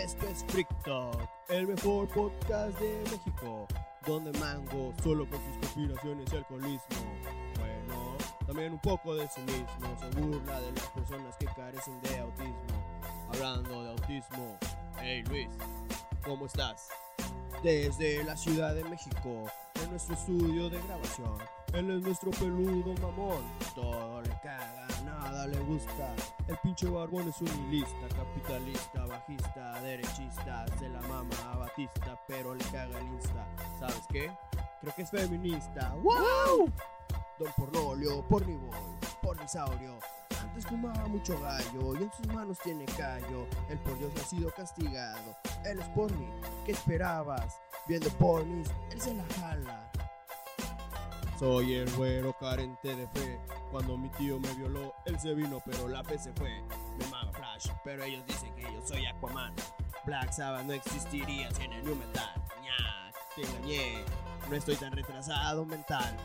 Esto es Freak Talk, el mejor podcast de México, donde Mango solo con sus conspiraciones y alcoholismo. Bueno, también un poco de sí mismo, se burla de las personas que carecen de autismo. Hablando de autismo, hey Luis, ¿cómo estás? Desde la Ciudad de México, en nuestro estudio de grabación, él es nuestro peludo mamón. Todo le caga, le gusta. El pinche barbón es un nihilista, capitalista, bajista, derechista. Se la mama a Batista, pero le caga el insta. ¿Sabes qué? Creo que es feminista. ¡Wow! Don Pornolio, Porniboy, Pornisaurio. Antes fumaba mucho gallo y en sus manos tiene callo. El por Dios ha sido castigado. Él es porni. ¿Qué esperabas? Viendo pornis, él se la jala. Soy el güero carente de fe. Cuando mi tío me violó, él se vino, pero la fe se fue. Me mama Flash, pero ellos dicen que yo soy Aquaman. Black Sabbath no existiría sin el New Metal. Ña, te engañé. No estoy tan retrasado mental.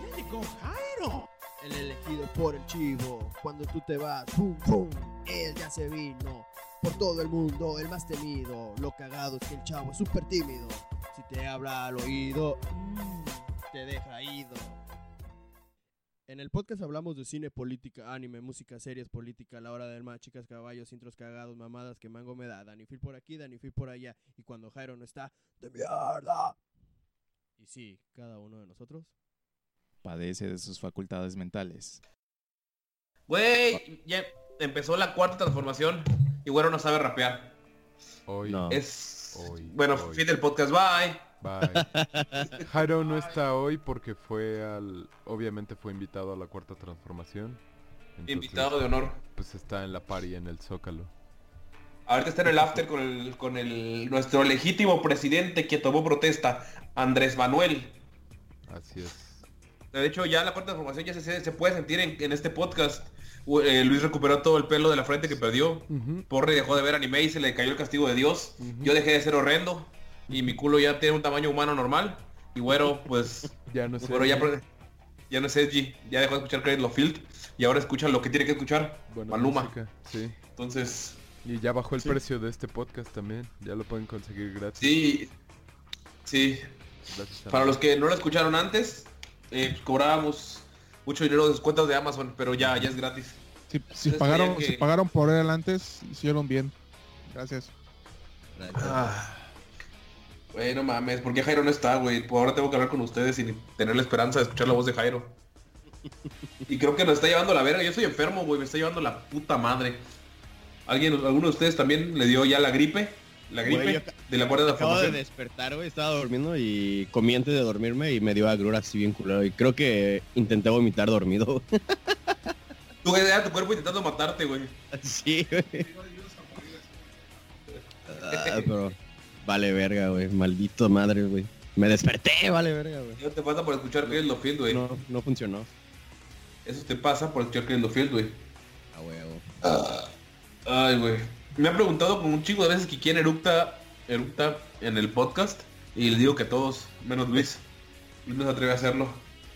¡Ya llegó Jairo! El elegido por el chivo. Cuando tú te vas, pum, pum. Él ya se vino. Por todo el mundo, el más temido. Lo cagado es que el chavo es súper tímido. Si te habla al oído, mm, te deja ido. En el podcast hablamos de cine, política, anime, música, series, política, la hora del mar, chicas, caballos, intros cagados, mamadas que mango me da. Dani Phil por aquí, Dani Phil por allá. Y cuando Jairo no está, ¡de mierda! Y sí, cada uno de nosotros padece de sus facultades mentales. Güey, ya empezó la cuarta transformación y Güero no sabe rapear. Hoy. No. Es... Hoy, bueno, hoy. fin del podcast, bye. Bye. Jairo no está hoy porque fue al... Obviamente fue invitado a la cuarta transformación. Entonces, Invitado de honor. Pues está en la party en el Zócalo. Ahorita está en el after con el, con el nuestro legítimo presidente que tomó protesta, Andrés Manuel. Así es. De hecho, ya la cuarta transformación ya se, se puede sentir en, en este podcast. Eh, Luis recuperó todo el pelo de la frente que perdió. Ujú. Porre dejó de ver anime y se le cayó el castigo de Dios. Yo dejé de ser horrendo. Y mi culo ya tiene un tamaño humano normal. Y güero, pues... Ya no sé. Bueno, ya, ya no es Edgy, ya dejó de escuchar Credit Lo Field y ahora escucha lo que tiene que escuchar, Buena Maluma. música, Sí. Entonces, Y ya bajó el Sí. precio de este podcast también. Ya lo pueden conseguir gratis. sí, sí. Gracias Para los que no lo escucharon antes, eh, pues, cobrábamos mucho dinero de sus cuentas de Amazon, pero ya, ya es gratis. Si, si Entonces, pagaron, si pagaron por él antes, hicieron bien. Gracias. Güey, no mames, ¿por qué Jairo no está, güey? Ahora tengo que hablar con ustedes sin tener la esperanza de escuchar la voz de Jairo. Y creo que nos está llevando la verga. Yo soy enfermo, güey, me está llevando la puta madre. ¿Alguien, alguno de ustedes también le dio ya la gripe? La gripe Güey, yo ca- de la Acabo de despertar, güey. Estaba durmiendo y comí antes de dormirme y me dio agrura así bien culero. Y creo que intenté vomitar dormido. Idea, tu cuerpo intentando matarte, güey. sí, güey. Ah, pero vale verga, güey. Maldito madre, güey. Me desperté, vale verga, güey. Eso te pasa por escuchar Lo Field, güey. No, no funcionó. Eso te pasa por escuchar Lo Field, güey. A huevo. Ay, güey. Me han preguntado como un chico de veces que quién eructa, eructa en el podcast. Y les digo que todos, menos Luis. Luis no se atreve a hacerlo.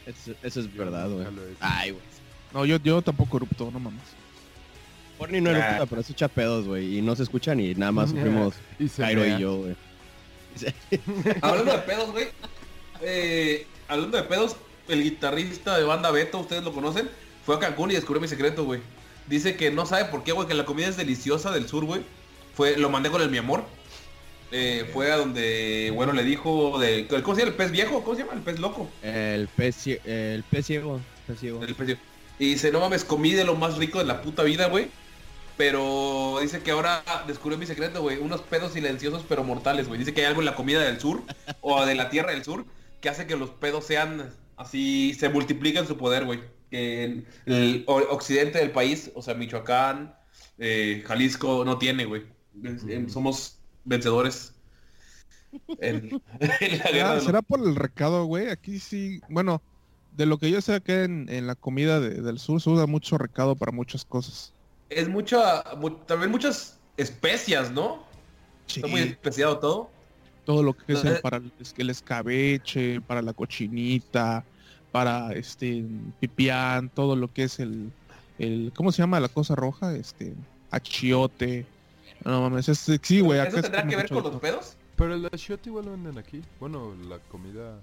Eso, eso es verdad, güey. Ay, güey. No, yo, yo tampoco erupto, no mames. Porni no era puta, pero se echa pedos, güey. Y no se escuchan y nada más sufrimos Y mea. y yo, güey. hablando de pedos, güey. eh, hablando de pedos, el guitarrista de banda Beto, ustedes lo conocen, fue a Cancún y descubrió mi secreto, güey. Dice que no sabe por qué, güey, que la comida es deliciosa del sur, güey. Fue, lo mandé con el mi amor. Eh, fue a donde, bueno, le dijo de. ¿Cómo se llama? ¿El pez viejo? ¿Cómo se llama? El pez loco. El pez, el pez ciego. Pez ciego. El pez viejo. Y dice, no mames, comí de lo más rico de la puta vida, güey. Pero dice que ahora descubrió mi secreto, güey. Unos pedos silenciosos pero mortales, güey. Dice que hay algo en la comida del sur o de la tierra del sur que hace que los pedos sean así, se multiplican su poder, güey. Que en el occidente del país, o sea, Michoacán, eh, Jalisco, no tiene, güey. Em, Somos vencedores. En, en la guerra ¿Será, por el recado, güey? Aquí sí, bueno, de lo que yo sé que en, en la comida de- del sur se usa mucho recado para muchas cosas. Es mucha, mu- también muchas especias, ¿no? Sí, Está muy especiado todo. todo lo que es el- eh. para el, el escabeche, para la cochinita, para este pipián, todo lo que es el, el ¿cómo se llama la cosa roja? Este achiote, No mames, es, sí, güey. ¿Eso es tendrá que ver con los pedos? Pero el shot igual lo venden aquí. Bueno, la comida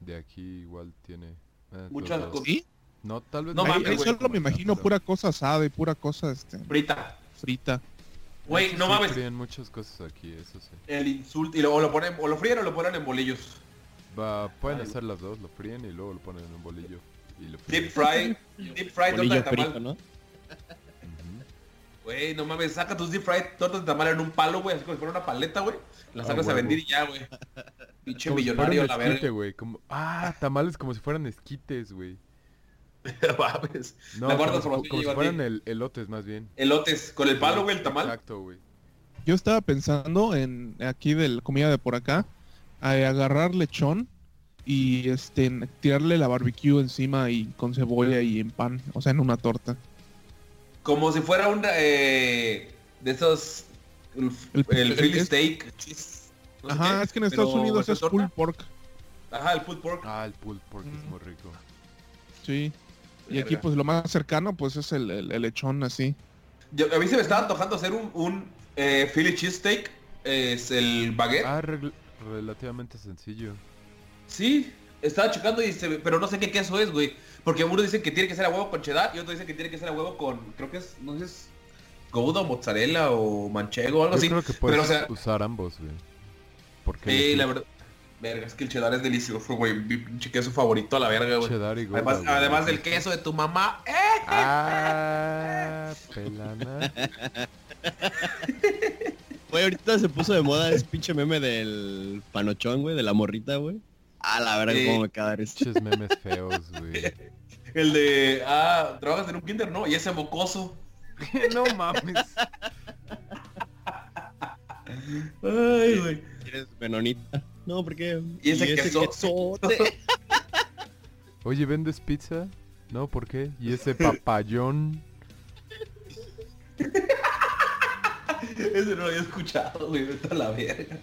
de aquí igual tiene... eh, Muchas cosas. ¿Sí? No, tal vez No Ahí- mames, ahí solo me imagino pura cosa asada y pura cosa este, Frita. frita. Güey, no mames. Fríen muchas cosas aquí, eso sí. El insulto. Y lo, o lo ponen, o lo fríen o lo ponen en bolillos. Va, pueden Ay. hacer las dos, lo fríen y luego lo ponen en un bolillo. Y lo fríen. Deep fry. Deep fry torta de tamal. frito, ¿no? No mames, saca tus deep fried tortas de tamal en un palo, güey, así como si fuera una paleta, güey. Las Ah, sacas a vender y ya, güey. Pinche Como si millonario a fueran la esquite, verga. Como... Ah, tamales como si fueran esquites, güey. No, La guarda como, como si fueran el, elotes más bien. Elotes, con el palo, güey, el tamal. Exacto, güey. Yo estaba pensando en aquí de la comida de por acá, a agarrar lechón y este tirarle la barbecue encima y con cebolla y en pan, o sea, en una torta. Como si fuera un eh, de esos el, El- el, el- Philly es- steak. cheese, no Ajá, qué, es que en Estados Unidos es pulled pork. Ajá, el pulled pork. Ah, el pulled pork es Mm. muy rico. Sí. Y aquí pues lo más cercano pues es el, el- el lechón así. Yo- a mí se me estaba antojando hacer un, un eh, Philly cheesesteak. Es el baguette. Ah, relativamente sencillo. Sí, estaba checando y se, pero no sé qué queso es, güey. Porque uno dice que tiene que ser a huevo con cheddar y otro dice que tiene que ser a huevo con, creo que es, no sé, es gouda, mozzarella o manchego o algo Yo así. creo que puedes Pero, o sea, usar ambos, güey. Porque sí, elegir la verdad. Verga, es que el cheddar es delicioso, güey. Mi pinche queso favorito a la verga, güey. cheddar y Además, güey. además del queso de tu mamá. ¡Eh! Ah, pelana. Güey, ahorita se puso de moda ese pinche meme del panochón, güey, de la morrita, güey. A la verga, Sí. cómo me esto. Pinches memes feos, güey. El de, ah, trabajas en un kinder, ¿no? Y ese mocoso. no mames. Ay, güey. ¿Eres menonita? No, porque... Y ese queso. quesote. Oye, ¿vendes pizza? No, ¿por qué? ¿Y ese papayón? Ese no lo había escuchado, güey. Vete a la verga.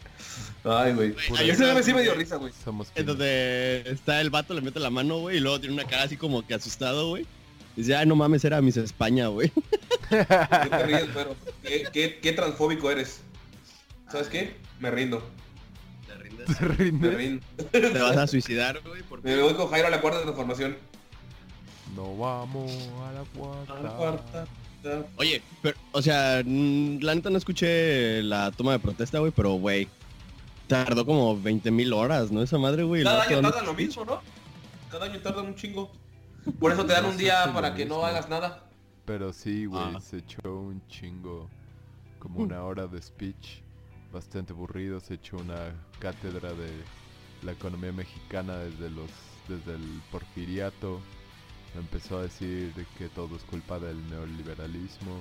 Ay, güey. hay Ese una- meme sí me dio risa, güey. Somos En donde está el vato, le mete la mano, güey, y luego tiene una cara así como que asustado, güey. Dice, ay, no mames, era Miss España, güey. ¿Qué te ríes, pero ¿Qué, qué, qué transfóbico eres? ¿Sabes qué? Me rindo. Te rindes. ¿Te Me rindes? rindo. Te vas a suicidar, güey, Me porque... voy con Jairo a la cuarta transformación. No vamos a la A cuarta. la cuarta. Oye, pero, o sea, mm, la neta no escuché la toma de protesta, güey, pero, güey, tardó como 20 mil horas, ¿no? Esa madre, güey. Cada año tarda lo mismo, ¿no? Cada año tarda un chingo. Por eso te dan No un día para que no hagas nada. Pero sí, güey, Ah. se echó un chingo. Como una hora de speech. Bastante aburrido. Se echó una cátedra de la economía mexicana desde los desde el porfiriato. Empezó a decir de que todo es culpa del neoliberalismo.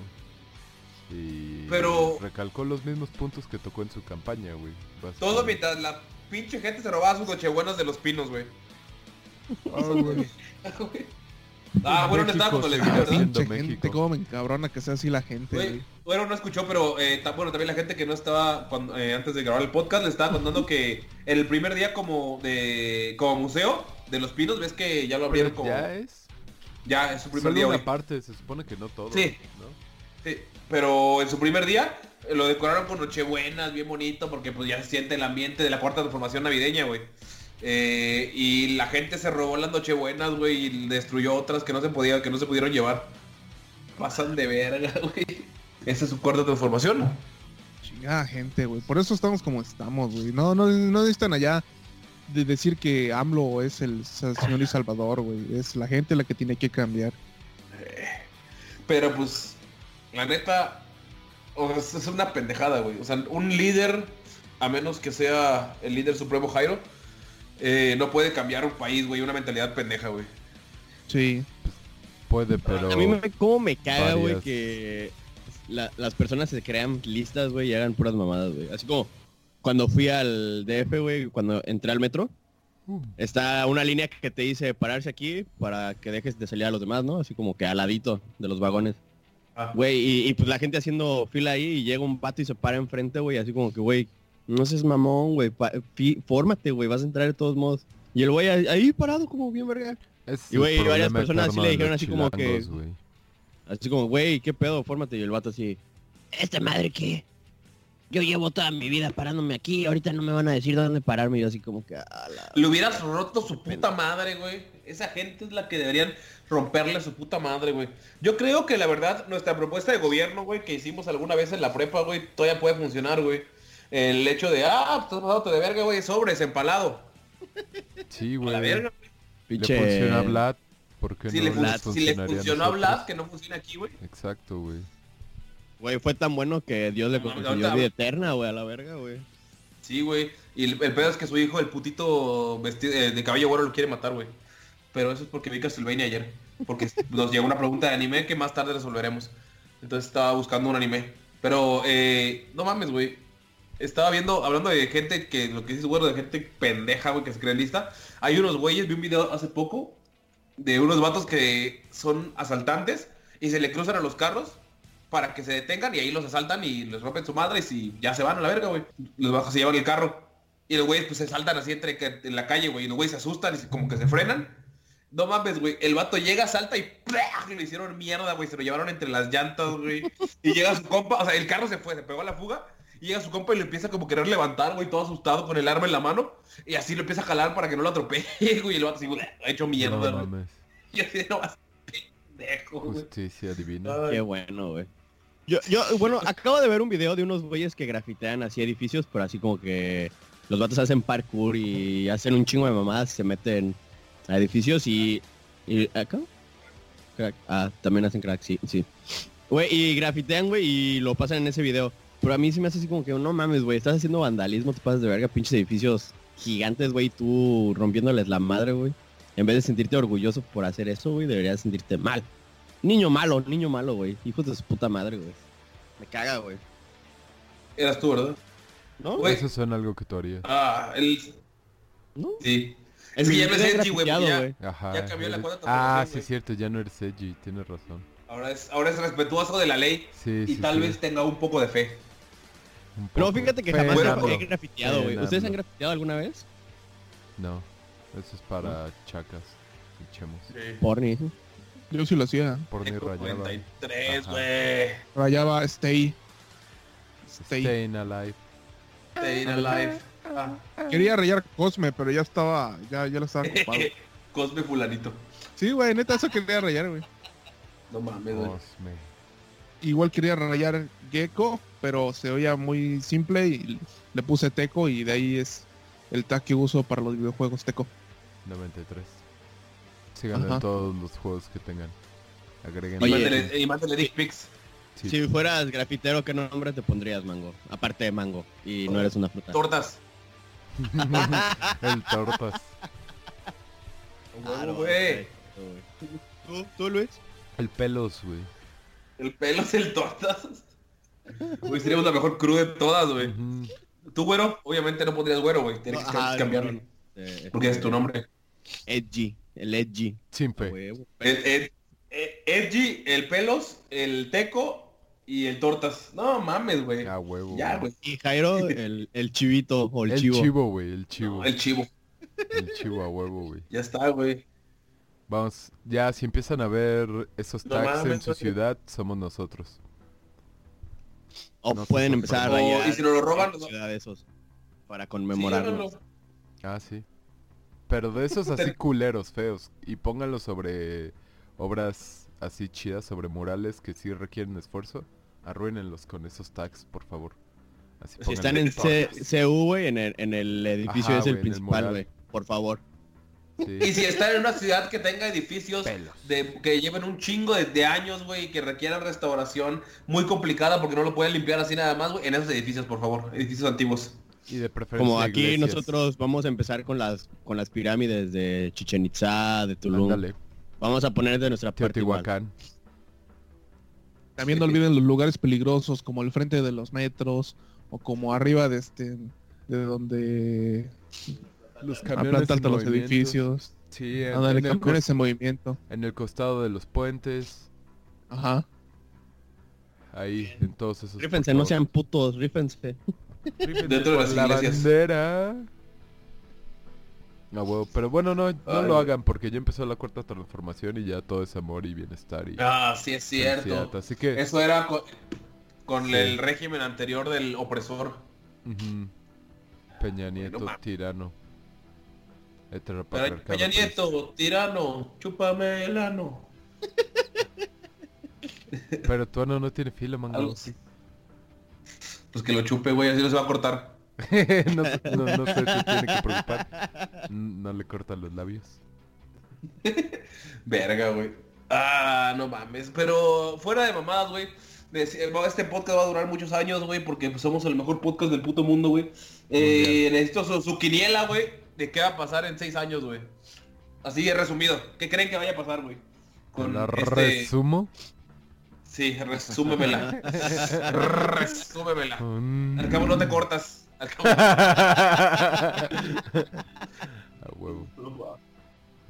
Y Pero- recalcó los mismos puntos que tocó en su campaña, güey. Todo mientras la pinche gente se robaba sus nochebuenas de los pinos, güey. Ah, güey. Ah, bueno, no estaba cuando le siendo Pinche gente, cómo me encabrona que sea así la gente, Güey, güey. bueno, no escuchó, pero eh, ta- bueno, también la gente que no estaba cuando, eh, antes de grabar el podcast le estaba contando que en el primer día como de como museo de los pinos, ves que ya lo abrieron como ya es. ya es su primer Solo día una parte, se supone que no todo. Sí. ¿no? Sí, pero en su primer día eh, lo decoraron con nochebuenas, bien bonito, porque pues ya se siente el ambiente de la cuarta transformación navideña, güey. Eh, y la gente se robó las nochebuenas, güey, y destruyó otras que no se podía, que no se pudieron llevar. Pasan de verga, güey. Esa es su cuarta transformación. Chingada gente, güey. Por eso estamos como estamos, güey. No, no, no necesitan allá de decir que AMLO es el señor y salvador, güey. Es la gente la que tiene que cambiar. Pero pues, la neta, o sea, es es una pendejada, güey. O sea, un líder, a menos que sea el líder supremo Jairo, eh, no puede cambiar un país, güey. Una mentalidad pendeja, güey. Sí. Puede, pero... A mí me, cómo me caga, güey, que la- las personas se crean listas, güey, y hagan puras mamadas, güey. Así como cuando fui al DF, güey, cuando entré al metro, Uh, está una línea que te dice pararse aquí para que dejes de salir a los demás, ¿no? Así como que al ladito de los vagones. Ah. Güey, y, y, pues la gente haciendo fila ahí y llega un pato y se para enfrente, güey, así como que, güey, no seas mamón, güey, fórmate, güey, vas a entrar de todos modos. Y el güey ahí, ahí parado como bien verga. es Y, güey, varias personas eterno sí le dijeron así como que-. Así como, güey, ¿qué pedo? Fórmate. Y el vato así, ¿esta madre qué? yo llevo toda mi vida parándome aquí, ahorita no me van a decir dónde pararme. Y yo así como que, a la... Le hubieras roto su puta madre, güey. Esa gente es la que deberían romperle su puta madre, güey. Yo creo que la verdad, nuestra propuesta de gobierno, güey, que hicimos alguna vez en la prepa, güey, todavía puede funcionar, güey. El hecho de, ah, estás pasado de verga, güey, sobres, empalado. Sí, A güey. la Le verga. Pinche... funciona a Vlad. ¿Por qué Si, no le, fun- si le funcionó a? Vlad, que no funciona aquí, güey. Exacto, güey. Güey, fue tan bueno que Dios le No concedió vida eterna, güey, a la verga, güey. Sí, güey. Y el, el pedo es que su hijo, el putito vestido eh, de cabello güero, lo quiere matar, güey. Pero eso es porque vi Castlevania ayer. Porque nos llegó una pregunta de anime que más tarde resolveremos. Entonces estaba buscando un anime. Pero, eh, no mames, güey. Estaba viendo, hablando de gente que, lo que dices, güero, de gente pendeja, güey, que se cree lista. Hay unos güeyes, vi un video hace poco, de unos vatos que son asaltantes y se le cruzan a los carros para que se detengan y ahí los asaltan y les rompen su madre y si ya se van a la verga, güey. Los bajas se llevan el carro. Y los güeyes pues se saltan así entre en la calle, güey. Y los güeyes se asustan y como que se frenan. No mames, güey. El vato llega, salta y ¡plá! le hicieron mierda, güey. Se lo llevaron entre las llantas, güey. Y llega su compa, o sea, el carro se fue, se pegó a la fuga. Y llega su compa y le empieza como querer levantar, güey, todo asustado con el arma en la mano. Y así lo empieza a jalar para que no lo atropelle, güey. Y el vato así, güey, ha hecho mierda, No güey. mames. Y así no vas pendejo, güey. Justicia divina. Ay. Qué bueno, güey. Yo, yo, bueno, acabo de ver un video de unos güeyes que grafitean así edificios, pero así como que los vatos hacen parkour y hacen un chingo de mamadas, se meten a edificios y... y ¿Acá? Crack. Ah, también hacen crack, sí, sí. Güey, y grafitean, güey, y lo pasan en ese video. Pero a mí se me hace así como que, no mames, güey, estás haciendo vandalismo, te pasas de verga, pinches edificios gigantes, güey, tú rompiéndoles la madre, güey. En vez de sentirte orgulloso por hacer eso, güey, deberías sentirte mal. Niño malo, niño malo, güey. Hijos de su puta madre, güey. Me caga, güey. Eras tú, ¿verdad? ¿No? Güey. Eso suena algo que tú harías. Ah, el... ¿No? Sí. Es que ya no es edgy, güey, ya- Ajá. ya cambió la eres- cuota de Ah, sí, es cierto, ya no eres edgy, tienes razón. Ahora es, ahora es respetuoso de la ley Sí, y sí, tal sí, vez tenga un poco de fe. Poco. fíjate que jamás he- grafiteado, güey. ¿Ustedes han grafiteado alguna vez? No, eso es para chacas. Echemos. Porni. Yo sí lo hacía. Por ni Tengo rayaba. 93, Ajá. güey. Rayaba stay. Stay. Staying alive. Staying alive. Ah. Quería rayar Cosme, pero ya estaba, ya, ya lo estaba ocupado. Cosme fulanito. Sí, güey, neta, eso quería rayar, güey. No mames, güey. Cosme. Igual quería rayar Gecko, pero se oía muy simple y le puse Teco y de ahí es el tag que uso para los videojuegos Teco. 93. Síganlo en todos los juegos que tengan. Agreguen. Y Oye. mándele, y mándele dick pics. Sí. Si fueras grafitero, ¿qué nombre te pondrías, Mango? Aparte de Mango. Y no eres una fruta. Tortas. El tortas. Claro, güey. ¿Tú, tú, Luis? El pelos, güey. El pelo es el tortas. Güey, seríamos la mejor crew de todas, güey. Ujú. Tú, güero, obviamente no pondrías güero, güey. Tienes que Ajá, cambiarlo. eh, Porque es tu nombre. Edgy. El Edgy. El, el- el- Edgy, el pelos, el teco y el tortas. No mames, güey. A huevo. Ya, güey. Y Jairo, el, el chivito o el, El chivo. chivo, güey. El chivo. El chivo. El chivo a huevo, güey. Ya está, güey. Vamos, ya si empiezan a ver esos No tags en su ciudad, somos nosotros. O No, pueden empezar a rayar. y si nos lo roban, de esos. Para Sí, conmemorarlo. no, no. Ah, sí. Pero de esos así culeros, feos. Y pónganlos sobre obras así chidas, sobre murales que sí requieren esfuerzo. Arruínenlos con esos tags, por favor. Así Si están en C CU, güey, en el, en el edificio Ajá, es el principal, güey. Por favor. Sí. Y si están en una ciudad que tenga edificios de, que lleven un chingo de, de años, güey, y que requieran restauración muy complicada porque no lo pueden limpiar así nada más, güey, en esos edificios, por favor, edificios antiguos. Y de preferencia Como aquí iglesias. nosotros vamos a empezar con las con las pirámides de Chichen Itza, de Tulum. Ándale, Vamos a poner de nuestra parte igual. Teotihuacán. También no olviden los lugares peligrosos como el frente de los metros o como arriba de este de donde Los planta alta los edificios. Sí, en, Ándale, en el camiones en movimiento. en el costado de los puentes. Ajá. Ahí, en todos esos. Rífense, no sean putos, rífense. Rífense Dentro de las la iglesias. bandera. No, huevo, pero bueno, no, no Ay, lo hagan porque ya empezó la cuarta transformación y ya todo es amor y bienestar y Ah, sí es cierto. Así que Eso era... co- con Sí. el régimen anterior del opresor. Ujú. Peña Nieto, tirano. Heteropatriarcado Peña triste. Nieto, tirano, chúpame el ano. Pero tu ano no tiene filo, mango. Pues que lo chupe, güey, así no se va a cortar. no, no, no se tiene que preocupar. No le cortan los labios. Verga, güey. Ah, no mames. Pero fuera de mamadas, güey. dec- Este podcast va a durar muchos años, güey, porque pues, somos el mejor podcast del puto mundo, güey. Eh, necesito su, su quiniela, güey, de qué va a pasar en seis años, güey. Así de resumido. ¿Qué creen que vaya a pasar, güey? Con la este- resumo. Sí, resúmemela. resúmemela. Mm. Al cabo no te cortas. Al cabo... A huevo.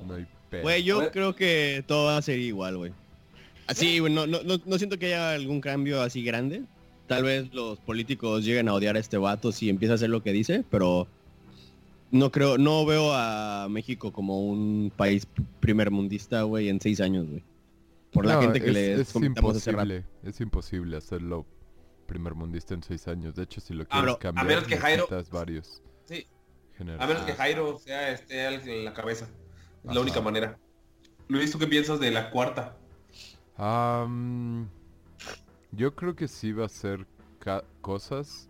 No hay pedo. Güey, yo creo que todo va a ser igual, güey. Así, güey, no, no, no, no siento que haya algún cambio así grande. Tal vez los políticos lleguen a odiar a este vato si empieza a hacer lo que dice, pero no creo, no veo a México como un país primer mundista, güey, en seis años, güey. Por la gente que es, le es imposible, es imposible hacerlo primer mundista en seis años. De hecho, si lo Ah, quieres a cambiar, menos que Jairo- necesitas varios. Sí, a menos que Jairo sea esté en la cabeza. Es Ajá. la única manera. Luis, ¿tú qué piensas de la cuarta? Am, yo creo que sí va a ser ca- cosas.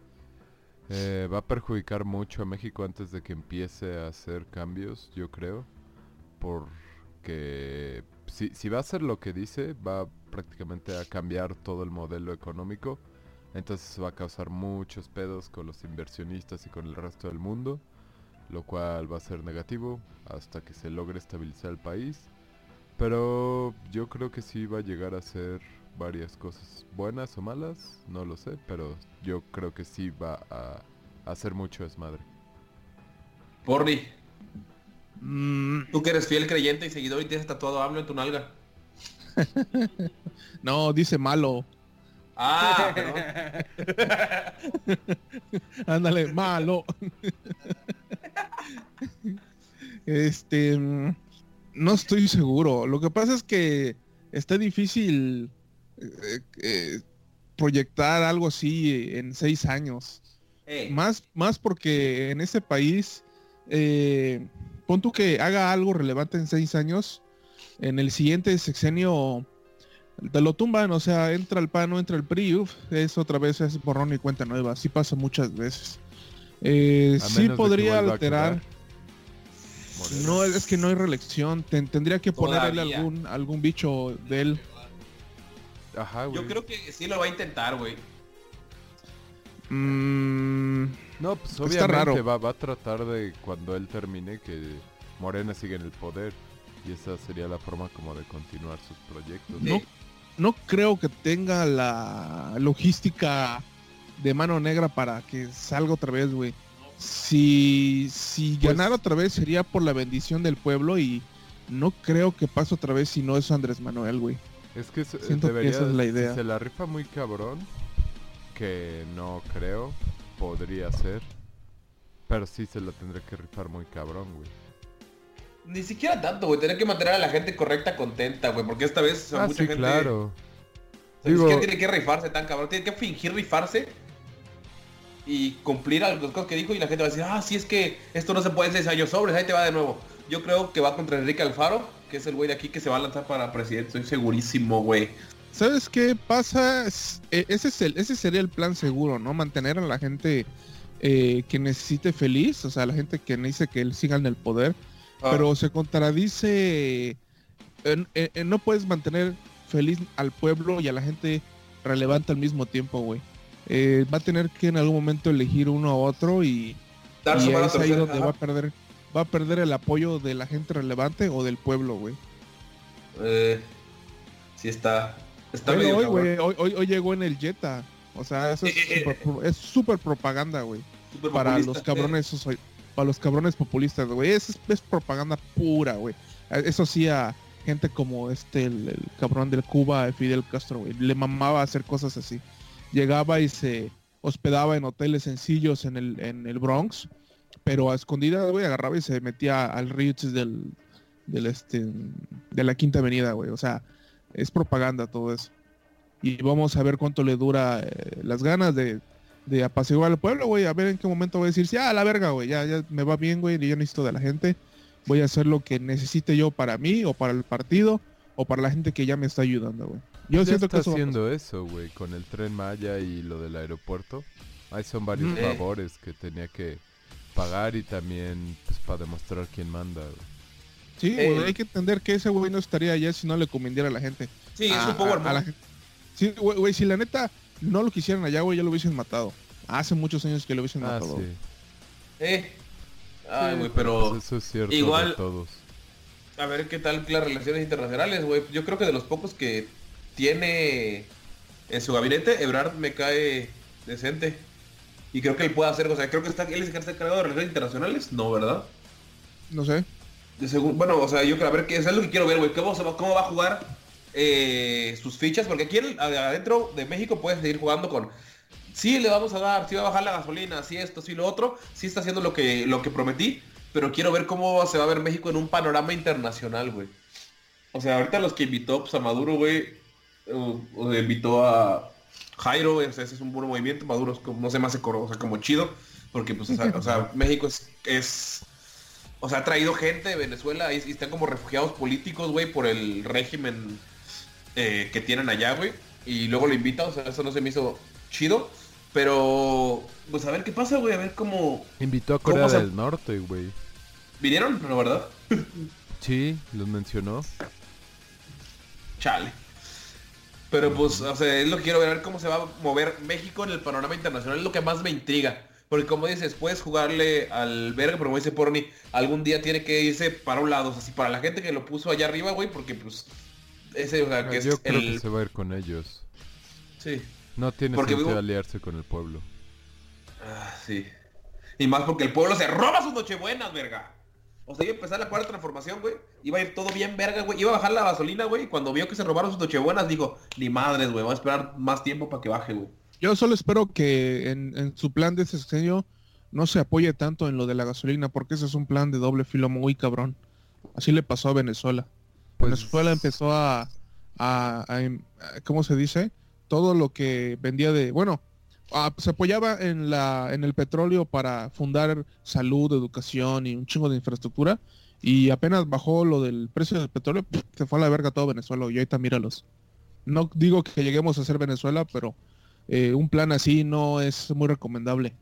Eh, va a perjudicar mucho a México antes de que empiece a hacer cambios, yo creo. Porque si, si va a hacer lo que dice, va prácticamente a cambiar todo el modelo económico. Entonces va a causar muchos pedos con los inversionistas y con el resto del mundo. Lo cual va a ser negativo hasta que se logre estabilizar el país. Pero yo creo que sí va a llegar a ser varias cosas buenas o malas, no lo sé, pero yo creo que sí va a, a hacer mucho desmadre. Porri, Mm, tú que eres fiel creyente y seguidor y tienes tatuado AMLO en tu nalga. no, dice malo. Ah. Ándale, malo. este, mm, no estoy seguro. Lo que pasa es que está difícil eh, eh, proyectar algo así en seis años. Más, más porque en ese país, eh, pon tú que haga algo relevante en seis años, en el siguiente sexenio te lo tumban, o sea, entra el PAN o entra el PRI, uf, es otra vez es borrón y cuenta nueva, así pasa muchas veces. Eh, sí podría alterar. No, es que no hay reelección. ten- tendría que ponerle algún, algún bicho de él. Ajá, güey. yo creo que sí lo va a intentar, güey. Mm, No, pues Está obviamente raro. va, va a tratar de cuando él termine que Morena siga en el poder. Y esa sería la forma como de continuar sus proyectos. No, no creo que tenga la logística de mano negra para que salga otra vez, güey. Si, si Pues- ganar otra vez sería por la bendición del pueblo y no creo que pase otra vez si no es Andrés Manuel, güey. Es que se- Siento que debería, esa es la si idea. se la rifa muy cabrón, que no creo, podría ser. Pero sí se la tendrá que rifar muy cabrón, güey. Ni siquiera tanto, güey. Tener que mantener a la gente correcta, contenta, güey. Porque esta vez o sea, Ah, mucha sí, gente... claro. o sea, Digo- siquiera tiene que rifarse tan cabrón. Tiene que fingir rifarse. Y cumplir las cosas que dijo. Y la gente va a decir, ah, sí, es que esto no se puede en seis años sobres. Ahí te va de nuevo. Yo creo que va contra Enrique Alfaro. Que es el güey de aquí que se va a lanzar para presidente. Estoy segurísimo, güey. ¿Sabes qué pasa? Es- e- Ese, es el, ese sería el plan seguro, ¿no? Mantener a la gente eh, que necesite feliz, o sea, la gente que dice que él siga en el poder, Ah, pero se contradice. no puedes mantener feliz al pueblo y a la gente relevante al mismo tiempo, güey. Eh, va a tener que en algún momento elegir uno a otro y, y es ahí donde ajá. va a perder va a perder el apoyo de la gente relevante o del pueblo, güey. Eh, sí está... Está Velo medio hoy, cabrón. güey, hoy, hoy, hoy llegó en el Jetta. O sea, eso es súper pro- es súper propaganda, güey. Para los cabrones, esos- para los cabrones populistas, güey. Es, es propaganda pura, güey. Eh, Eso sí a gente como este, el, el cabrón del Cuba, Fidel Castro, güey. Le mamaba hacer cosas así. Llegaba y se hospedaba en hoteles sencillos en el, en el Bronx, pero a escondidas, güey, agarraba y se metía al Ritz del, del este, de la Quinta Avenida, güey. O sea, es propaganda todo eso. y vamos a ver cuánto le dura eh, las ganas de, de apaciguar al pueblo, güey. A ver en qué momento voy a decir, sí, a la verga, güey, ya, ya me va bien, güey, y yo necesito de la gente. Voy a hacer lo que necesite yo para mí o para el partido o para la gente que ya me está ayudando, güey. Yo ya siento está que eso haciendo eso, güey, con el tren Maya y lo del aeropuerto. Ahí son varios Mm. favores que tenía que pagar y también pues para demostrar quién manda. güey. Sí, Eh, güey, hay que entender que ese güey no estaría allá si no le conveniera a la gente. Sí, es un power a- a la move. gente. Sí, güey, güey, si la neta no lo quisieran allá, güey, ya lo hubiesen matado. Hace muchos años que lo hubiesen Ah, matado. sí. Eh. Ay, Sí, güey, pero... pues eso es cierto igual- de todos. A ver qué tal las relaciones internacionales, güey. Yo creo que de los pocos que tiene en su gabinete, Ebrard me cae decente. Y creo que él puede hacer, o sea, creo que está, él es el que está encargado de relaciones internacionales, no, ¿verdad? No sé. De segun- bueno, o sea, yo creo, a ver, qué es lo que quiero ver, güey. ¿Cómo, se va, ¿Cómo va a jugar eh, sus fichas? Porque aquí en- adentro de México puedes seguir jugando con... Sí, le vamos a dar, sí va a bajar la gasolina, sí esto, sí lo otro. Sí está haciendo lo que, lo que prometí. Pero quiero ver cómo se va a ver México en un panorama internacional, güey. O sea, ahorita los que invitó pues, a Maduro, güey, o, o invitó a Jairo, o sea, ese es un buen movimiento. Maduro es como, no sé, más o sea, como chido. Porque, pues, o sea, o sea, México es, es o sea, ha traído gente de Venezuela y, y están como refugiados políticos, güey, por el régimen eh, que tienen allá, güey. Y luego lo invita, o sea, eso no se me hizo chido. Pero, pues a ver qué pasa, güey, a ver cómo... Invitó a ¿Cómo Corea se- del Norte, güey. ¿Vinieron? No, ¿verdad? Sí, los mencionó. Chale. Pero pues, o sea, es lo que quiero ver, a ver cómo se va a mover México en el panorama internacional, es lo que más me intriga. Porque como dices, puedes jugarle al verga, pero como dice Porni, algún día tiene que irse para un lado. O sea, si para la gente que lo puso allá arriba, güey, porque pues, ese, o sea, que es Ah, Yo creo el... que se va a ir con ellos. Sí. No tiene Porque sentido digo- aliarse con el pueblo. Ah, sí. Y más porque el pueblo se roba sus nochebuenas, verga. O sea, iba a empezar la cuarta transformación, güey. Iba a ir todo bien, verga, güey. Iba a bajar la gasolina, güey. Y cuando vio que se robaron sus nochebuenas, dijo, ni madres, güey. Vamos a esperar más tiempo para que baje, güey. Yo solo espero que en, en su plan de ese sexenio no se apoye tanto en lo de la gasolina, porque ese es un plan de doble filo muy cabrón. Así le pasó a Venezuela. Pues- Venezuela empezó a, a- a em- a- ¿cómo se dice? Todo lo que vendía de, bueno, se apoyaba en la en el petróleo para fundar salud, educación y un chingo de infraestructura. Y apenas bajó lo del precio del petróleo, se fue a la verga todo Venezuela. Y ahorita míralos. No digo que lleguemos a ser Venezuela, pero eh, un plan así no es muy recomendable.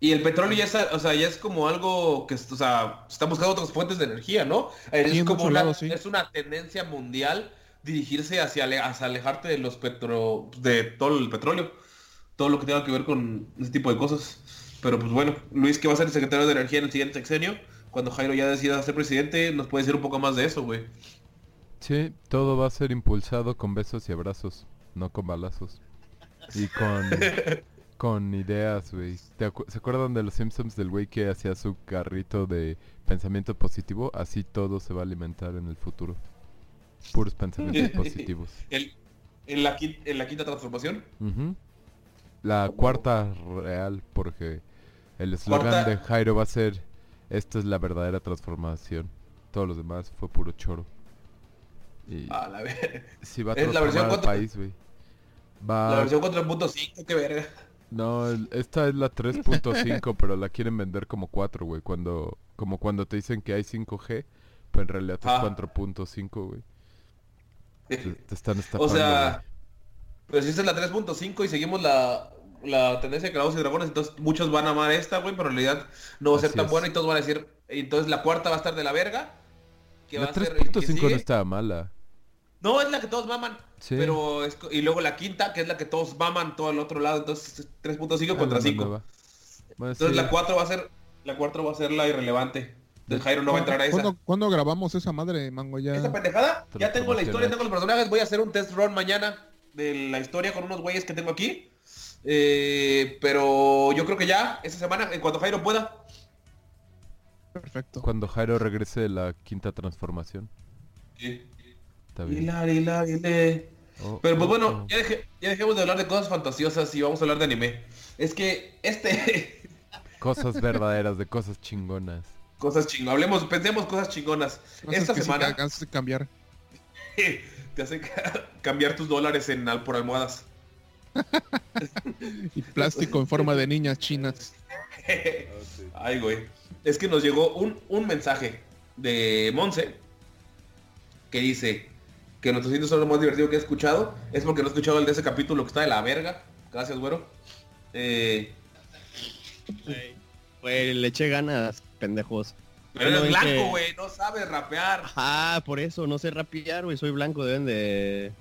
Y el petróleo ya está, o sea, ya es como algo que, o sea, está buscando otras fuentes de energía, ¿no? Es Sí, en como una, lados, sí. es una tendencia mundial dirigirse hacia, hacia alejarte de los petro, de todo el petróleo, todo lo que tenga que ver con ese tipo de cosas. Pero pues bueno, Luis que va a ser el secretario de energía en el siguiente sexenio, cuando Jairo ya decida ser presidente, nos puede decir un poco más de eso, güey. Sí, todo va a ser impulsado con besos y abrazos, no con balazos. Y con, con ideas, güey. ¿Te acu- ¿Se acuerdan de los Simpsons del güey que hacía su carrito de pensamiento positivo? Así todo se va a alimentar en el futuro. Puros pensamientos positivos. En, la, quin- en la quinta transformación. La cuarta real, porque el eslogan de Jairo va a ser, esta es la verdadera transformación. Todos los demás fue puro choro. Y A la, ver- si va a es la versión transformar al cuatro- país, güey. Va... la versión 4.5, qué verga. No, esta es la 3.5, pero la quieren vender como 4, güey. Cuando, como cuando te dicen que hay 5G, pero en realidad es Ah. 4.5, güey. Te, te están estafando, O sea, si esta es la 3.5 y seguimos la, la tendencia de Calabozos y Dragones, entonces muchos van a amar esta, güey, pero en realidad no va a ser Así tan es. buena y todos van a decir, entonces la cuarta va a estar de la verga, que va La a ser el que 3.5 no estaba mala. No, es la que todos maman, Sí. pero es y luego la quinta, que es la que todos maman todo el otro lado, entonces es 3.5 Ah, contra la 5. nueva. Bueno, Entonces sí. la 4 va a ser la 4 va a ser la irrelevante. Del Jairo no va a entrar a esa. ¿Cuándo, cuándo grabamos esa madre, Mango? Ya... ¿Esta pendejada? Ya tengo la historia, tengo los personajes. Voy a hacer un test run mañana de la historia con unos güeyes que tengo aquí. Eh, pero yo creo que ya, esta semana, en cuanto Jairo pueda. Perfecto. Cuando Jairo regrese de la quinta transformación. Está bien. Oh, Pero pues oh, bueno, oh. ya, ya dejemos de hablar de cosas fantasiosas y vamos a hablar de anime. Es que este... Cosas verdaderas, de cosas chingonas. cosas chingonas. Hablemos, pensemos cosas chingonas. Cosas Esta que sí semana... cambiar. te hace ca- cambiar tus dólares en al- por almohadas. Y plástico en forma de niñas chinas. Ay, güey. Es que nos llegó un, un mensaje de Monse que dice que nuestros indios son lo más divertido que he escuchado. Es porque no he escuchado el de ese capítulo que está de la verga. Gracias, güero. Eh, Pues le eché ganas, pendejos. Pero ¿No eres blanco, que- güey. No sabes rapear. Ah, por eso, no sé rapear, güey. Soy blanco, deben de,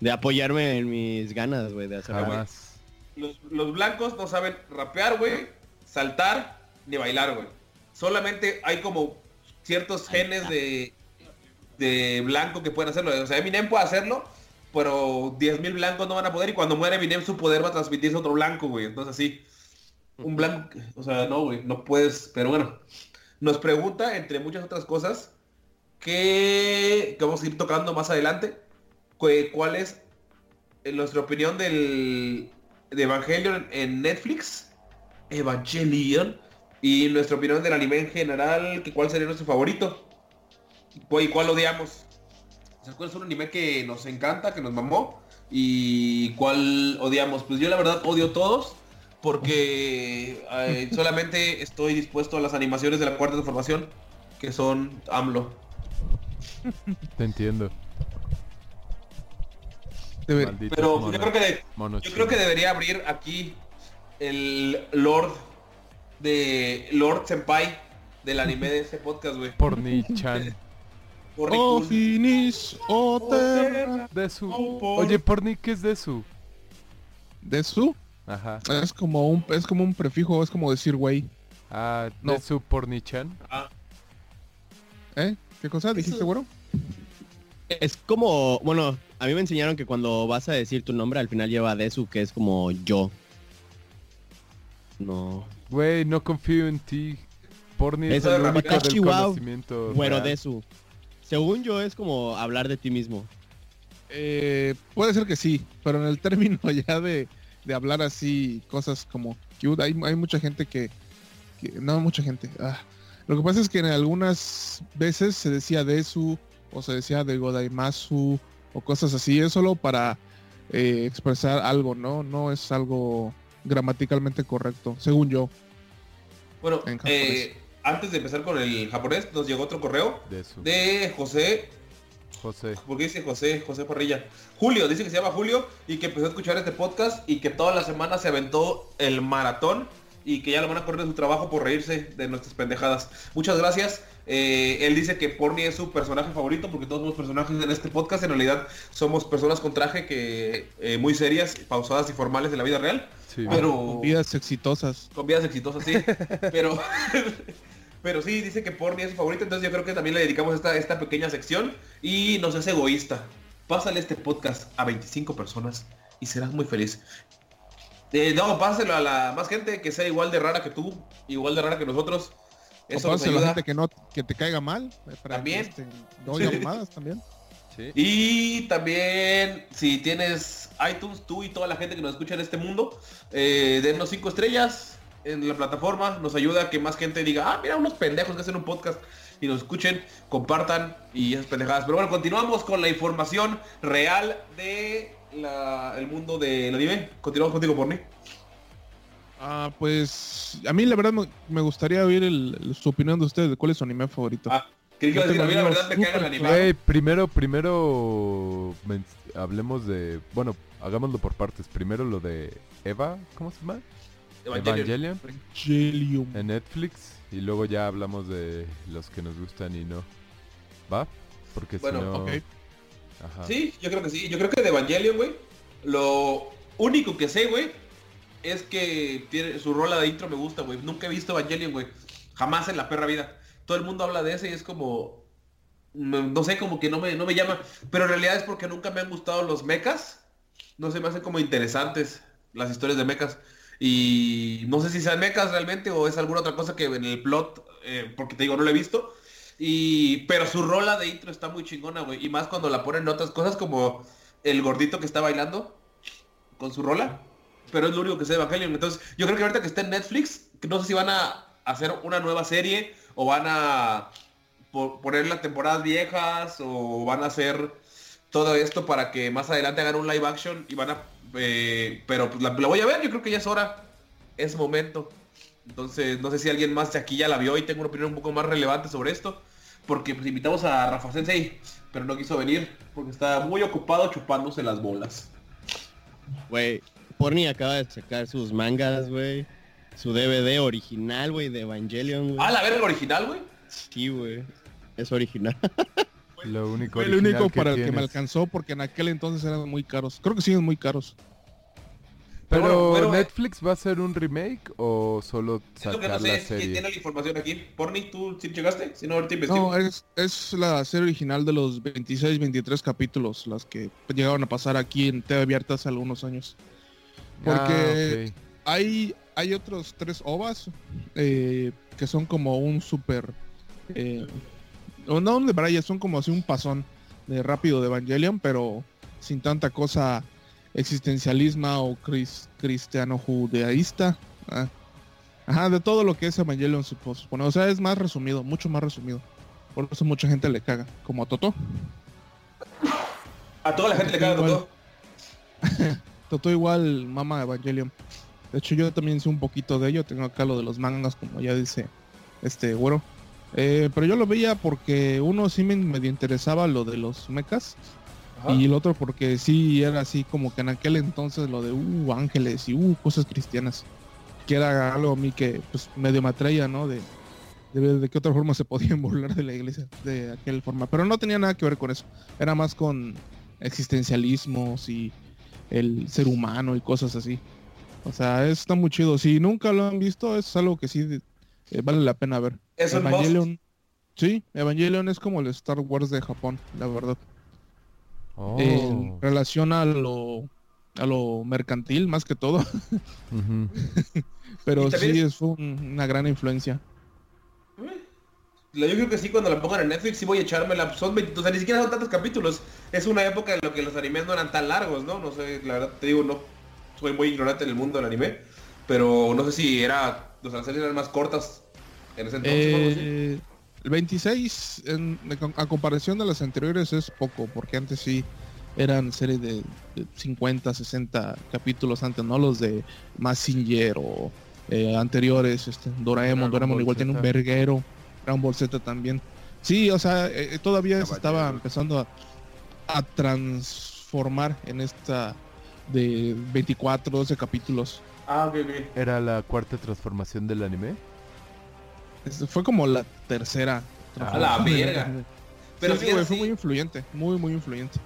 de apoyarme en mis ganas, güey, de hacer. Jamás. Los, los blancos no saben rapear, güey, saltar ni bailar, güey. Solamente hay como ciertos genes de, de blanco que pueden hacerlo. O sea, Eminem puede hacerlo, pero 10.000 blancos no van a poder y cuando muere Eminem su poder va a transmitirse a otro blanco, güey. Entonces así, un blanco, o sea, no, güey, no puedes, pero bueno. Nos pregunta, entre muchas otras cosas, que, vamos a ir tocando más adelante, cuál es en nuestra opinión del de Evangelion en Netflix, Evangelion, y nuestra opinión del anime en general, que cuál sería nuestro favorito, y cuál odiamos. Cuál es un anime que nos encanta, que nos mamó, y cuál odiamos. Pues yo la verdad odio todos, porque eh, solamente estoy dispuesto a las animaciones de la cuarta transformación, que son AMLO. Te entiendo. Pero monos- yo creo que de- Yo creo que debería abrir aquí el Lord de Lord Senpai del anime de ese podcast, güey. Porni-chan. Por Oh, Rikus. finis, oh, terra. Desu. Oh, por- Oye, Porni, ¿qué es Desu? De su, Ajá. es como un, es como un prefijo, es como decir güey. Ah, No. Desu Porni-chan. Ah, ¿Eh? ¿Qué cosa dijiste, güero? Es como, bueno, a mí me enseñaron que cuando vas a decir tu nombre al final lleva Desu, que es como yo. No. Güey, no confío en ti. Porni es el de único del Chihuahua. conocimiento. Bueno, real. Desu. Según yo es como hablar de ti mismo. Eh, puede ser que sí, pero en el término ya de, de hablar así, cosas como cute, hay, hay mucha gente que, que- No, mucha gente. ah. Lo que pasa es que en algunas veces se decía Desu o se decía de Godaimasu o cosas así. Es solo para eh, expresar algo, ¿no? No es algo gramaticalmente correcto, según yo. bueno, eh, antes de empezar con el japonés, nos llegó otro correo de José, José. ¿por qué dice José? José Parrilla. Julio, dice que se llama Julio y que empezó a escuchar este podcast y que toda la semana se aventó el maratón y que ya lo van a correr de su trabajo por reírse de nuestras pendejadas. Muchas gracias. Eh, él dice que Porni es su personaje favorito porque todos somos personajes en este podcast. En realidad somos personas con traje que eh, muy serias, pausadas y formales de la vida real. Sí. Pero Vidas exitosas. con vidas exitosas, sí. pero pero sí, dice que Porni es su favorito. Entonces yo creo que también le dedicamos esta, esta pequeña sección y no seas egoísta. Pásale este podcast a 25 personas y serás muy feliz. Eh, no, páselo a la más gente que sea igual de rara que tú, igual de rara que nosotros. Eso o nos pase la gente que no que te caiga mal. eh, para También. que, este, no también. Sí. Y también, si tienes iTunes, tú y toda la gente que nos escucha en este mundo, eh, dennos cinco estrellas en la plataforma. Nos ayuda a que más gente diga, ah, mira, unos pendejos que hacen un podcast y nos escuchen, compartan y esas pendejadas. Pero bueno, continuamos con la información real de la- el mundo del anime. Continuamos contigo, Porni. Ah, pues a mí la verdad me, gustaría oír el- el- su opinión de ustedes de cuál es su anime favorito. Ah, que iba a Yo decir, a mí la tengo verdad me caga el anime. Primero, primero hablemos de, bueno, hagámoslo por partes. Primero lo de Eva, ¿cómo se llama? Evangelion. Evangelion en Netflix y luego ya hablamos de los que nos gustan y no. ¿Va? Porque Bueno, si no... ok. Ajá. Sí, yo creo que sí. Yo creo que de Evangelion, güey. Lo único que sé, güey, es que tiene su rola de intro me gusta, güey. Nunca he visto Evangelion, güey. Jamás en la perra vida. Todo el mundo habla de ese y es como... No, no sé, como que no me, no me llama. Pero en realidad es porque nunca me han gustado los mechas. No se me hacen como interesantes las historias de mechas. Y no sé si sean mechas realmente o es alguna otra cosa que en el plot, eh, porque te digo, no lo he visto. Y, pero su rola de intro está muy chingona, güey. Y más cuando la ponen en otras cosas como el gordito que está bailando con su rola. Pero es lo único que sé de Evangelion. Entonces, yo creo que ahorita que está en Netflix, no sé si van a hacer una nueva serie o van a po- poner las temporadas viejas o van a hacer todo esto para que más adelante hagan un live action y van a... eh, pero pues la, la voy a ver, yo creo que ya es hora, es momento. Entonces, no sé si alguien más de aquí ya la vio y tengo una opinión un poco más relevante sobre esto. Porque pues, invitamos a Rafa Sensei, pero no quiso venir porque está muy ocupado chupándose las bolas. Güey, Porni acaba de sacar sus mangas, güey. Su DVD original, güey, de Evangelion, güey. Ah, la verga original, güey. Sí, güey. Es original. Lo único Fue el único para el que me alcanzó porque en aquel entonces eran muy caros. Creo que siguen muy caros. Pero eh. Netflix va a hacer un remake o solo que no sacar sé, la serie. tiene la información aquí. Porni, ¿tú sí llegaste? Si no, ahorita investigo. No, es, es la serie original de los 26, 23 capítulos, las que llegaron a pasar aquí en TV abierta hace algunos años. Porque Ah, hay, hay otros tres ovas eh, que son como un super... Eh, o no de Braya, son como así un pasón de rápido de Evangelion, pero sin tanta cosa existencialismo o cris- cristiano judaísta. Ah. Ajá, de todo lo que es Evangelion pues, supone. O sea, es más resumido, mucho más resumido. Por eso mucha gente le caga. Como a Toto. A toda la gente le caga. Toto igual mama Evangelion. De hecho yo también sé un poquito de ello. Tengo acá lo de los mangas, como ya dice este güero. Eh, pero yo lo veía porque uno sí me medio interesaba lo de los mechas. Ajá. Y el otro porque sí era así como que en aquel entonces lo de uh ángeles y uh cosas cristianas. Que era algo a mí que pues medio me atraía, ¿no? De, de ver de qué otra forma se podían burlar de la iglesia de aquel forma. Pero no tenía nada que ver con eso. Era más con existencialismos y el ser humano y cosas así. O sea, está muy chido. Si nunca lo han visto, es algo que sí eh, vale la pena ver. Es un Evangelion. Sí, Evangelion es como el Star Wars de Japón, la verdad. Oh. En relación a lo a lo mercantil más que todo, pero sí es- es un- una gran influencia. Yo creo que sí, cuando la pongan en Netflix sí voy a echármela. Son 20, o sea, ni siquiera son tantos capítulos. Es una época en la que los animes no eran tan largos, ¿no? No sé, la verdad te digo, no soy muy ignorante en el mundo del anime. Pero no sé si era, o sea, las series eran más cortas en ese entonces. Eh, el 26, en- a comparación de las anteriores, es poco, porque antes sí eran series de, de 50, 60 capítulos antes, ¿no? Los de Massinger o eh, anteriores, este, Doraemon, Dragon Doraemon Ball igual tiene un verguero, Dragon Ball Z también. Sí, o sea, eh, todavía se estaba empezando a, a transformar en esta de 24, 12 capítulos. Ah, ok, ok. ¿Era la cuarta transformación del anime? Fue como la tercera. A la verga. Pero Sí, sí, güey, es fue muy influyente, muy, muy influyente.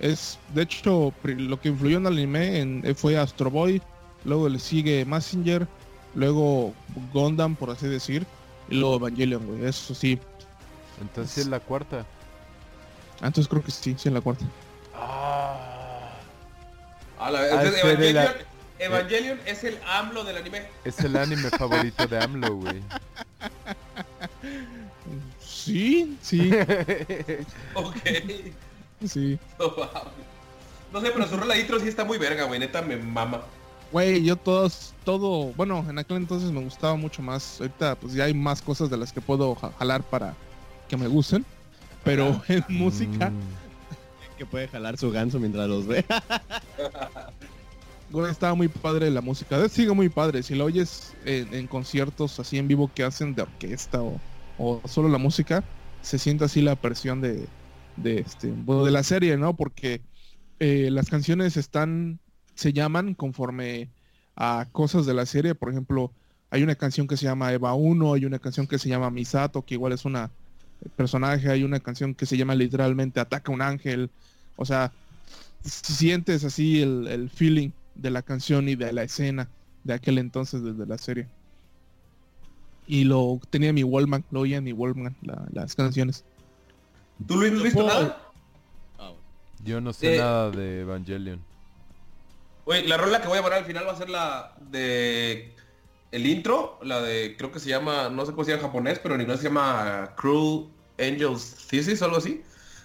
Es, de hecho, lo que influyó en el anime en- eh, fue Astro Boy, luego le sigue Messenger, luego Gundam, por así decir, y luego Evangelion, güey. Eso sí. Entonces la cuarta. Antes creo que sí, sí, en la cuarta. A la Ha de entonces, ser de la- Evangelion, es el AMLO del anime. Es el anime favorito de AMLO, güey. Sí, sí, Ok. sí. No, sé, pero su rola de intro sí está muy verga, güey. Neta me mama. Güey, yo todos, todo, bueno, en aquel entonces me gustaba mucho más. Ahorita pues ya hay más cosas de las que puedo ja- jalar para que me gusten. Pero en música, Mm. que puede jalar su ganso mientras los ve. Estaba muy padre la música. De- Sigue muy padre. Si la oyes en, conciertos así en vivo que hacen de orquesta o, o solo la música, se siente así la presión de, de, este, de la serie, ¿no? Porque eh, las canciones están, se llaman conforme a cosas de la serie. Por ejemplo, hay una canción que se llama Eva 1, hay una canción que se llama Misato, que igual es una eh, personaje, hay una canción que se llama literalmente Ataca un ángel. O sea, sientes así el feeling de la canción y de la escena de aquel entonces desde la serie. Y lo tenía mi Wallman, lo oía en mi Wallman, la- las canciones. ¿Tú Luis no has visto nada? Yo no sé Eh, nada de Evangelion. Oye, la rola que voy a poner al final va a ser la de el intro, la de creo que se llama, no sé cómo se llama en japonés, pero en inglés se llama Cruel Angels Thesis o algo así.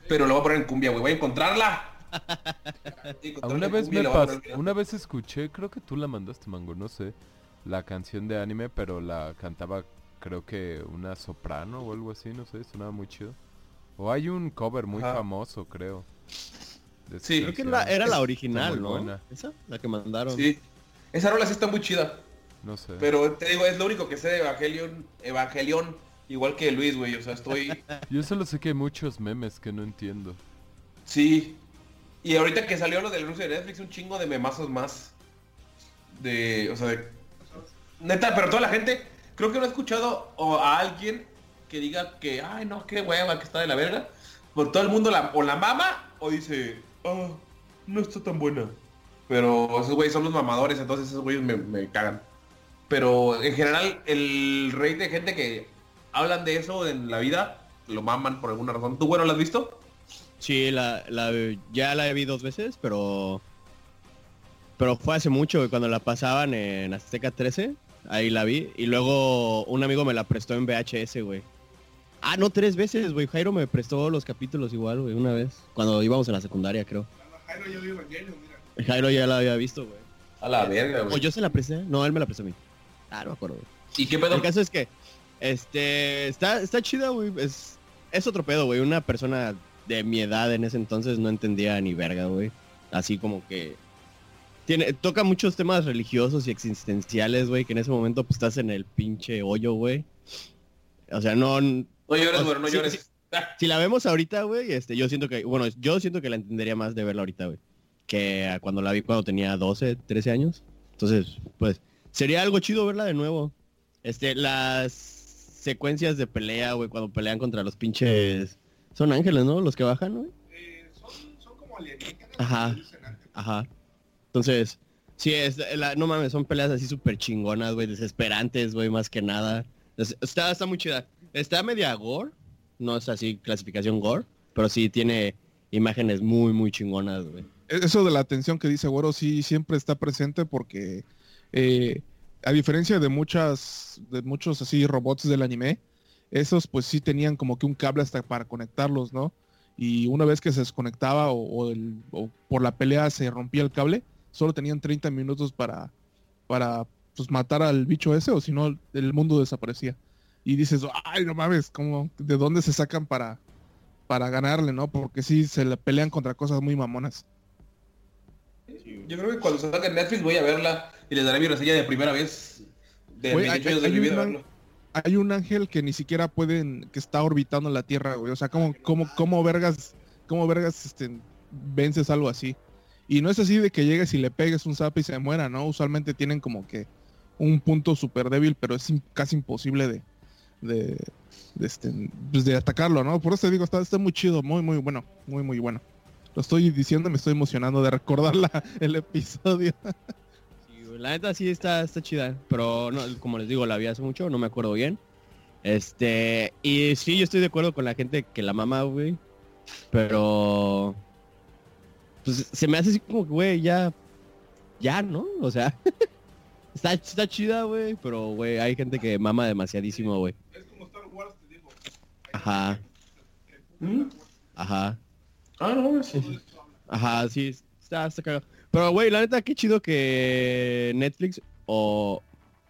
Pero la voy a poner en cumbia, güey. Voy a encontrarla. Una vez me pasó, una vez escuché, creo que tú la mandaste, Mango, no sé, la canción de anime, pero la cantaba creo que una soprano o algo así, no sé, sonaba muy chido. O hay un cover muy Ajá. famoso, creo. Sí. Creo que la- era la original, ¿no? buena. ¿Esa? La que mandaron. Sí. Esa rola sí está muy chida. No sé. Pero te digo, es lo único que sé de Evangelion. Evangelion, igual que Luis, güey. O sea, estoy... Yo solo sé que hay muchos memes que no entiendo. Sí. Y ahorita que salió lo del anuncio de Netflix, un chingo de memazos más. De, o sea, de... Neta, pero toda la gente, creo que no he escuchado a alguien que diga que, ay no, qué hueva, que está de la verga. Por todo el mundo la, o la mama o dice, ah, no está tan buena. Pero esos güeyes son los mamadores, entonces esos güeyes me, me cagan. Pero en general, el rey de gente que hablan de eso en la vida, lo maman por alguna razón. ¿Tú, bueno, lo has visto? Sí, la, la, ya la vi dos veces, pero... Pero fue hace mucho, güey, cuando la pasaban en Azteca 13, ahí la vi. Y luego un amigo me la prestó en VHS, güey. Ah, no, tres veces, güey. Jairo me prestó los capítulos igual, güey, una vez. Cuando íbamos en la secundaria, creo. Jairo ya la había visto, güey. A la verga, O güey. yo se la presté. No, él me la prestó a mí. Ah, no me acuerdo, güey. ¿Y qué pedo? El caso es que, este, está, está chida, güey. Es, es otro pedo, güey. Una persona de mi edad en ese entonces no entendía ni verga, güey. Así como que tiene, toca muchos temas religiosos y existenciales, güey, que en ese momento pues estás en el pinche hoyo, güey. O sea, no, No llores, güey, no llores. si la vemos ahorita, güey, este, yo siento que, bueno, yo siento que la entendería más de verla ahorita, güey, que cuando la vi cuando tenía 12, 13 años. Entonces, pues, sería algo chido verla de nuevo. Este, las secuencias de pelea, güey, cuando pelean contra los pinches... Son ángeles, ¿no? Los que bajan, güey. Ajá. Ajá. Entonces, sí, es, la- no mames, son peleas así súper chingonas, güey, desesperantes, güey, más que nada. Es- Está, está muy chida. Está media gore, no es así clasificación gore, pero sí tiene imágenes muy, muy chingonas, güey. Eso de la atención que dice Güero sí siempre está presente porque eh, a diferencia de muchas de muchos así robots del anime, esos pues sí tenían como que un cable hasta para conectarlos, ¿no? Y una vez que se desconectaba o, o el- o por la pelea se rompía el cable, solo tenían 30 minutos para para pues matar al bicho ese o si no el mundo desaparecía. Y dices, ay, no mames, ¿cómo, ¿de dónde se sacan para, para ganarle, no? Porque sí se le pelean contra cosas muy mamonas. Yo creo que cuando salga en Netflix voy a verla y les daré mi reseña de primera vez de Güey, mis hay- 18 años de hay. Hay un ángel que ni siquiera pueden, que está orbitando la Tierra, güey. O sea, ¿cómo, cómo, cómo vergas, cómo vergas este, vences algo así? Y no es así de que llegues y le pegues un zap y se muera, ¿no? Usualmente tienen como que un punto súper débil, pero es casi imposible de, de, de, este, pues de atacarlo, ¿no? Por eso te digo, está, está muy chido, muy, muy bueno, muy, muy bueno. Lo estoy diciendo, me estoy emocionando de recordar la- el episodio. Sí, güey, la neta sí está, está chida, pero no, como les digo, la vi hace mucho, no me acuerdo bien. Este, y sí, yo estoy de acuerdo con la gente que la mama, güey. Pero pues se me hace así como que, güey, ya ya, ¿no? O sea, está, está chida, güey, pero güey, hay gente que mama demasiadísimo, güey. Ajá, ¿Mm? ajá. Ah, no, es- Ajá, sí, está, está cagado. Pero, güey, la neta, qué chido que Netflix o...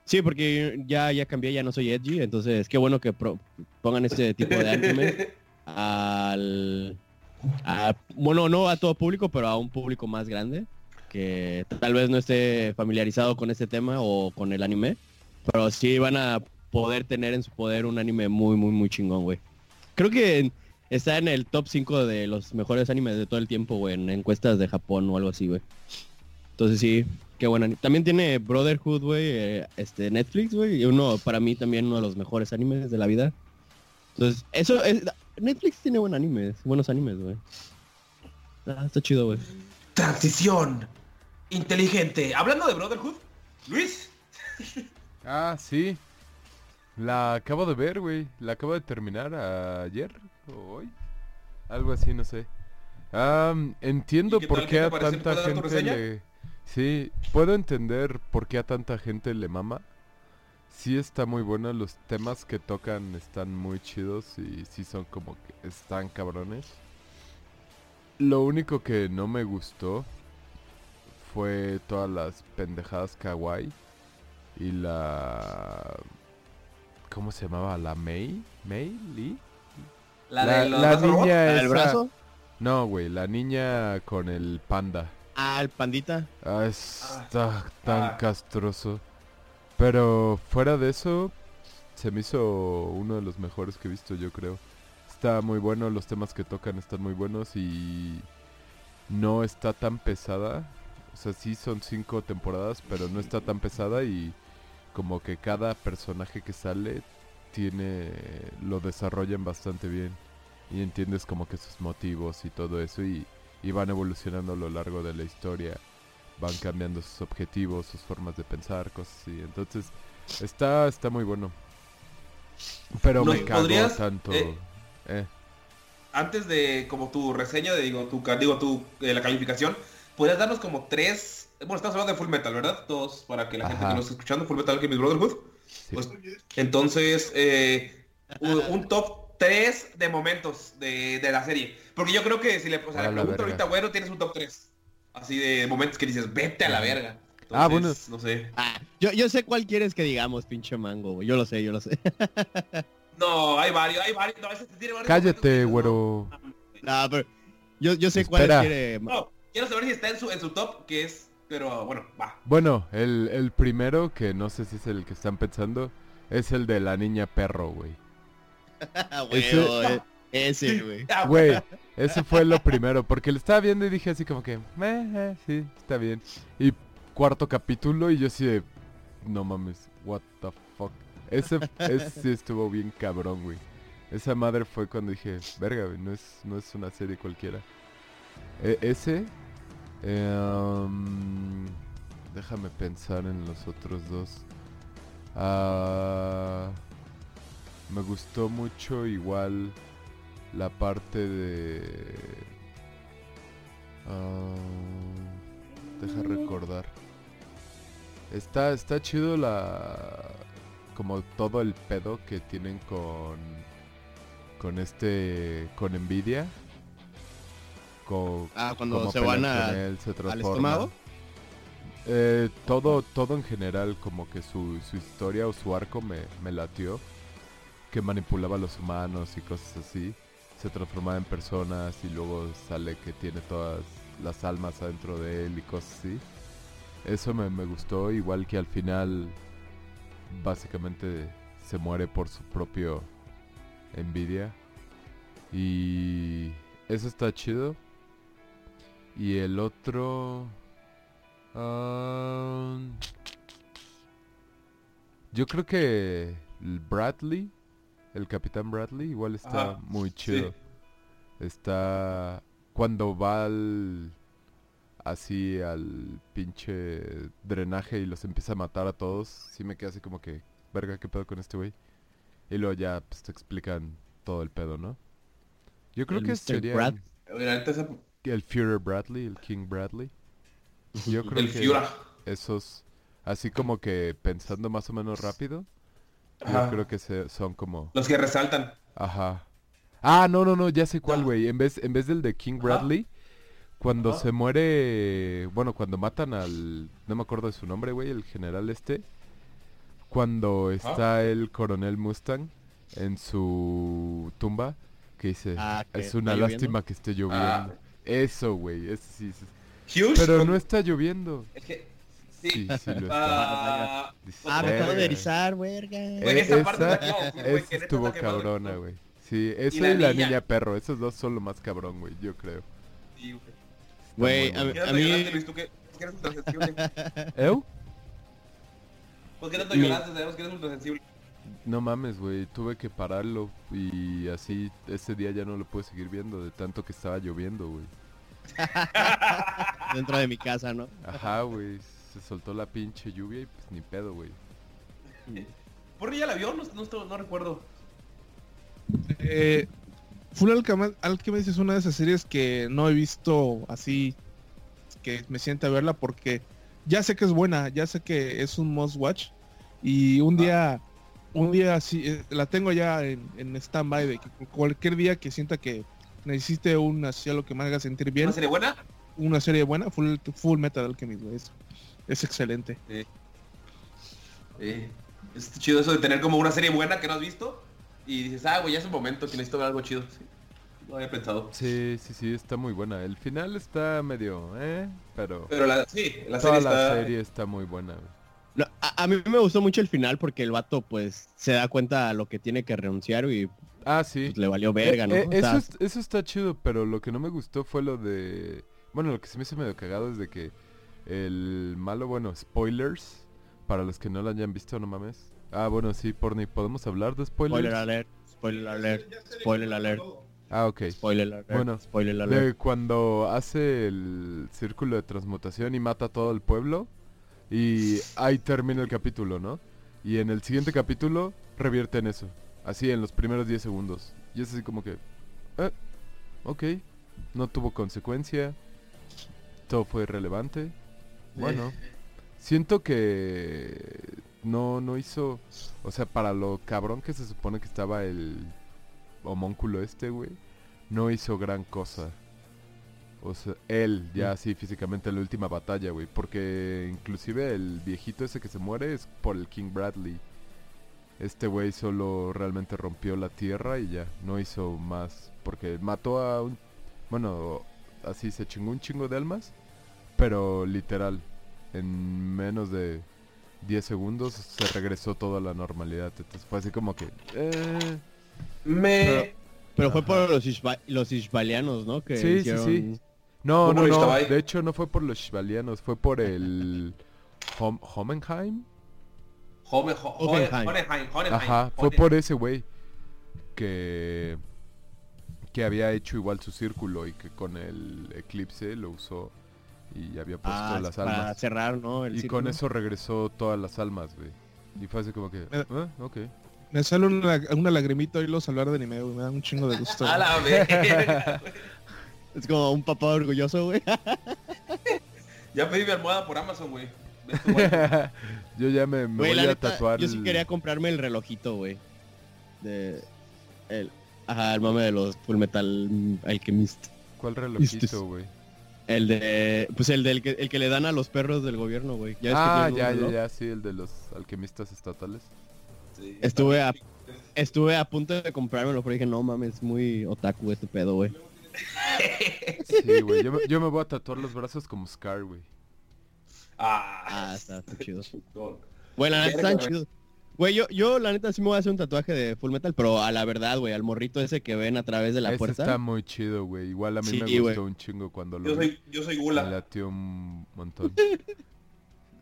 Sí, porque ya, ya cambié, ya no soy edgy, entonces qué bueno que pro- pongan este tipo de anime al... a- bueno, no a todo público, pero a un público más grande, que tal vez no esté familiarizado con este tema o con el anime, pero sí van a poder tener en su poder un anime muy, muy, muy chingón, güey. Creo que está en el top 5 de los mejores animes de todo el tiempo, güey, en encuestas de Japón o algo así, güey. Entonces sí, qué buen anime. También tiene Brotherhood, güey, eh, este Netflix, güey, y uno para mí también uno de los mejores animes de la vida. Entonces, eso es Netflix tiene buen animes, buenos animes, güey. Ah, está chido, güey. Transición. Inteligente. Hablando de Brotherhood, Luis. Ah, sí. La acabo de ver, güey. La acabo de terminar ayer hoy. Algo así, no sé. Entiendo ¿Y qué por qué ¿Qué te a tanta ¿Puedo dar tu gente le... Sí, puedo entender por qué a tanta gente le mama. Sí está muy buena, los temas que tocan están muy chidos y sí son como que están cabrones. Lo único que no me gustó fue todas las pendejadas kawaii y la... ¿Cómo se llamaba? ¿La Mei? ¿Mei Lee? La, La, de los la brazos robots. niña ¿El brazo? No, güey, la niña con el panda. Ah, el pandita. Ah, está tan Ah. castroso. Pero fuera de eso, se me hizo uno de los mejores que he visto, yo creo. Está muy bueno, los temas que tocan están muy buenos y no está tan pesada. O sea, sí son cinco temporadas, pero no está tan pesada y como que cada personaje que sale tiene lo desarrollan bastante bien y entiendes como que sus motivos y todo eso y, y van evolucionando a lo largo de la historia van cambiando sus objetivos, sus formas de pensar, cosas así. Entonces, está, está muy bueno. Pero ¿Nos me podrías, tanto. eh, eh, Antes de como tu reseña, de, digo, tu, digo, tu, eh, la calificación, ¿podrías darnos como tres... Bueno, estamos hablando de Full Metal, ¿verdad? Todos, para que la gente que nos está escuchando, Full Metal Alchemist Brotherhood. Sí. Pues, entonces, eh, un, top 3 de momentos de, de la serie. Porque yo creo que si le, o sea, A le la pregunto ahorita, bueno, tienes un top 3. Así de momentos que dices, vete a la verga. Ah, bueno. Entonces, No sé. Ah, yo, yo sé cuál quieres que digamos, pinche mango. Yo lo sé, yo lo sé. No, hay varios, hay varios. No, ese tiene varios Cállate, güero. dices, No, pero yo, yo sé cuál quiere. No, quiero saber si está en su, en su top, que es... Pero bueno, va. Bueno, el, el primero, que no sé si es el que están pensando, es el de la niña perro, güey. Ese, eh, ese, güey. Güey, ese fue lo primero, porque lo estaba viendo y dije así como que, "Eh, eh, sí, está bien. Y cuarto capítulo y yo así de, no mames, what the fuck. Ese, ese sí estuvo bien cabrón, güey. Esa madre fue cuando dije, verga, güey, no es, no es una serie cualquiera. E- ese, eh, déjame pensar en los otros dos. Ah, me gustó mucho igual la parte de... ah, deja recordar. Está, está chido la... Como todo el pedo que tienen con... Con este... Con Nvidia. Ah, cuando se van a- él, se al estómago. Eh, todo, todo en general, como que su, su historia o su arco me, me latió. Que manipulaba a los humanos y cosas así. Se transformaba en personas y luego sale que tiene todas las almas adentro de él y cosas así. Eso me, me gustó, igual que al final básicamente se muere por su propio envidia. Y eso está chido. Y el otro... ah, yo creo que el Bradley, el Capitán Bradley, igual está muy sí. chido. Está cuando va al así al pinche drenaje y los empieza a matar a todos, sí me queda así como que, verga, ¿qué pedo con este güey? Y luego ya pues, te explican todo el pedo, ¿no? Yo creo El que Mr. sería Brad. Oye, la neta, esa- el Führer Bradley, el King Bradley. Yo creo el que esos, así como que pensando más o menos rápido, Ajá. yo creo que se, son como, Los que resaltan. ajá. Ah, no, no, no, ya sé cuál, No. güey. En vez, en vez del de King Ajá. Bradley, cuando Ajá. se muere, bueno, cuando matan al, no me acuerdo de su nombre, güey, el general este, cuando está el coronel Mustang en su tumba, que dice, Ah, es una lloviendo. lástima que esté lloviendo. Ah. Eso, güey, ese sí, sí. Huge. Pero con- no está lloviendo. Es que... Sí. Sí, sí lo está. Ah, Dices, Ah, me acabo de "Verga". erizar, verga. Güey, Eh, esa parte esa- está claro, güey, esa estuvo cabrona, güey. Sí, eso y la la, niña. niña. perro, esos dos son lo más cabrón, güey, yo creo. sí, güey. A bueno. mí- ¿Qué tanto mí- lloraste, Luis? ¿Tú qué? ¿Por qué eres ultrasensible? ¿Eu? ¿Por qué tanto lloraste? Sabemos que eres ultrasensible. No mames, güey, tuve que pararlo y así ese día ya no lo pude seguir viendo de tanto que estaba lloviendo, güey. Dentro de mi casa, ¿no? Ajá, güey, se soltó la pinche lluvia y pues ni pedo, güey. ¿Por qué ya la vio? No, no, no recuerdo. Eh, Full Alchemist es una de esas series que no he visto así que me sienta a verla porque ya sé que es buena, ya sé que es un must watch y un día, un día así eh, la tengo ya en, en stand-by de que cualquier día que sienta que necesite un así algo que me haga sentir bien, ¿Una serie buena? una serie buena, Full, full Metal Alchemist, güey, es, es excelente. Es chido eso de tener como una serie buena que no has visto. y dices, ah, güey, ya es el momento que necesito ver algo chido. Sí, no había pensado. Sí, sí, sí, está muy buena. El final está medio, ¿eh? Pero Pero la, sí, la toda serie la está... serie está muy buena, güey. No, a, a mí me gustó mucho el final porque el vato pues se da cuenta a lo que tiene que renunciar y Ah, sí. pues, le valió verga, ¿no? Eh, eh, O sea, eso, es- eso está chido, pero lo que no me gustó fue lo de... Bueno, lo que se me hizo medio cagado es de que el malo, bueno, spoilers, para los que no lo hayan visto, no mames. Ah, bueno, sí, Porni, ¿podemos hablar de spoilers? spoiler alert, spoiler alert, spoiler alert, Ah, ok. spoiler alert, Bueno, spoiler alert. De cuando hace el círculo de transmutación y mata a todo el pueblo. Y ahí termina el capítulo, ¿no? Y en el siguiente capítulo revierten eso. Así en los primeros 10 segundos. Y es así como que... Eh, ok. No tuvo consecuencia. Todo fue irrelevante. Bueno. Siento que... No, no hizo... O sea, para lo cabrón que se supone que estaba el homónculo este, güey no hizo gran cosa. O sea, él ya así físicamente en la última batalla, güey. Porque inclusive el viejito ese que se muere es por el King Bradley. Este güey solo realmente rompió la tierra y ya, no hizo más. Porque mató a un... Bueno, así se chingó un chingo de almas. Pero literal, en menos de 10 segundos se regresó todo a la normalidad. Entonces fue así como que... eh, Me... Pero fue por los, Ishba- los ishbalianos, ¿no? Que Sí, sí, sí. No, no, no. De hecho, no fue por los Shvalianos, fue por el Hom- Homenheim. Home, ho- ho- Hohenheim. Hohenheim, Hohenheim, Ajá, fue por ese güey que que había hecho igual su círculo y que con el eclipse lo usó y había puesto Ah, las para almas. cerrar, ¿no? El Y círculo. con eso regresó todas las almas, güey. Y fue así como que, Eh. ah, ok. Me sale una, una lagrimita oírlo salvar de anime, güey. Me da un chingo de gusto. A la verga. Es como un papá orgulloso, güey. ya pedí mi almohada por Amazon, güey. Yo ya me, me Güey, voy a neta, tatuar. yo sí el- quería comprarme el relojito, güey. De... El... Ajá, el mame de los Full Metal Alchemist. ¿Cuál Este relojito, güey? El de... Pues el del que, el que le dan a los perros del gobierno, güey. ¿Ya ves que Ah, ya, ya, ya, sí, el de los alquimistas estatales. Sí, Estuve a, estuve a punto de comprármelo, pero dije, no mames, es muy otaku este pedo, güey. Sí, güey. Yo, me- yo me voy a tatuar los brazos como Scar, güey. Ah, Ah, está, está chido. Güey, la neta están güey. chidos. Güey, yo, yo la neta sí me voy a hacer un tatuaje de Full Metal, pero a la verdad, güey, al morrito ese que ven a través de la Ese puerta. está muy chido, güey. Igual a mí Sí, me gustó un chingo cuando lo Yo soy, yo soy Me gula. latió un montón.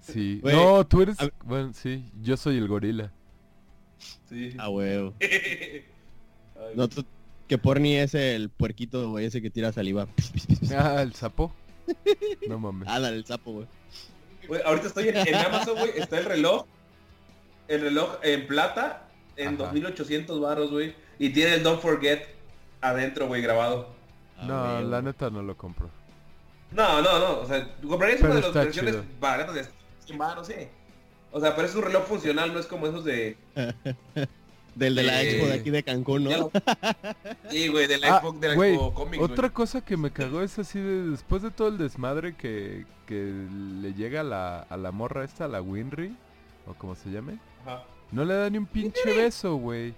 Sí. No, tú eres... a- Bueno, sí. Yo soy el gorila. Sí. Ah. Ay, No, tú- que porni es el puerquito, güey, ese que tira saliva. Ah, el sapo. No mames. Ah, dale, el sapo, güey. Güey, ahorita estoy en, en Amazon, güey. Está el reloj. El reloj en plata. En Ajá. 2800 baros, güey. Y tiene el Don't Forget adentro, güey, grabado. Ah, no, güey, la güey. neta no lo compro. No, no, no. O sea, comprarías Pero una de las versiones chido. baratas de 100 baros, sí. O sea, pero es un reloj funcional, no es como esos de... Del de la Eh, expo de aquí de Cancún, ¿no? lo- Sí, güey, de la Ah, Expo, de la güey, Expo Comics, güey. Otra cosa que me cagó es así de después de todo el desmadre que, que le llega a la, a la morra esta, a la Winry, o como se llame, Ajá. no le da ni un pinche beso, güey.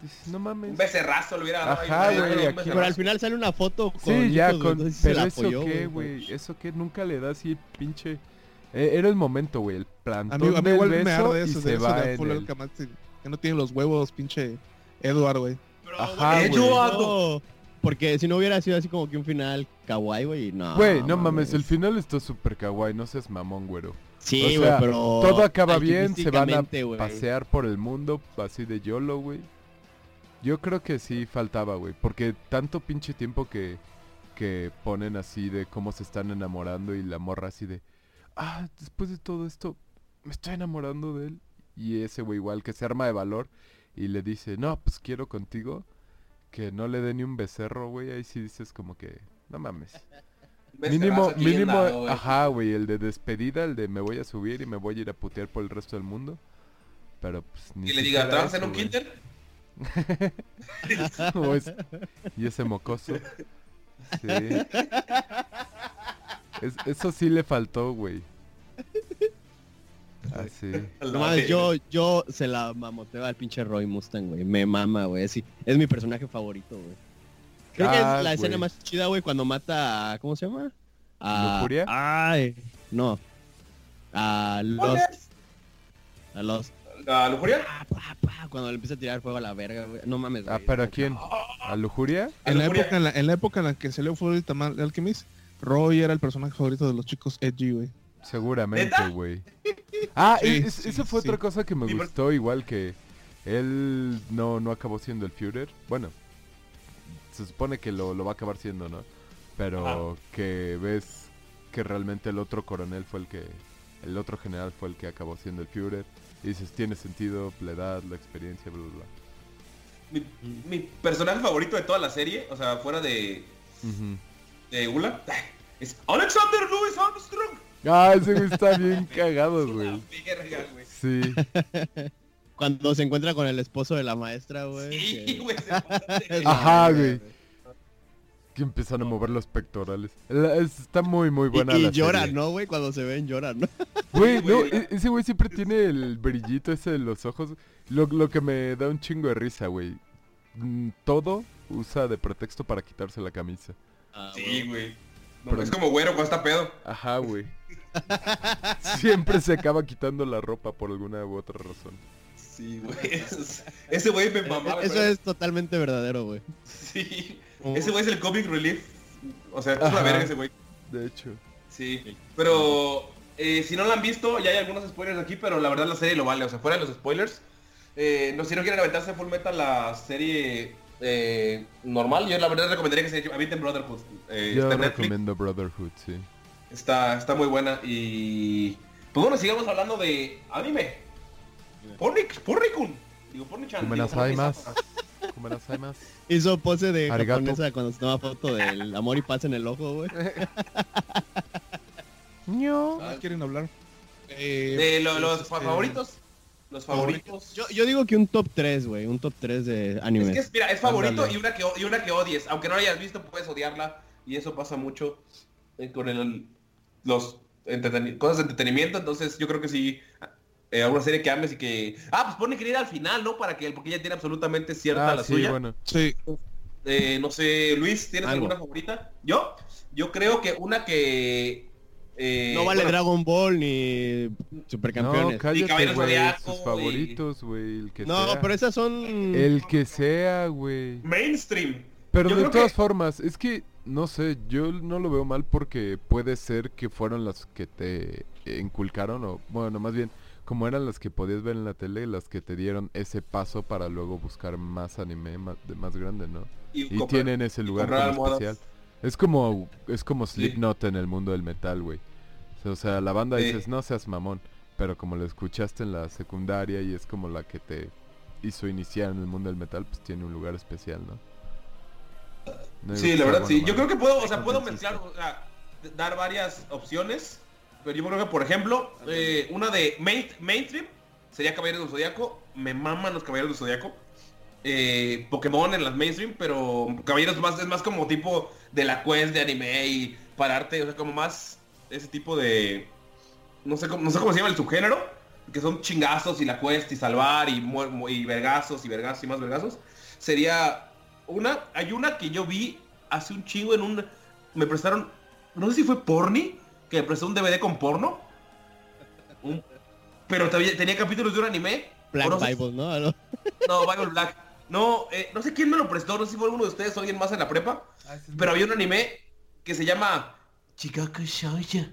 Dices, no mames. Un becerrazo lo hubiera dado Ajá, güey. Pero al final sale una foto con Sí, ya, hijos, con... se Pero eso qué, güey, eso que nunca le da así pinche... Eh, era el momento, güey, el plantón Amigo, del igual me beso arde y eso, se de eso va de en el... Que no tiene los huevos, pinche Edward, güey. Ajá, yo- No, porque si no hubiera sido así como que un final kawaii, güey, no. Güey, no mames, el final está súper kawaii, no seas mamón, güero. Sí, o güey, sea, pero... Todo acaba bien, se van a pasear por el mundo así de YOLO, güey. Yo creo que sí faltaba, güey, porque tanto pinche tiempo que, que ponen así de cómo se están enamorando y la morra así de, ah, después de todo esto, me estoy enamorando de él. Y ese güey igual que se arma de valor y le dice, no, pues quiero contigo, que no le dé ni un becerro, güey, ahí sí dices como que, no mames. Mínimo, mínimo, ajá, güey, el de despedida, el de me voy a subir y me voy a ir a putear por el resto del mundo. Pero pues ni Y le diga, siquiera ¿trabajas en eso, un kinder? Es- y ese mocoso. Sí. Es- eso sí le faltó, güey. Así. No mames, yo, yo se la mamoteo al pinche Roy Mustang, güey. Me mama, güey. Es, es mi personaje favorito, güey. Creo que Ah, es la escena más chida, güey, cuando mata a... ¿Cómo se llama? A... ¿Lujuria? Ay, no. A los... A los... ¿La lujuria? Pa, pa, cuando le empieza a tirar fuego a la verga, güey. No mames, güey. Ah, ¿pero a quién? ¿A Lujuria? En la, Lujuria. época, en, la, en la época en la que salió Full Metal Alchemist, Roy era el personaje favorito de los chicos edgy, güey. Seguramente, ¿Neta? güey. Ah, Sí, es- sí, esa fue sí. otra cosa que me gustó, igual que él no, no acabó siendo el Führer. Bueno, se supone que lo, lo va a acabar siendo, ¿no? Pero que ves que realmente el otro coronel fue el que... El otro general fue el que acabó siendo el Führer. Y dices, tiene sentido, la edad, la experiencia, bla, bla, bla. Mi, mi personaje favorito de toda la serie, o sea, fuera de, de Ula, es Alexander Louis Armstrong. Ah, ese güey está bien cagado, güey. Sí. Cuando se encuentra con el esposo de la maestra, güey. Sí, que- güey. de- Ajá, güey. Que empiezan a mover los pectorales. La- es- está muy, muy buena Y, y la lloran, serie. ¿no, güey? Cuando se ven, lloran, ¿no? Güey, no, e- ese güey siempre tiene el brillito ese de los ojos. Lo, lo que me da un chingo de risa, güey. Mm, Todo usa de pretexto para quitarse la camisa. Ah, Sí, güey. No, Pero- es como güero cuando está pedo. Ajá, güey. Siempre se acaba quitando la ropa por alguna u otra razón. Sí, güey. Ese- Ese güey me mamaba. Eso güey. es totalmente verdadero, güey. Sí. Ese güey es el comic relief. O sea, es una verga ese güey. De hecho. Sí. Pero eh, si no lo han visto, ya hay algunos spoilers aquí, pero la verdad la serie lo vale. O sea, fuera de los spoilers. Eh, no, si no quieren aventarse Full Metal la serie eh, normal, yo la verdad recomendaría que se avienten Brotherhood. Eh, Yo está en Netflix. recomiendo Brotherhood, sí. Está, está muy buena y... Pues bueno, sigamos hablando de anime. Pornik, Pornikun. Digo, Pornichan. más. Más. Hizo pose de Arigato. japonesa cuando se toma foto del amor y paz en el ojo, güey. Ah, ¿Quieren hablar? Eh, De lo- los este, favoritos. Los favoritos. Yo, yo digo que un top 3, güey. Un top 3 de animes. Es que es, mira, es favorito y una, que, y una que odies. Aunque no la hayas visto, puedes odiarla. Y eso pasa mucho eh, con el, los cosas de entretenimiento. Entonces yo creo que sí. Eh, alguna serie que ames y que... Ah, pues pone que ir al final, ¿no? Para que porque ella tiene absolutamente cierta Ah, la sí, suya. bueno. Sí, Eh, no sé, Luis, ¿tienes Algo. alguna favorita? ¿Yo? Yo creo que una que... eh, no vale bueno, Dragon Ball ni Supercampeones. No, cállate. Zodiaco Sus y- favoritos, güey. No, sea. pero esas son... El que sea, güey. Mainstream. Pero Yo de todas que- formas, es que, no sé, yo no lo veo mal porque puede ser que fueron las que te inculcaron, o bueno, más bien, como eran las que podías ver en la tele, las que te dieron ese paso para luego buscar más anime más, de más grande, ¿no? Y comprar- tienen ese lugar almohadas. especial. Es como, es como Sí. Slipknot en el mundo del metal, güey. O sea, la banda Sí. dices, no seas mamón, pero como lo escuchaste en la secundaria y es como la que te hizo iniciar en el mundo del metal, pues tiene un lugar especial, ¿no? No Sí, la verdad sí. Yo creo que puedo, o sea, puedo mezclar, o sea, dar varias opciones. Pero yo creo que, por ejemplo, eh, una de main- mainstream sería Caballeros del Zodiaco. Me maman los Caballeros del Zodiaco. Eh, Pokémon en las mainstream, pero Caballeros más, es más como tipo de la quest de anime y pararte, o sea, como más ese tipo de... No sé, cómo, no sé cómo se llama el subgénero, que son chingazos y la quest y salvar y, y vergazos y vergazos y más vergazos. Sería una, hay una que yo vi hace un chingo en un, me prestaron, no sé si fue Porni, que me prestó un DVD con porno. Un- pero tenía capítulos de un anime. Black no Bible, ¿no? No, Bible Black. No, eh, no sé quién me lo prestó, no sé si fue alguno de ustedes o alguien más en la prepa. Pero había un anime que se llama Chicago Shouja.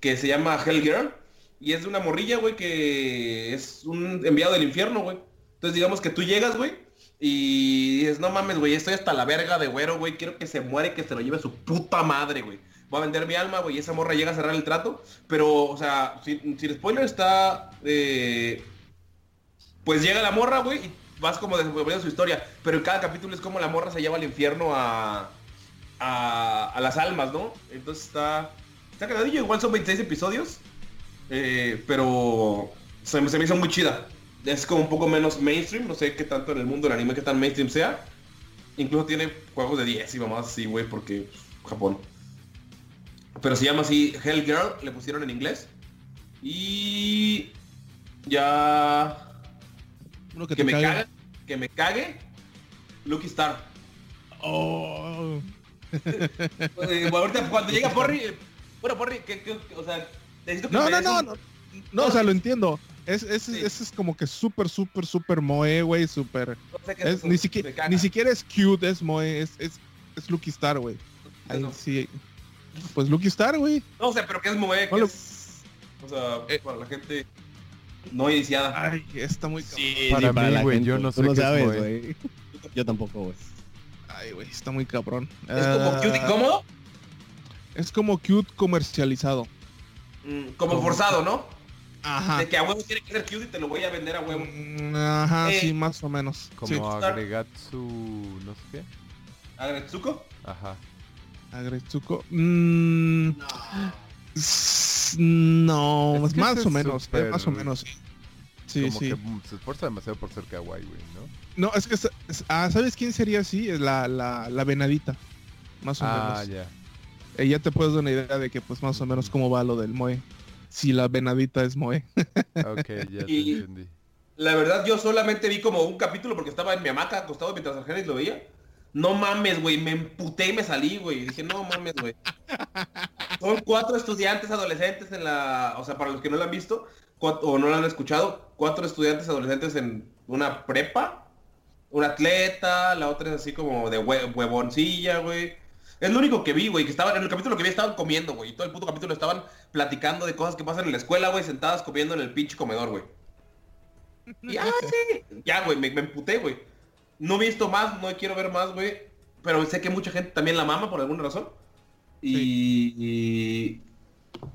Que se llama Hell Girl. Y es de una morrilla, güey, que es un enviado del infierno, güey. Entonces digamos que tú llegas, güey. Y dices, no mames, güey, estoy hasta la verga de güero, güey. Quiero que se muere, que se lo lleve su puta madre, güey. Voy a vender mi alma, güey. Y esa morra llega a cerrar el trato. Pero, o sea, sin, sin spoiler está... eh, pues llega la morra, güey, y vas como descubriendo su historia. Pero en cada capítulo es como la morra se lleva al infierno a, a, a las almas, ¿no? Entonces está... Está cagadillo, igual son 26 episodios. eh, pero se, me- se me hizo muy chida. Es como un poco menos mainstream, no sé qué tanto en el mundo del anime, qué tan mainstream sea. Incluso tiene juegos de 10 y mamás así, güey, porque pues, Japón. Pero se llama así Hell Girl, le pusieron en inglés. Y Ya. Uno que, Que, te me cague. Que me cague. Lucky Star. Oh. Eh, ahorita cuando llega Porri. eh, Bueno, Porri, que, que- que- o sea, necesito que No, no, no, un- no. No, o sea, lo entiendo. Es, es, Sí. es, es como que súper, súper, súper moe, güey, súper... no sé qué es- ni, siquiera, ni siquiera es cute, es moe, es, es, es Lucky Star, güey. Eso. sí. Pues Lucky Star, güey. No sé, pero que es Moe, que No es- O sea, Eh. para la gente no iniciada. Ay, está muy cabrón. Sí, Para para mí, la güey, yo no Tú sé lo es sabes, güey. Yo tampoco, güey. Ay, güey, está muy cabrón. Es como Ah, cute incómodo, Es como cute comercializado. mm, como Como- forzado, ¿no? Ajá. De que a huevo tiene que ser cute y te lo voy a vender a huevo. Mm, Ajá, Eh, sí, más o menos. Como Sí. Agregatsu... no sé qué. ¿Agretsuko? Ajá. Agretsuko. Mm, s- no, Es que más o menos, eh, más o menos, sí. Sí, como sí. que mm, se esfuerza demasiado por ser kawaii, güey, ¿no? No, es que, es- es- ah, ¿sabes quién sería así? Es La, la, la venadita. Más o Ah, menos. ya. Eh, ya te puedes dar una idea de que pues más o menos cómo va lo del Moe. Si la venadita es Moe. Ok, ya te entendí. La verdad, yo solamente vi como un capítulo porque estaba en mi hamaca acostado mientras Argenis lo veía. No mames, güey, me emputé y me salí, güey. Dije, no mames, güey. Son cuatro estudiantes adolescentes en la... O sea, para los que no lo han visto o no lo han escuchado, cuatro estudiantes adolescentes en una prepa. Un atleta, la otra es así como de hue- huevoncilla, güey. Es lo único que vi, güey, que estaban, en el capítulo que vi estaban comiendo, güey. Y todo el puto capítulo estaban platicando de cosas que pasan en la escuela, güey, sentadas comiendo en el pinche comedor, güey. Y, ah, sí. Ya, güey, me, me emputé, güey. No he visto más, no quiero ver más, güey. Pero sé que mucha gente también la mama por alguna razón. Y, y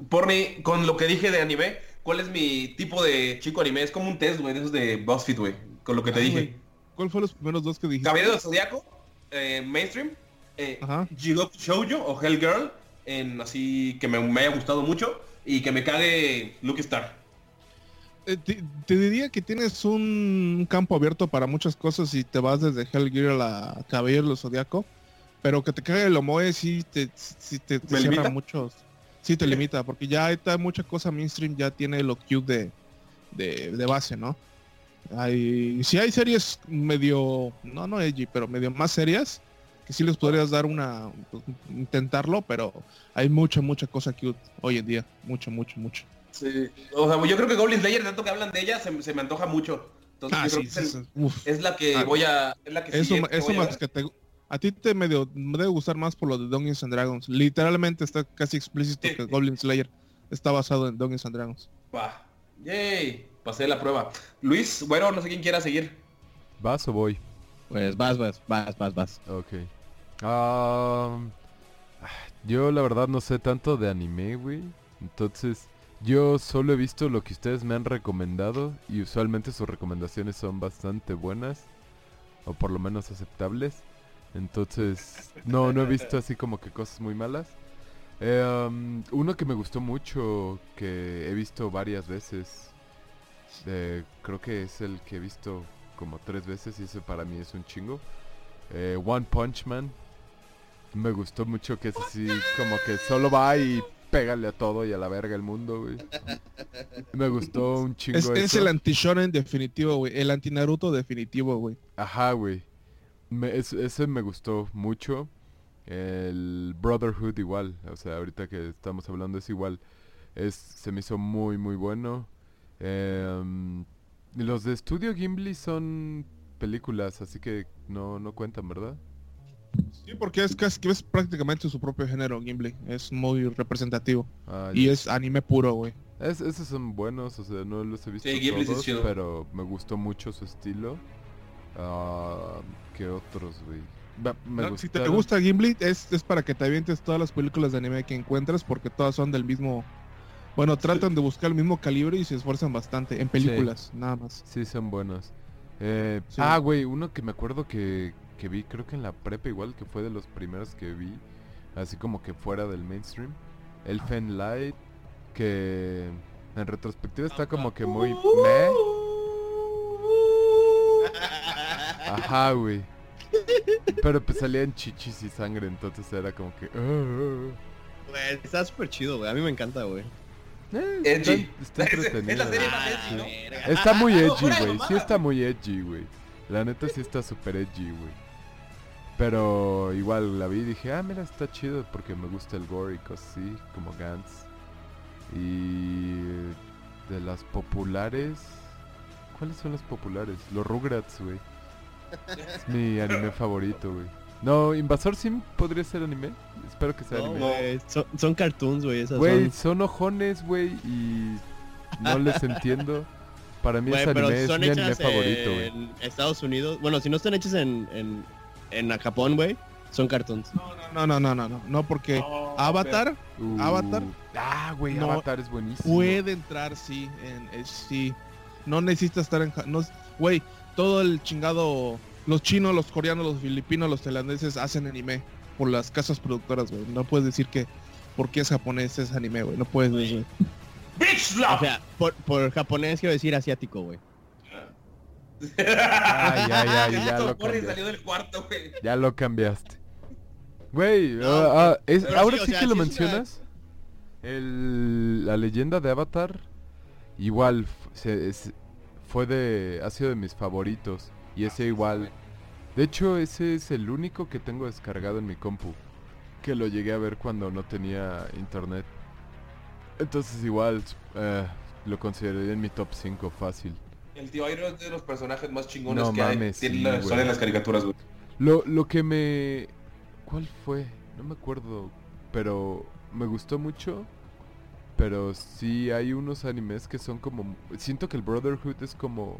por mí, con lo que dije de anime, ¿cuál es mi tipo de chico anime? Es como un test, güey, de esos de BuzzFeed, güey. Con lo que te Ah, dije. güey. ¿Cuál fueron los primeros dos que dijiste? Caballero del Zodiaco, eh, mainstream, eh. Jigoku Shoujo o Hellgirl, en así que me, me haya gustado mucho y que me cague Lucky Star. Eh, te, te diría que tienes un campo abierto para muchas cosas y te vas desde Hellgear a Caballero del Zodiaco. Pero que te cague el Omoe sí te, sí te, te ¿Me cierra limita? muchos. Sí te limita, porque ya está mucha cosa mainstream, ya tiene lo cute de, de, de base, ¿no? Hay, sí hay series medio, no, no edgy, pero medio más serias, que sí les podrías dar una, pues, intentarlo, pero hay mucha, mucha cosa cute hoy en día. Mucho, mucho, mucho. Sí. O sea, yo creo que Goblin Slayer, tanto que hablan de ella, se, se me antoja mucho. Entonces Ah, yo creo sí, que sí, es, sí. La que Ah, voy a... Es la que Eso, siguiente eso a más ver. que te... A ti te medio me debe gustar más por lo de Dungeons and Dragons. Literalmente está casi explícito Sí. que Goblin Slayer está basado en Dungeons and Dragons. Va. Yay. Pasé la prueba. Luis, bueno, no sé quién quiera seguir. ¿Vas o voy? Pues vas, vas, vas, vas, vas. Ok. Am, yo la verdad no sé tanto de anime, güey. Entonces, yo solo he visto lo que ustedes me han recomendado y usualmente sus recomendaciones son bastante buenas o por lo menos aceptables. Entonces, no, no he visto así como que cosas muy malas. Eh, am, uno que me gustó mucho, que he visto varias veces, eh, creo que es el que he visto como tres veces y ese para mí es un chingo. Eh, One Punch Man. Me gustó mucho que es así como que solo va y pégale a todo y a la verga el mundo, güey. Me gustó un chingo Es, es el anti-shonen definitivo, güey. El anti-Naruto definitivo, güey. Ajá, güey. Me- es- ese me gustó mucho. El Brotherhood igual. O sea, ahorita que estamos hablando es igual. Es, se me hizo muy, muy bueno. Em, los de Studio Gimli son películas, así que no, no cuentan, ¿verdad? Sí, porque es casi que es prácticamente su propio género, Gimli. Es muy representativo. Ah, Y es anime puro, güey. Es- esos son buenos, o sea, no los he visto Sí, Ghibli sí es todos, chido. pero me gustó mucho su estilo. Ah, ¿Qué otros, güey? Va- Me No, si te gusta Gimli, es, es para que te avientes todas las películas de anime que encuentras porque todas son del mismo... Bueno, tratan de buscar el mismo calibre y se esfuerzan bastante en películas, nada más. Sí, son buenos. Eh, Sí. Ah, güey, uno que me acuerdo que, que vi, creo que en la prepa igual, que fue de los primeros que vi, así como que fuera del mainstream. Elfen Light, que en retrospectiva está como que muy meh. Ajá, güey. Pero pues salían chichis y sangre, entonces era como que... "Ah, ah, ah". Güey, está súper chido, güey. A mí me encanta, güey. Eh, Edgy. Está, está Es- es entretenido. la serie güey. más edgy, ¿no? verga. Está muy edgy, güey. Sí está muy edgy, güey. La neta sí está súper edgy, güey. Pero igual la vi y dije, ah, mira, está chido porque me gusta el gore y cosas así, como Gantz. Y de las populares... ¿Cuáles son las populares? Los Rugrats, güey. Es mi anime favorito, güey. No, Invasor Sim podría ser anime. Espero que sea No, anime. güey, son, son cartoons, güey. Güey, son. son ojones, güey, y no les entiendo. Para mí Güey, es pero anime, es son mi anime favorito, güey. en Estados Unidos. Bueno, si no están hechas en, en, en Japón, güey, son cartoons. No, no, no, no, no, no, porque No, Avatar Uh, Avatar. Ah, güey, No, Avatar es buenísimo. puede entrar, sí, en, eh, sí. No necesita estar en... ja- No, güey, todo el chingado... Los chinos, los coreanos, los filipinos, los tailandeses hacen anime por las casas productoras, güey. No puedes decir que porque es japonés es anime, güey. No puedes decir. ¡Bitch! O sea, por, por japonés quiero decir asiático, güey. Ah, ya, ya, ya, Justo lo cambiaste. salió del cuarto, güey. Ya lo cambiaste. Güey, No, ah, ah, es- ahora sí, o sí sea, que lo una- mencionas. El, la leyenda de Avatar, igual, se- es- fue de, ha sido de mis favoritos. Y ese igual. De hecho, ese es el único que tengo descargado en mi compu. Que lo llegué a ver cuando no tenía internet. Entonces igual, eh, lo consideraría en mi top 5 fácil. El tío Airo es de los personajes más chingones No que mames, hay. sí, la- güey. sale en las caricaturas, güey. Lo, lo que me... ¿Cuál fue? No me acuerdo. Pero me gustó mucho. Pero sí hay unos animes que son como... Siento que el Brotherhood es como...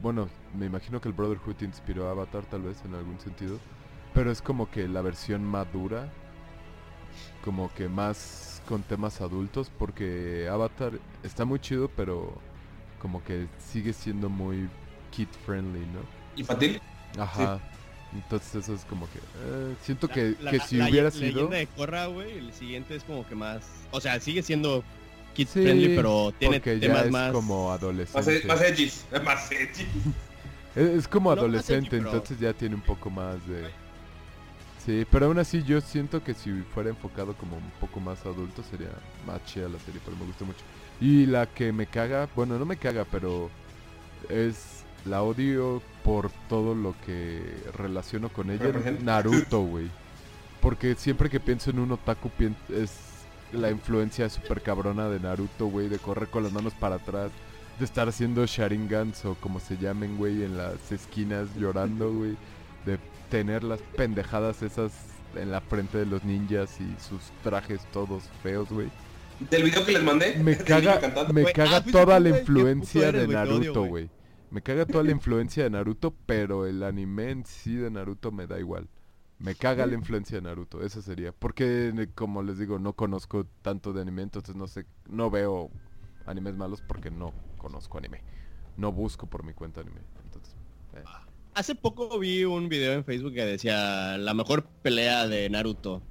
bueno, me imagino que el Brotherhood inspiró a Avatar tal vez en algún sentido. Pero es como que la versión madura. Como que más con temas adultos. Porque Avatar está muy chido, pero como que sigue siendo muy kid friendly, ¿no? Infantil. Ajá. Entonces eso es como que... eh, siento que, La- que si la hubiera sido... leyenda de Korra, güey, el siguiente es como que más... O sea, sigue siendo kid Sí, friendly, pero tiene porque ya temas es más... como adolescente. e- más edgys. Más edgy. Es, es como No, adolescente, edgy, entonces ya tiene un poco más de... Sí, pero aún así yo siento que si fuera enfocado como un poco más adulto sería más chida la serie, pero me gusta mucho. Y la que me caga, bueno, no me caga, pero es la odio por todo lo que relaciono con ella. Naruto, güey. Porque siempre que pienso en un otaku es la influencia súper cabrona de Naruto, güey, de correr con las manos para atrás, de estar haciendo sharingans o como se llamen, güey, en las esquinas llorando, güey, de tener las pendejadas esas en la frente de los ninjas y sus trajes todos feos, güey. Del video que les mandé. Me caga, cantando. me caga ah, toda la influencia eres, de Naruto, güey. Me caga toda la influencia de Naruto, pero el anime en sí de Naruto me da igual. Me caga la influencia de Naruto, eso sería. Porque, como les digo, no conozco tanto de anime, entonces no sé, no veo animes malos porque no conozco anime. No busco por mi cuenta anime. Entonces, eh. Hace poco vi un video en Facebook que decía la mejor pelea de Naruto.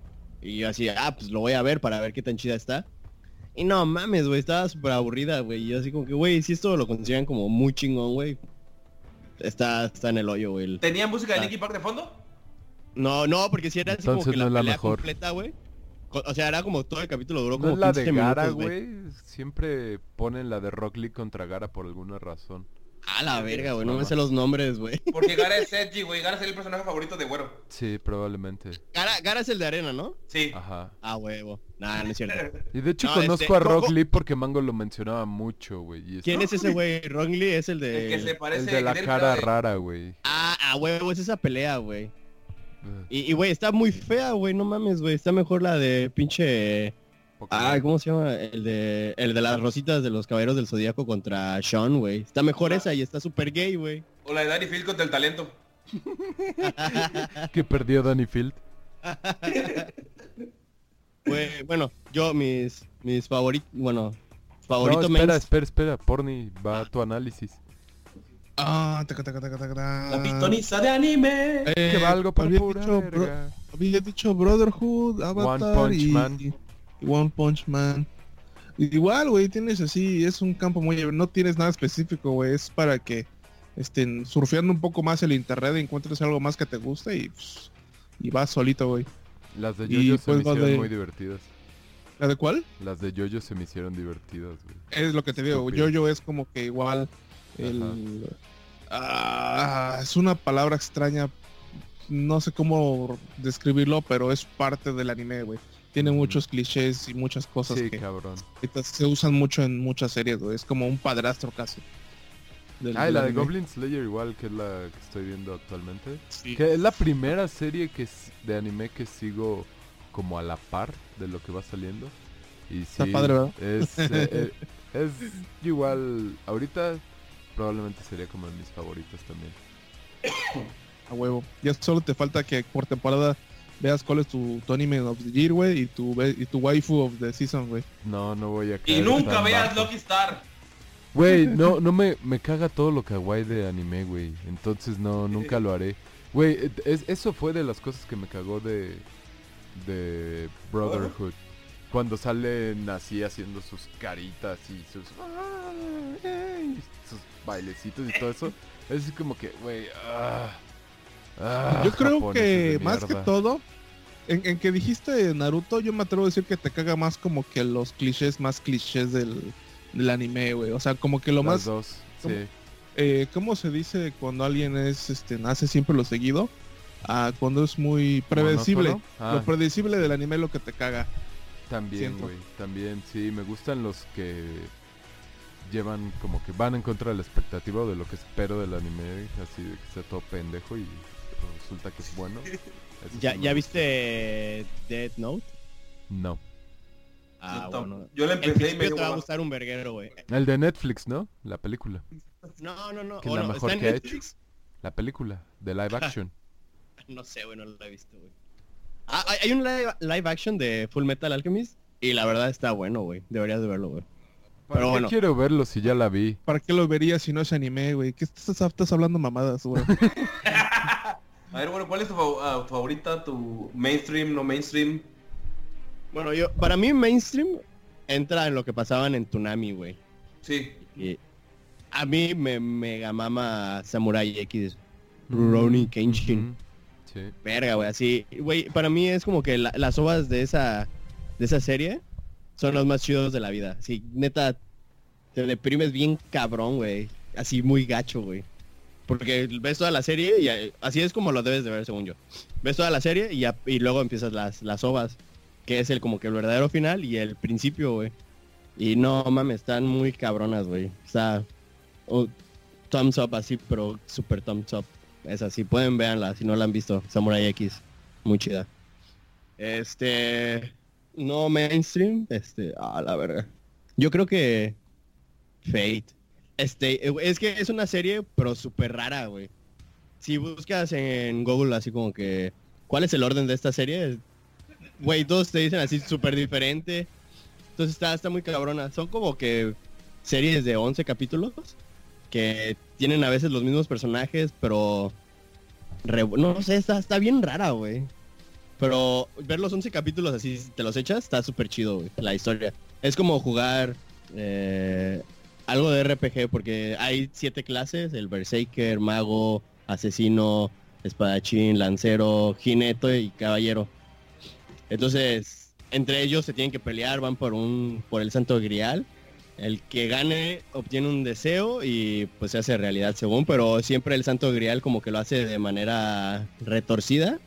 Y yo así, ah, pues lo voy a ver para ver qué tan chida está. Y no mames, güey, estaba súper aburrida, güey. Y yo así como que, güey, si esto lo consideran como muy chingón, güey. Está, está en el hoyo, güey. el- ¿Tenía música de. Linkin Park de fondo? No, no, porque si era así como Entonces que no la pelea mejor. completa, güey. O sea, era como todo el capítulo duró ¿No como es la de 15 Gara, minutos, güey. güey? Siempre ponen la de Rock Lee contra Gara por alguna razón. A la verga, güey, no me sé los nombres, güey. Porque Gara es edgy, güey. Gara es el personaje favorito de Güero. Sí, probablemente. Gara, Gara es el de arena, ¿no? Sí. Ajá. Ah, huevo. Nah, no es cierto. Y de hecho No, conozco este, a Rock Lee porque Mango lo mencionaba mucho, güey. es- ¿Quién es ese güey? Ron Lee es el El de... que se parece El de la cara de- rara, güey. Ah, a huevo, es esa pelea, güey. Eh, Y, y, güey, está muy fea, güey, no mames, güey. Está mejor la de pinche... Pokémon. Ah, ¿cómo se llama? El de, el de las rositas de los caballeros del zodíaco contra Sean, güey. Está mejor Ah. esa y está súper gay, güey. O la de Danny Field contra el talento. Que perdió Danny Field. Güey, bueno, yo mis mis favoritos, bueno, No, favorito espera, mens- espera, espera. Porni, va tu análisis. Ah, taca, taca, taca. La pitoniza de anime. Eh, que valgo para había pura dicho, bro- verga. había dicho Brotherhood, Avatar Punch y, Man. One Punch Man. Igual, güey, tienes así, es un campo muy... No tienes nada específico, güey, es para que estén surfeando un poco más el internet, encuentres algo más que te guste y, pues, y vas solito, güey. Las de Yoyo se me pues hicieron de- muy divertidas. ¿La de cuál? Las de Jojo se me hicieron divertidas, güey. Es lo que te digo, yo es como que igual el Ah, es una palabra extraña. No sé cómo describirlo, pero es parte del anime, güey. Tiene muchos clichés y muchas cosas Sí, que cabrón. se usan mucho en muchas series, güey. Es como un padrastro casi. del- Ah, y del la de. Goblin Slayer igual, que es la que estoy viendo actualmente. Sí. Que es la primera serie que de anime que sigo como a la par de lo que va saliendo. Y sí, Está padre, ¿verdad? Es, eh, eh, es igual, ahorita probablemente sería como de mis favoritos también. A huevo. Ya solo te falta que por temporada veas cuál es tu, tu anime of the year, güey, y tu, ve- y tu waifu of the season, güey. No, no voy a Y caer nunca tan veas. Lucky Star. Güey, no, no me, me caga todo lo kawaii de anime, güey. Entonces no, nunca lo haré. Güey, eh, es- eso fue de las cosas que me cagó de, de Brotherhood. Cuando salen así haciendo sus caritas y sus, ah, sus bailecitos y todo eso. Es así como que, güey, ah, ah, Yo creo que más que todo, en, en que dijiste Naruto, yo me atrevo a decir que te caga más como que los clichés más clichés del, del anime, güey. O sea, como que lo Las más, dos, ¿cómo? sí. eh, ¿cómo se dice cuando alguien es, este, nace siempre lo seguido? Ah, cuando es muy predecible. Ah. Lo predecible del anime es lo que te caga. También, güey, también, sí, me gustan los que llevan como que van en contra de la expectativa o de lo que espero del anime, así de que sea todo pendejo y resulta que es bueno. ¿Ya, ¿ya viste Death Note? No. Ah, Yo tam- bueno. Yo la El empecé y me te va a gustar un verguero, güey. El de Netflix, ¿no? La película. No, no, no. Que es o la no, mejor está en que ha hecho. Netflix. La película de live action. No sé, güey, no lo he visto, güey. Ah, hay- un live, live action de Full Metal Alchemist y la verdad está bueno, güey. Deberías de verlo, güey. ¿Para Pero qué bueno. quiero verlo si ya la vi? ¿Para qué lo verías si no es anime, güey? ¿Qué estás, estás hablando mamadas, güey? A ver, bueno, ¿cuál es tu, fav- ah, tu favorita? ¿Tu mainstream, no mainstream? Bueno, yo, para mí mainstream entra en lo que pasaban en Tsunami, güey. Sí. Y a mí me mega mama Samurai X. Rurouni Kenshin. Sí. Verga, güey, así. Güey, para mí es como que la- las ovas de esa, de esa serie son los más chidos de la vida. Así, neta, te deprimes bien cabrón, güey. Así muy gacho, güey. Porque ves toda la serie y eh, así es como lo debes de ver, según yo. Ves toda la serie y, luego empiezas las, las ovas, que es el como que el verdadero final y el principio, güey. Y no mames, están muy cabronas, güey. Está oh, thumbs up así, pero super thumbs up. Es así, pueden verla si no la han visto. Samurai X, muy chida. Este, no mainstream, este, a la verga. Yo creo que Fate. Este, eh, es que es una serie, pero súper rara, güey. Si buscas en Google así como que, ¿cuál es el orden de esta serie? Güey, todos te dicen así súper diferente. Entonces está, está muy cabrona. Son como que series de 11 capítulos que tienen a veces los mismos personajes, pero... no, sé, está, está bien rara, güey. Pero ver los 11 capítulos así, te los echas, está súper chido, güey, la historia. Es como jugar eh, algo de RPG, porque hay siete clases, el Berserker, Mago, Asesino, Espadachín, Lancero, Jinete y Caballero. Entonces, entre ellos se tienen que pelear, van por un por el Santo Grial. El que gane obtiene un deseo y pues se hace realidad según, pero siempre el Santo Grial como que lo hace de manera retorcida.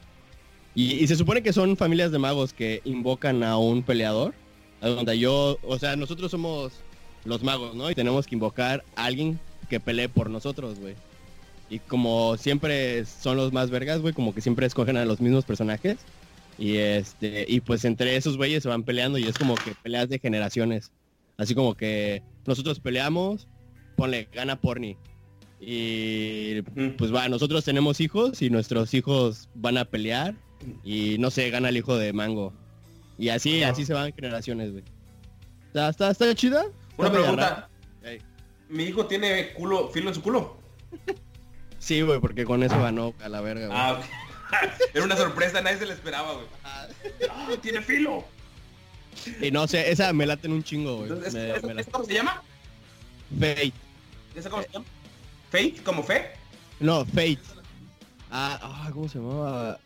Y, y se supone que son familias de magos que invocan a un peleador. Donde yo, o sea, nosotros somos los magos, ¿no? Y tenemos que invocar a alguien que pelee por nosotros, güey. Y como siempre son los más vergas, güey, como que siempre escogen a los mismos personajes. Y este, y pues entre esos güeyes se van peleando y es como que peleas de generaciones. Así como que nosotros peleamos, ponle, gana Porni. Y pues va, nosotros tenemos hijos y nuestros hijos van a pelear y no sé, gana el hijo de Mango. Y así, así se van generaciones, güey. ¿Está, está, está chida? Una pregunta. ¿Mi hijo tiene culo, filo en su culo? Sí, güey, porque con eso ganó a la verga, güey. Ah, ok. Era una sorpresa, nadie se la esperaba, güey. Ah, tiene filo. Y no sé, esa me late en un chingo, güey. Entonces, Me- ¿esa- me la- esa ¿Cómo se llama? Fate. ¿Esa cómo se llama? ¿Fate? ¿Como fe? No, Fate. Ah, ah, ¿cómo se llamaba?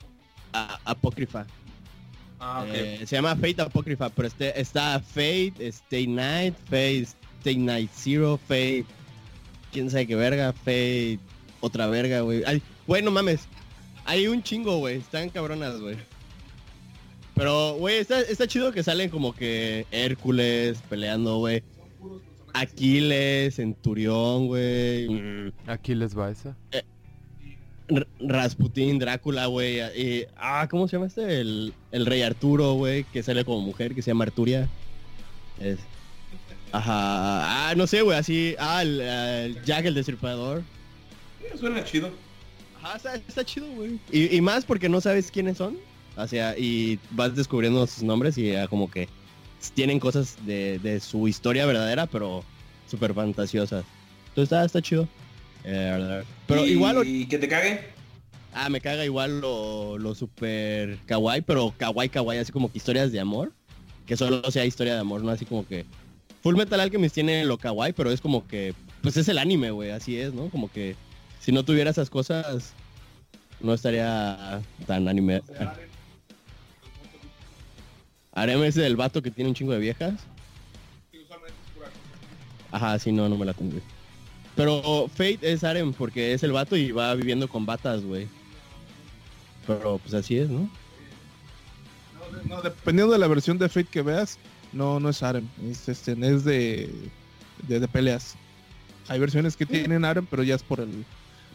Ah, Apócrifa. Ah, ok. Eh, se llama Fate Apocrypha, pero este, está Fate, Stay Night, Fate, Stay Night Zero, Fate, quién sabe qué verga, Fate, otra verga, güey. Ay, güey, no mames. Hay un chingo, güey. Están cabronas, güey. Pero, güey, está, está chido que salen como que Hércules peleando, güey. Aquiles, Centurión, güey. mm, Aquí les va esa. R- Rasputín, Drácula, güey. y- ah, ¿cómo se llama este? El, el rey Arturo, güey, que sale como mujer, que se llama Arturia. Es- Ajá. Ah, no sé, güey, así. Ah, el, el Jack el Destripador. Sí, Suena chido. Ajá, está, está chido, güey. Y, y más porque no sabes quiénes son. O sea, y vas descubriendo sus nombres y ya como que tienen cosas de, de su historia verdadera, pero súper fantasiosas. Entonces está, está chido. Eh, pero Y- igual Y que te cague. Ah, me caga igual lo, lo super kawaii, pero kawaii kawaii, así como que historias de amor. Que solo sea historia de amor, no así como que... Full Metal Alchemist tiene lo kawaii, pero es como que... Pues es el anime, güey, así es, ¿no? Como que si no tuviera esas cosas, no estaría tan anime. Harem es el vato que tiene un chingo de viejas. Ajá, sí, no, no me la tengo. Pero Fate es Harem porque es el vato y va viviendo con batas, güey. Pero pues así es, ¿no? No, dependiendo de la versión de Fate que veas, no, no es Arem, es, este, es de, de, de peleas. Hay versiones que tienen Arem, pero ya es por el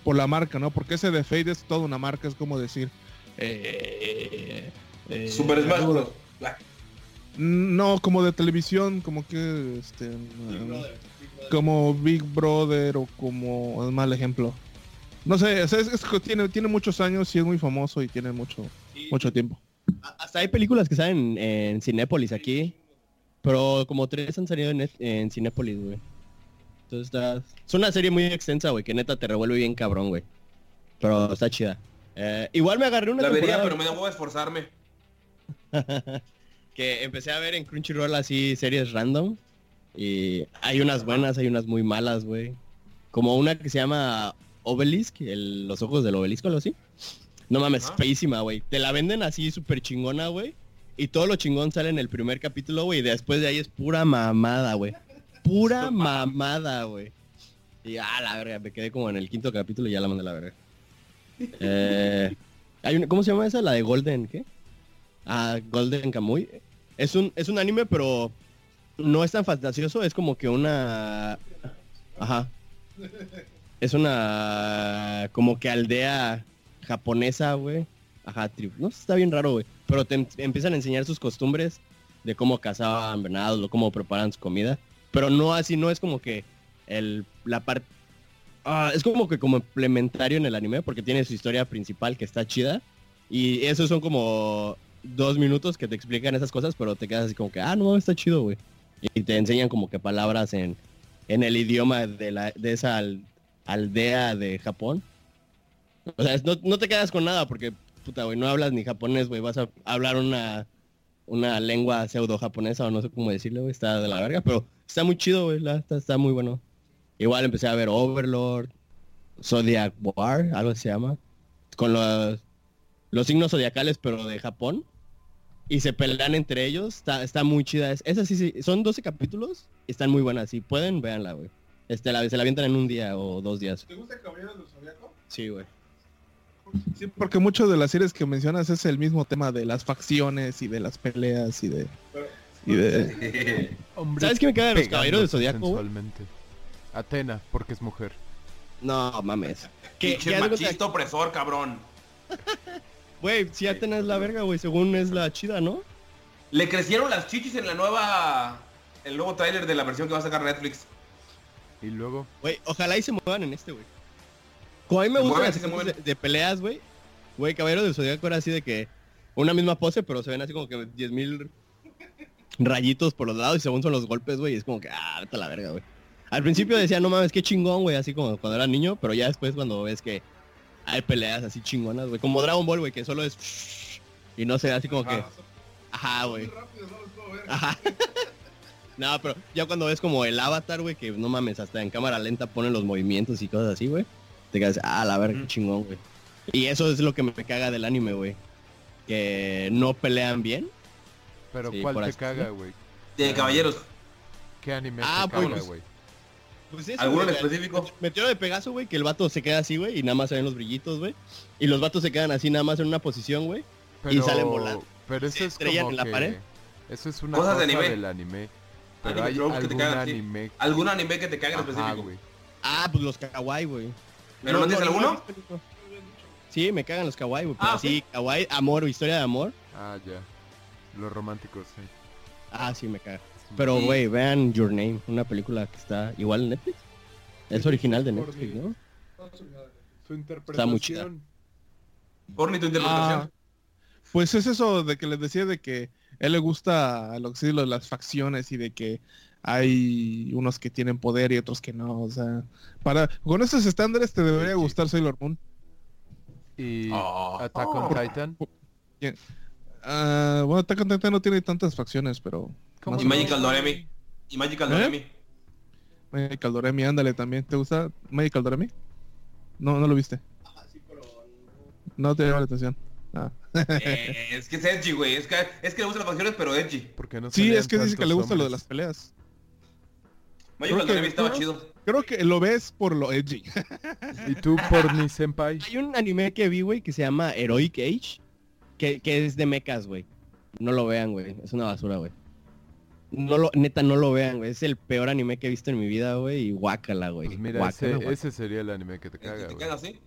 por la marca, ¿no? Porque ese de Fate es toda una marca, es como decir... eh, eh, Super Smash algo- Bros. No, como de televisión, como que este um, como Big Brother o como es mal ejemplo. No sé, es, es que tiene, tiene muchos años y es muy famoso y tiene mucho, mucho tiempo. A- Hasta hay películas que salen en Cinépolis aquí. Pero como tres han salido en, en Cinépolis, güey. Entonces está... Es una serie muy extensa, güey, que neta te revuelve bien cabrón, güey. Pero está chida. Eh, igual me agarré una La vería, pero me huevo esforzarme. que empecé a ver en Crunchyroll así series random. Y hay unas buenas, hay unas muy malas, güey. Como una que se llama Obelisk, el- los ojos del obelisco, algo así. No mames, Ajá. feísima, güey. Te la venden así súper chingona, güey. Y todo lo chingón sale en el primer capítulo, güey. Y después de ahí es pura mamada, güey. Pura mamada, güey. Y ah, la verga, me quedé como en el quinto capítulo y ya la mandé a la verga. Eh, hay una- ¿Cómo se llama esa? La de Golden, ¿qué? Ah, Golden Kamuy. Es un, es un anime, pero no es tan fantasioso, es como que una... Ajá. Es una... como que aldea japonesa, güey. Ajá, tribu. No está bien raro, güey. Pero te em- empiezan a enseñar sus costumbres de cómo cazaban venados, o cómo preparan su comida. Pero no así, no es como que el, la parte... Ah, es como que complementario en el anime porque tiene su historia principal que está chida. Y esos son como dos minutos que te explican esas cosas, pero te quedas así como que, ah, no, está chido, güey. Y te enseñan como que palabras en, en el idioma de, la, de esa al- aldea de Japón. O sea, no, no te quedas con nada porque, puta, güey, no hablas ni japonés, güey. Vas a hablar una, una lengua pseudo japonesa o no sé cómo decirle, güey. Está de la verga, pero está muy chido, güey. Está, está muy bueno. Igual empecé a ver Overlord, Zodiac War, algo se llama. Con los, los signos zodiacales, pero de Japón. Y se pelean entre ellos. Está, está muy chida. Es, esa sí, sí. Son 12 capítulos. Están muy buenas. Si pueden, véanla, güey. Este, la, se la avientan en un día o dos días. ¿Te gusta Caballeros del Zodiaco? Sí, güey. Sí, porque muchas de las series que mencionas es el mismo tema de las facciones y de las peleas y de... Y de... ¿Sabes qué me caga de los caballeros del zodiaco? Atena, porque es mujer. No, mames. ¿Qué, qué machista opresor, cabrón. Güey, si Atena es la verga, güey, según es la chida, ¿no? Le crecieron las chichis en la nueva... El nuevo tráiler de la versión que va a sacar Netflix. Y luego, Güey, ojalá y se muevan en este, güey. Como a mí me Se gustan mueven, las de, de peleas, güey. Güey, Caballero del Zodíaco era así de que una misma pose, pero se ven así como que 10.000 rayitos por los lados y según son los golpes, güey, es como que, ah, vete a la verga, güey. Al principio decía, no mames, qué chingón, güey, así como cuando era niño, pero ya después cuando ves que hay peleas así chingonas, güey, como Dragon Ball, güey, que solo es y no sé, así como que, ajá, güey. Ajá. No, pero ya cuando ves como el avatar, güey, que no mames, hasta en cámara lenta ponen los movimientos y cosas así, güey. Te quedas, ah, la verga, qué chingón, güey. Y eso es lo que me caga del anime, güey. que no pelean bien. Pero Sí, ¿cuál por te así caga, güey? De caballeros. ¿Qué anime Ah, te caga, pues, güey? Pues eso, ¿Alguno en específico? Metió de Pegaso, güey, que el vato se queda así, güey, y nada más se ven los brillitos, güey. Y los vatos se quedan así nada más en una posición, güey. y salen volando. Pero Se eso es estrellan como en la que... pared. Eso es una Cosas cosa de anime. del anime. Pero Anime hay tropes que te algún cagan, sí. anime... ¿Algún anime que te cague en Ajá, específico? güey. Ah, pues los kawaii, güey. ¿Pero no tienes alguno? Sí, me cagan los kawaii, güey. Pero Ah, así, kawaii, amor o historia de amor. Ah, ya. Los románticos, sí. Ah, sí, me caga. Pero, Sí. güey, vean Your Name, una película que está igual en Netflix. Es original de Netflix, ¿no? Su Está muy chida. Tu interpretación. Ah, pues es eso de que les decía de que a él le gusta lo que sí, lo de las facciones y de que hay unos que tienen poder y otros que no. O sea, para con esos estándares te debería gustar Sailor Moon. Y Oh. Attack on Titan. Ah, bueno, Attack on Titan no tiene tantas facciones, pero ¿Cómo más Y? Magical Doremi. Y Magical ¿Eh? Doremi. Magical Doremi, ándale también. ¿Te gusta Magical Doremi? No, no lo viste. No te llama la atención. Ah. Eh, es que es edgy, güey. Es que, es que le gustan las facciones, pero edgy. Porque no Sí, es que dice que le gusta lo de las peleas. Magical que- Doremi estaba ¿no? chido. Creo que lo ves por lo edgy. ¿Y tú, Porni Senpai? Hay un anime que vi, güey, que se llama Heroic Age, que, que es de mechas, güey. No lo vean, güey. Es una basura, güey. No lo, neta, no lo vean, güey. Es el peor anime que he visto en mi vida, güey. Y guácala, güey. Pues mira, Guácala, ese, guácala. ese sería el anime que te ¿El que caga, te caga así?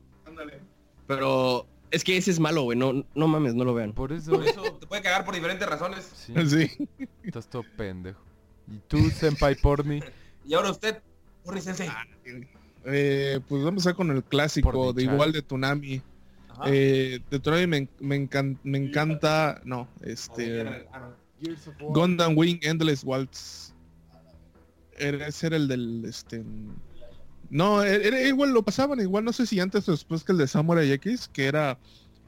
Pero es que ese es malo, güey. No, no mames, no lo vean. Por eso, Por eso te puede cagar por diferentes razones. sí, Sí. estás todo pendejo. ¿Y tú, Senpai Porni? Y ahora usted, Porni Sensei. Eh, pues vamos a con el clásico de igual de Tsunami. Ajá. Eh, de Tsunami me, me, encan- me encanta, no, este, Ah, Gundam Wing Endless Waltz. Era, ese era el del, este, no, era, era igual, lo pasaban igual, no sé si antes o después que el de Samurai X, que era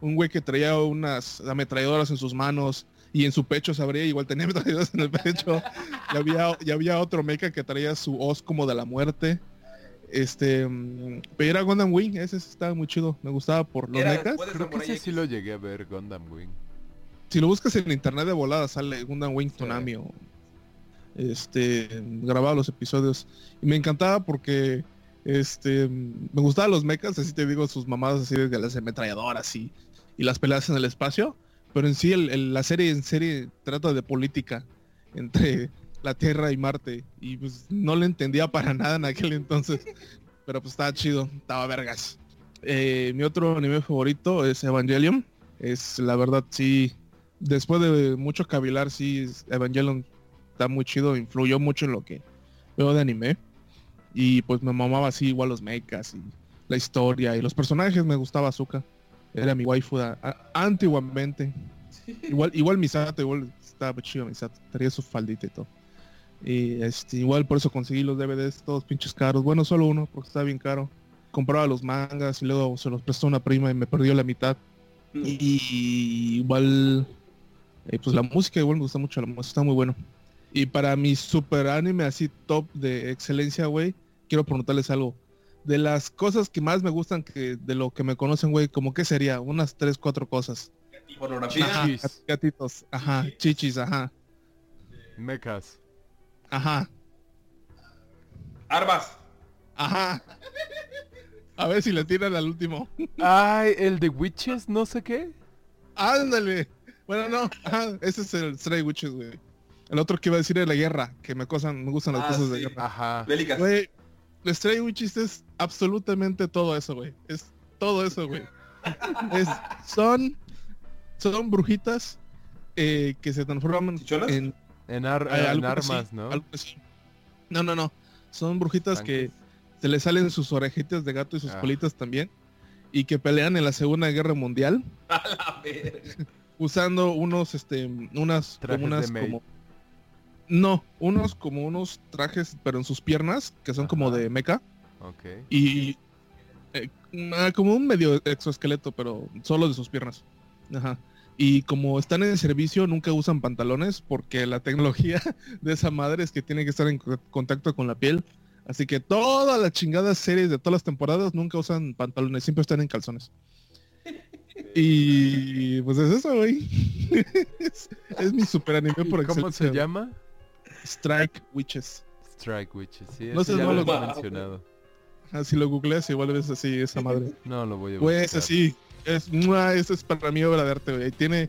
un güey que traía unas ametralladoras en sus manos y en su pecho se abría, igual tenía ametralladoras en el pecho. y, había, y había otro mecha que traía su hoz como de la muerte. Este, pero era Gundam Wing, ese estaba muy chido, me gustaba por los Era mechas. Creo que ese sí lo llegué a ver, Gundam Wing. Si lo buscas en internet de volada sale Gundam Wing Tsunami o este grababa los episodios. Y me encantaba porque este me gustaban los mechas, así te digo, sus mamadas así de las ametralladoras y, y las peleas en el espacio, pero en sí el- el- la serie en serie trata de política entre la Tierra y Marte. Y pues no le entendía para nada en aquel entonces, pero pues estaba chido, estaba vergas. Eh, mi otro anime favorito es Evangelion, es la verdad sí después de mucho cavilar, sí, Evangelion está muy chido, influyó mucho en lo que veo de anime. Y pues me mamaba así igual los mechas y la historia y los personajes, me gustaba Azuka. Era mi waifu a- antiguamente. Igual, igual Misato, igual estaba chido Misato, tenía su faldita y todo. Y este, igual por eso conseguí los DVDs todos pinches caros. Bueno, solo uno, porque estaba bien caro. Compraba los mangas y luego se los prestó una prima y me perdió la mitad. Y igual, eh, pues la música igual me gusta mucho, la música está muy bueno. Y para mi super anime así top de excelencia, güey, quiero preguntarles algo. De las cosas que más me gustan que de lo que me conocen, güey, como que sería unas tres, cuatro cosas. Pornografía. Chichis. gat- gatitos, ajá, chichis, ajá, Mechas. ajá, Armas. ajá. A ver si le tiran al último. Ay, el de Witches, no sé qué. Ándale. Bueno, no, ajá, ese es el Stray Witches, güey. El otro que iba a decir es la guerra, que me, cosan, me gustan las Ah, cosas de guerra. Ajá. Bélicas. Güey, el Stray Witches es absolutamente todo eso, güey. Es todo eso, güey. Es- son, son brujitas eh, que se transforman ¿Chichonas? en, En, ar- eh, en así, armas, ¿no? No, no, no. Son brujitas que se les salen sus orejitas de gato y sus Ah. colitas también. Y que pelean en la Segunda Guerra Mundial A la verga. Usando unos, este, unas, como unas, como... No, unos como unos trajes, pero en sus piernas, que son como de mecha. Ok. Y eh, ah, como un medio exoesqueleto, pero solo de sus piernas. Ajá. Y como están en servicio, nunca usan pantalones porque la tecnología de esa madre es que tiene que estar en co- contacto con la piel. Así que todas las chingadas series de todas las temporadas nunca usan pantalones, siempre están en calzones. Y pues es eso, güey. es, es mi super anime por ¿Y ¿Cómo se excelencia, llama? Strike Witches. Strike Witches. Sí, No seas ya lo he mencionado. Ah, si lo googleas igual ves así esa madre. No, lo voy a Güey, es así. Es, eso es para mí obra de arte, güey. Tiene,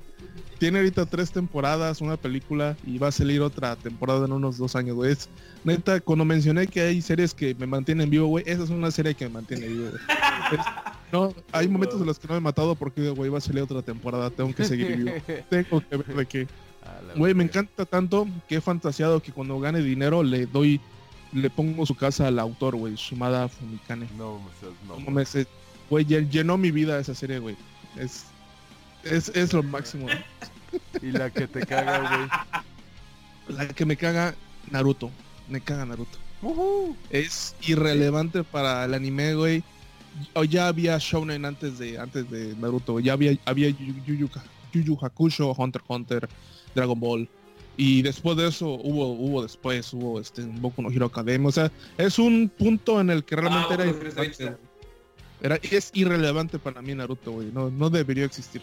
tiene ahorita tres temporadas, una película y va a salir otra temporada en unos dos años, güey. Es, neta, cuando mencioné que hay series que me mantienen vivo, güey, esa es una serie que me mantiene vivo, güey. Es- no, hay momentos en los que no me he matado porque, güey, va a salir otra temporada, tengo que seguir vivo. Tengo que ver de qué. Güey, me encanta tanto que he fantaseado que cuando gane dinero le doy, le pongo su casa al autor, güey, Shimada Fumikane. No, no. Se- güey, llen- llenó mi vida esa serie, güey. Es, es, es lo máximo. Y la que te caga, La que me caga Naruto. Me caga Naruto. güey. Ujú. Es irrelevante para el anime, güey. O ya había Shonen antes de antes de Naruto. Ya había había Yu Yu, Yu- Yu Yu Hakusho, Hunter Hunter, Dragon Ball. Y después de eso hubo hubo después hubo este Boku no Hero Academia. O sea, es un punto en el que realmente Ah, era. Era, es irrelevante para mí Naruto, güey. No, no debería existir.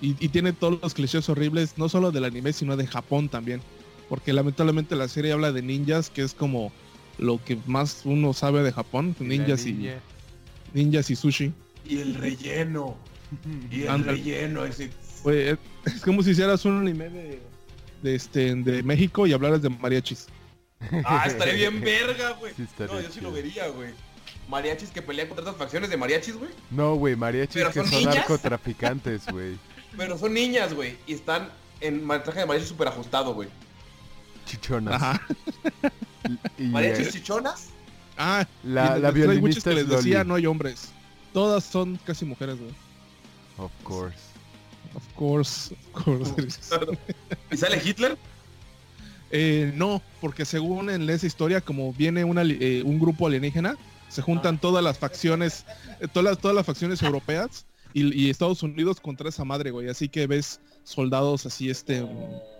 Y, y tiene todos los clichés horribles, no solo del anime, sino de Japón también. Porque lamentablemente la serie habla de ninjas, que es como lo que más uno sabe de Japón. Ninjas y. ninjas y sushi. Y el relleno. Y el relleno. Ese... Güey, es, es como si hicieras un anime de, de, este, de México y hablaras de mariachis. Ah, estaría bien verga, güey. Sí, no, yo sí chido. lo vería, güey. Mariachis que pelean contra otras facciones de mariachis, güey. No, güey, mariachis ¿Pero que son narcotraficantes, güey. Pero son niñas, güey. Y están en traje de mariachi súper ajustado, güey. Chichonas. Ajá. Y, y, Mariachis eh, chichonas. Ah, la, y la les- hay muchos violinista que es les decía no hay hombres. Todas son casi mujeres, güey. Of course. Of course, of course. ¿Y sale Hitler? Eh, no, porque según en esa historia, como viene una, eh, un grupo alienígena, se juntan Ah. todas las facciones, eh, todas, las, todas las facciones europeas y, y Estados Unidos contra esa madre, güey. Así que ves soldados así, este,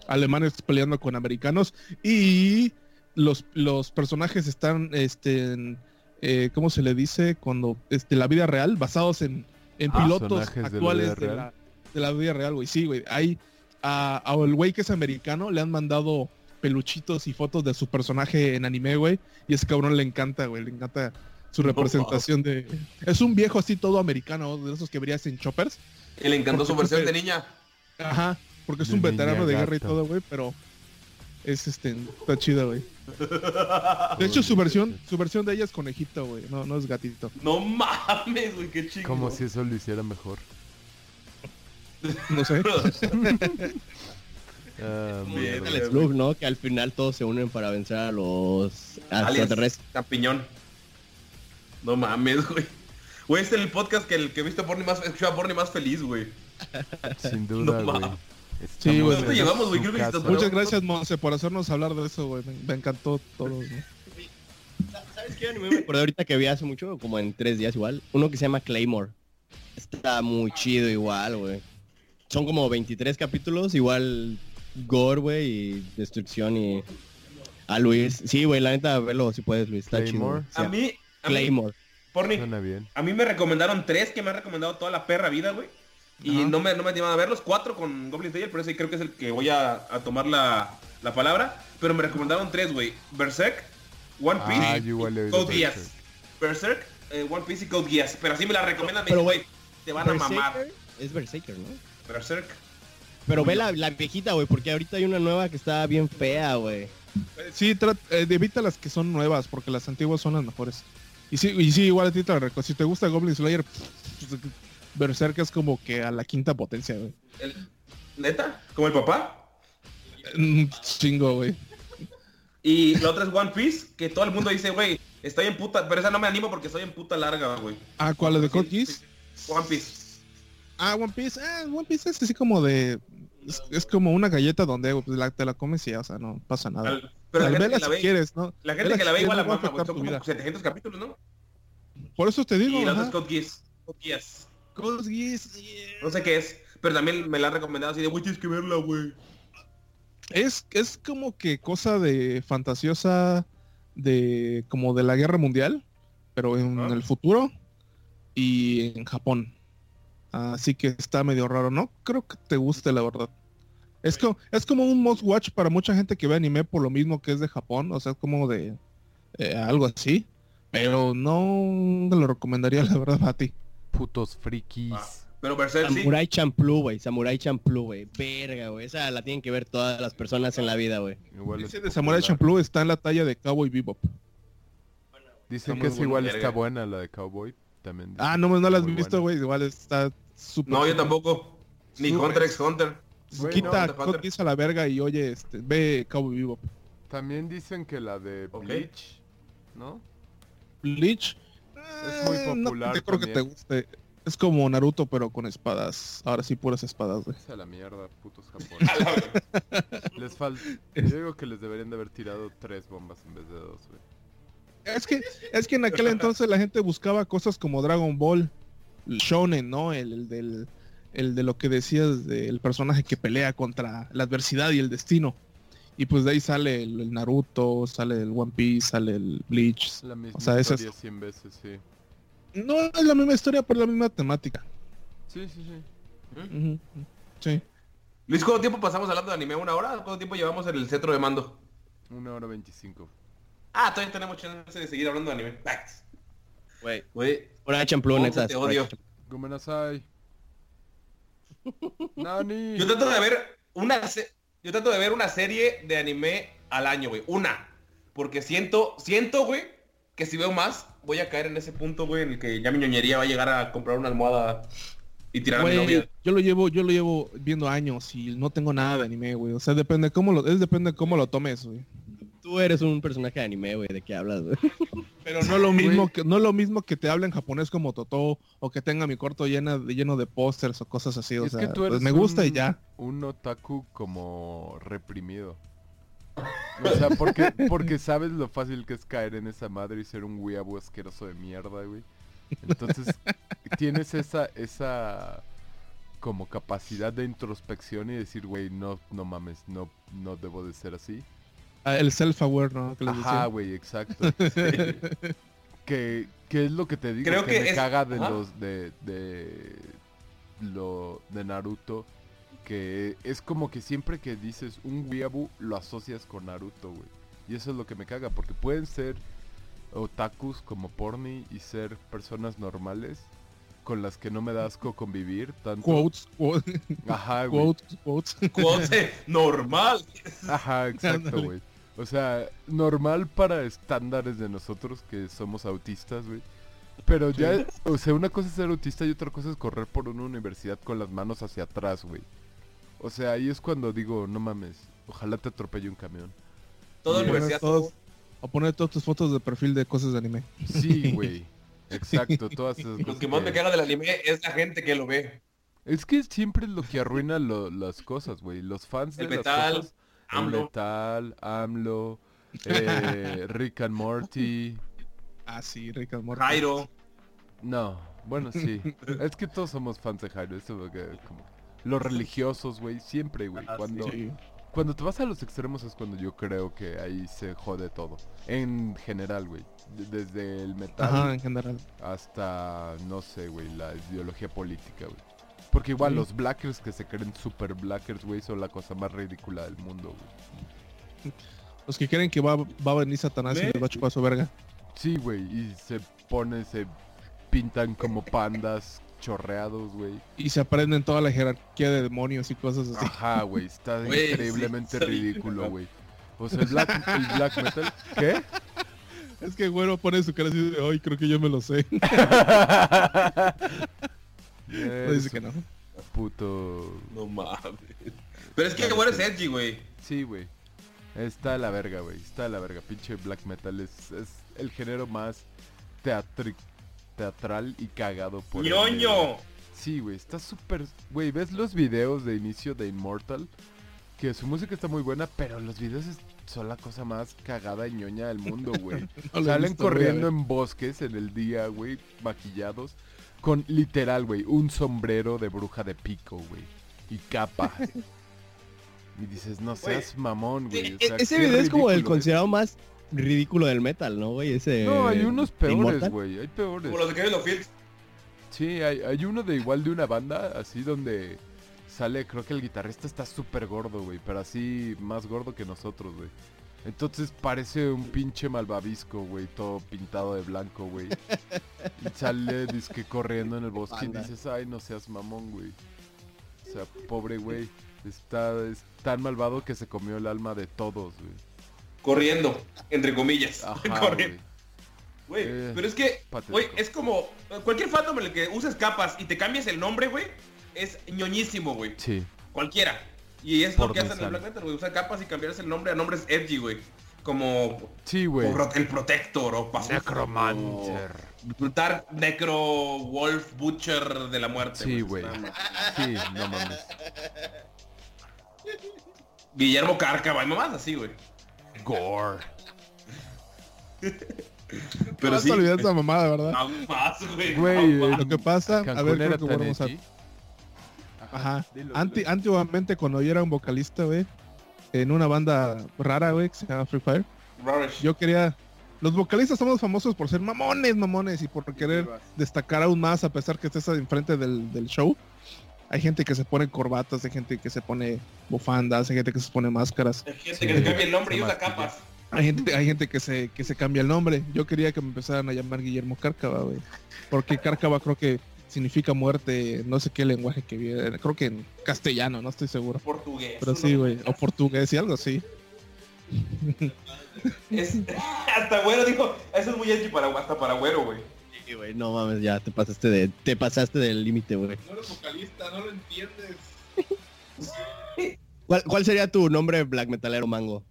alemanes peleando con americanos y los, los personajes están, este, en, eh, ¿cómo se le dice? Cuando, este, la vida real, basados en, en Ah. pilotos Personajes de la actuales de real. la, de la vida real, güey. Sí, güey. Hay, a, a el güey que es americano le han mandado peluchitos y fotos de su personaje en anime, güey. Y ese cabrón le encanta, güey. Le encanta su representación de... Es un viejo así todo americano, de esos que verías en Choppers. Y le encantó su Porque- versión de niña. Ajá. Porque es De un veterano de guerra y todo, güey, pero... Es este... Está chido, güey. De hecho, su versión, su versión de ella es conejito, güey. No, no es gatito. No mames, güey, qué chido. Como si eso lo hiciera mejor. No sé. Ah, Muy bien, mierda. El Slug, ¿no? Que al final todos se unen para vencer a los extraterrestres. Champiñón. No mames, güey. Güey, este es el podcast que el que viste a Porni más, a más feliz, güey. Sin duda, No güey. mames. Sí, güey. Estamos ¿Cuánto en llevamos, güey? Creo que estás-. Muchas gracias, Monse, por hacernos hablar de eso, güey. Me, me encantó todo. ¿no? ¿Sabes qué anime me acordé ahorita que vi hace mucho? Como en tres días igual. Uno que se llama Claymore. Está muy chido igual, güey. Son como 23 capítulos, igual gore, güey, y destrucción y... A Luis. Sí, güey, la neta, velo si puedes, Luis. Está Claymore. chido. A mí, a mí, Claymore. Porni, bien. a mí me recomendaron tres que me han recomendado toda la perra vida, güey. Y no me, no me animaban a verlos, cuatro con Goblin Slayer, pero ese creo que es el que voy a, a tomar la, la palabra. Pero me recomendaron tres, güey. Berserk, One Piece Ah, igual he y Code Geass. Berserk. Eh, One Piece y Code Geass. Pero así me la recomiendan, me güey, te van a mamar. Es Berserker, ¿no? Berserk. Pero ve la, la viejita, güey, porque ahorita hay una nueva que está bien fea, güey. Eh, Sí, tra- eh, evita las que son nuevas, porque las antiguas son las mejores. Y sí, y sí igual a ti te. Si te gusta Goblin Slayer, pues, Berserk es como que a la quinta potencia, güey. ¿Neta? ¿Como el papá? Mm, Chingo, güey. Y la otra es One Piece, que todo el mundo dice, güey, estoy en puta, pero esa no me animo porque estoy en puta larga, güey. Ah, ¿cuál es de Code Geass? One Piece. Ah, One Piece. Ah, One Piece es así como de... Es, es como una galleta donde pues, la- te la comes y ya, o sea, no pasa nada. Al- pero la Al gente que la si ve, quieres, ¿no? la gente Vela que la si ve igual la mama, güey. Son como vida. 700 capítulos, ¿no? Por eso te digo, Y la otra es Code Geass. Code Geass. Yeah. No sé qué es, pero también me la han recomendado así de, güey, tienes que verla, güey. Es, es como que cosa de fantasiosa de como de la guerra mundial, pero en Ah. el futuro y en Japón. Así que está medio raro. No creo que te guste, la verdad. Es, co- es como un must watch para mucha gente que ve anime por lo mismo que es de Japón. O sea, es como de eh, algo así. Pero no te lo recomendaría, la verdad, a ti. Putos frikis. Ah, Pero Berserk sí. Samurai Champloo, güey. Samurai Champloo, güey. Verga, güey. Esa la tienen que ver todas las personas en la vida, güey. Es de Samurai. Champloo está en la talla de Cowboy Bebop. Dicen está que es bueno. igual Verga. está buena la de Cowboy. También. Ah, no, no la has visto, güey. Igual está súper. No, yo tampoco. Ni Súper. Hunter x Hunter. Quita no, a la verga y oye, este, ve Cowboy Bebop. También dicen que la de. Bleach, ¿no? Bleach. Es muy eh, no popular creo que te guste. Es como Naruto, pero con espadas. Ahora sí, puras espadas, güey. Es a la mierda, putos japoneses. les falta... Yo digo que les deberían de haber tirado tres bombas en vez de dos, güey. Es que, es que en aquel entonces la gente buscaba cosas como Dragon Ball, el Shonen, ¿no? El, el del, el de lo que decías del personaje que pelea contra la adversidad y el destino. Y pues de ahí sale el, el Naruto, sale el One Piece, sale el Bleach. La misma sea, es- historia 100 veces, sí. No es la misma historia, pero la misma temática. Sí, sí, sí. Ujú. Sí. Luis, ¿cuánto tiempo pasamos hablando de anime? ¿Una hora? ¿Cuánto tiempo llevamos en el centro de mando? Una hora veinticinco. Ah, todavía tenemos chance de seguir hablando de anime. Güey. Güey, Champloo, Once, neta. te Samurai odio. Gomenasai. Nani. yo trato de ver una se- yo trato de ver una serie de anime al año, güey. Una. Porque siento, siento, güey, que si veo más, voy a caer en ese punto, güey, en el que ya mi ñoñería va a llegar a comprar una almohada y tirar a mi Güey, novia. yo lo llevo, yo lo llevo viendo años y no tengo nada de anime, güey. O sea, depende cómo lo, es depende cómo lo tomes, güey. Tú eres un personaje de anime, güey. ¿De qué hablas, güey? Pero no lo mismo que, no lo mismo que te hable en japonés como Totó o que tenga mi corto llena, lleno de pósters o cosas así. O es sea, que tú pues eres me gusta y un- ya. Un otaku como reprimido. O sea, porque, porque sabes lo fácil que es caer en esa madre y ser un weeaboo asqueroso de mierda, güey. Entonces, tienes esa, esa como capacidad de introspección y decir, güey, no, no mames, no, no debo de ser así. Ah, el self-aware, ¿no? Que Ajá, güey, exacto. que, que es lo que te digo Creo que, que me es- caga de ajá. los de, de lo de Naruto que es como que siempre que dices un weeaboo lo asocias con Naruto, güey. Y eso es lo que me caga porque pueden ser otakus como Porni y ser personas normales con las que no me da asco convivir tanto. Quotes, quotes, Ajá, güey. quotes, quotes. Cuote normal. Ajá, exacto, güey. O sea, normal para estándares de nosotros que somos autistas, güey. Pero ya, o sea, una cosa es ser autista y otra cosa es correr por una universidad con las manos hacia atrás, güey. O sea, ahí es cuando digo, no mames, ojalá te atropelle un camión. Toda universidad. todos- o poner todas tus fotos de perfil de cosas de anime. Sí, güey. Exacto, todas esas Lo cosas. que más me caga del anime es la gente que lo ve. Es que siempre es lo que arruina lo- las cosas, güey. Los fans de El las metal, cosas. El AMLO. metal, AMLO, eh, Rick and Morty. Ah, sí, Rick and Morty. Jairo. No, bueno, sí. es que todos somos fans de Jairo. Eso que como... Los religiosos, güey, siempre, güey. Ah, Cuando, Sí. cuando te vas a los extremos es cuando yo creo que ahí se jode todo. En general, güey. De- Desde el metal Ajá, en general. hasta, no sé, güey, la ideología política, güey. Porque igual Sí. los blackers que se creen super blackers, güey, son la cosa más ridícula del mundo, güey. Los que creen que va, va a venir Satanás y les va a chupar su verga. Sí, güey, y se ponen, se pintan como pandas chorreados, güey. Y se aprenden toda la jerarquía de demonios y cosas así. Ajá, güey, está increíblemente ridículo, güey. O sea, el black, el black metal, ¿qué? Es que güero pone su cara así de, ay, creo que yo me lo sé. No dice que no. Puto. No mames. Pero es que bueno es edgy, güey. Sí, güey. Está de la verga, güey. Está de la verga. Pinche black metal es, es el género más teatri- teatral y cagado por el. ¡Ñoño! Sí, güey, está súper... Güey, ¿ves los videos de inicio de Immortal? Que su música está muy buena, pero los videos es- son la cosa más cagada y ñoña del mundo, güey. No Salen visto, corriendo en bosques en el día, güey, maquillados. Con literal, güey, un sombrero de bruja de pico, güey. Y capa. y dices, no seas mamón, güey. o E- sea, ese video es como el considerado más ridículo del metal, ¿no, güey? Ese... No, hay unos peores, güey. Hay peores. Como los de Kevin. Sí, hay, hay uno de igual de una banda, así donde sale, creo que el guitarrista está súper gordo, güey, pero así más gordo que nosotros, güey. Entonces parece un pinche malvavisco, güey, todo pintado de blanco, güey. Y sale, disque corriendo en el bosque y dices, ay, no seas mamón, güey. O sea, pobre güey. Está, es tan malvado que se comió el alma de todos, güey. Corriendo, entre comillas. Ajá, Corriendo. güey. Güey, Eh, pero es que, güey, es como cualquier fandom en el que uses capas y te cambias el nombre, güey, es ñoñísimo, güey. Sí. Cualquiera. Y es Por lo que hacen en. Black Metal, güey, usar capas y cambiarse el nombre a nombres edgy, güey. Como Sí, güey. El Protector o Pacífico, Necromancer. o Dark Necro Wolf Butcher de la muerte. Sí, güey. Sí, no mames. Guillermo Cárcava y mamás así, güey. Gore. Pero no sí. te olvides esa mamada, ¿verdad? No más, güey. Güey, no más. Lo que pasa, a ver, creo que volvemos a... Ajá. Dilo, Anti- dilo. antiguamente, cuando yo era un vocalista, güey, en una banda rara, güey, que se llama Free Fire, Rubbish. yo quería... Los vocalistas somos famosos por ser mamones, mamones, y por querer destacar aún más a pesar que estés enfrente del, del show. Hay gente que se pone corbatas, hay gente que se pone bufandas, hay gente que se pone máscaras, Hay gente que se cambia el nombre y usa capas. hay gente, hay gente que se, que se cambia el nombre. Yo quería que me empezaran a llamar Guillermo Cárcava, güey. Porque Cárcava creo que significa muerte, no sé qué lenguaje que viene, creo que en castellano, no estoy seguro. Portugués. Pero sí, güey, o portugués y algo así. Es... hasta güero dijo, eso es muy edgy para, hasta para güero, güey. Sí, güey, no mames, ya te pasaste de, te pasaste del límite, güey. No eres vocalista, no lo entiendes. ¿Cuál, ¿Cuál sería tu nombre black metalero mango?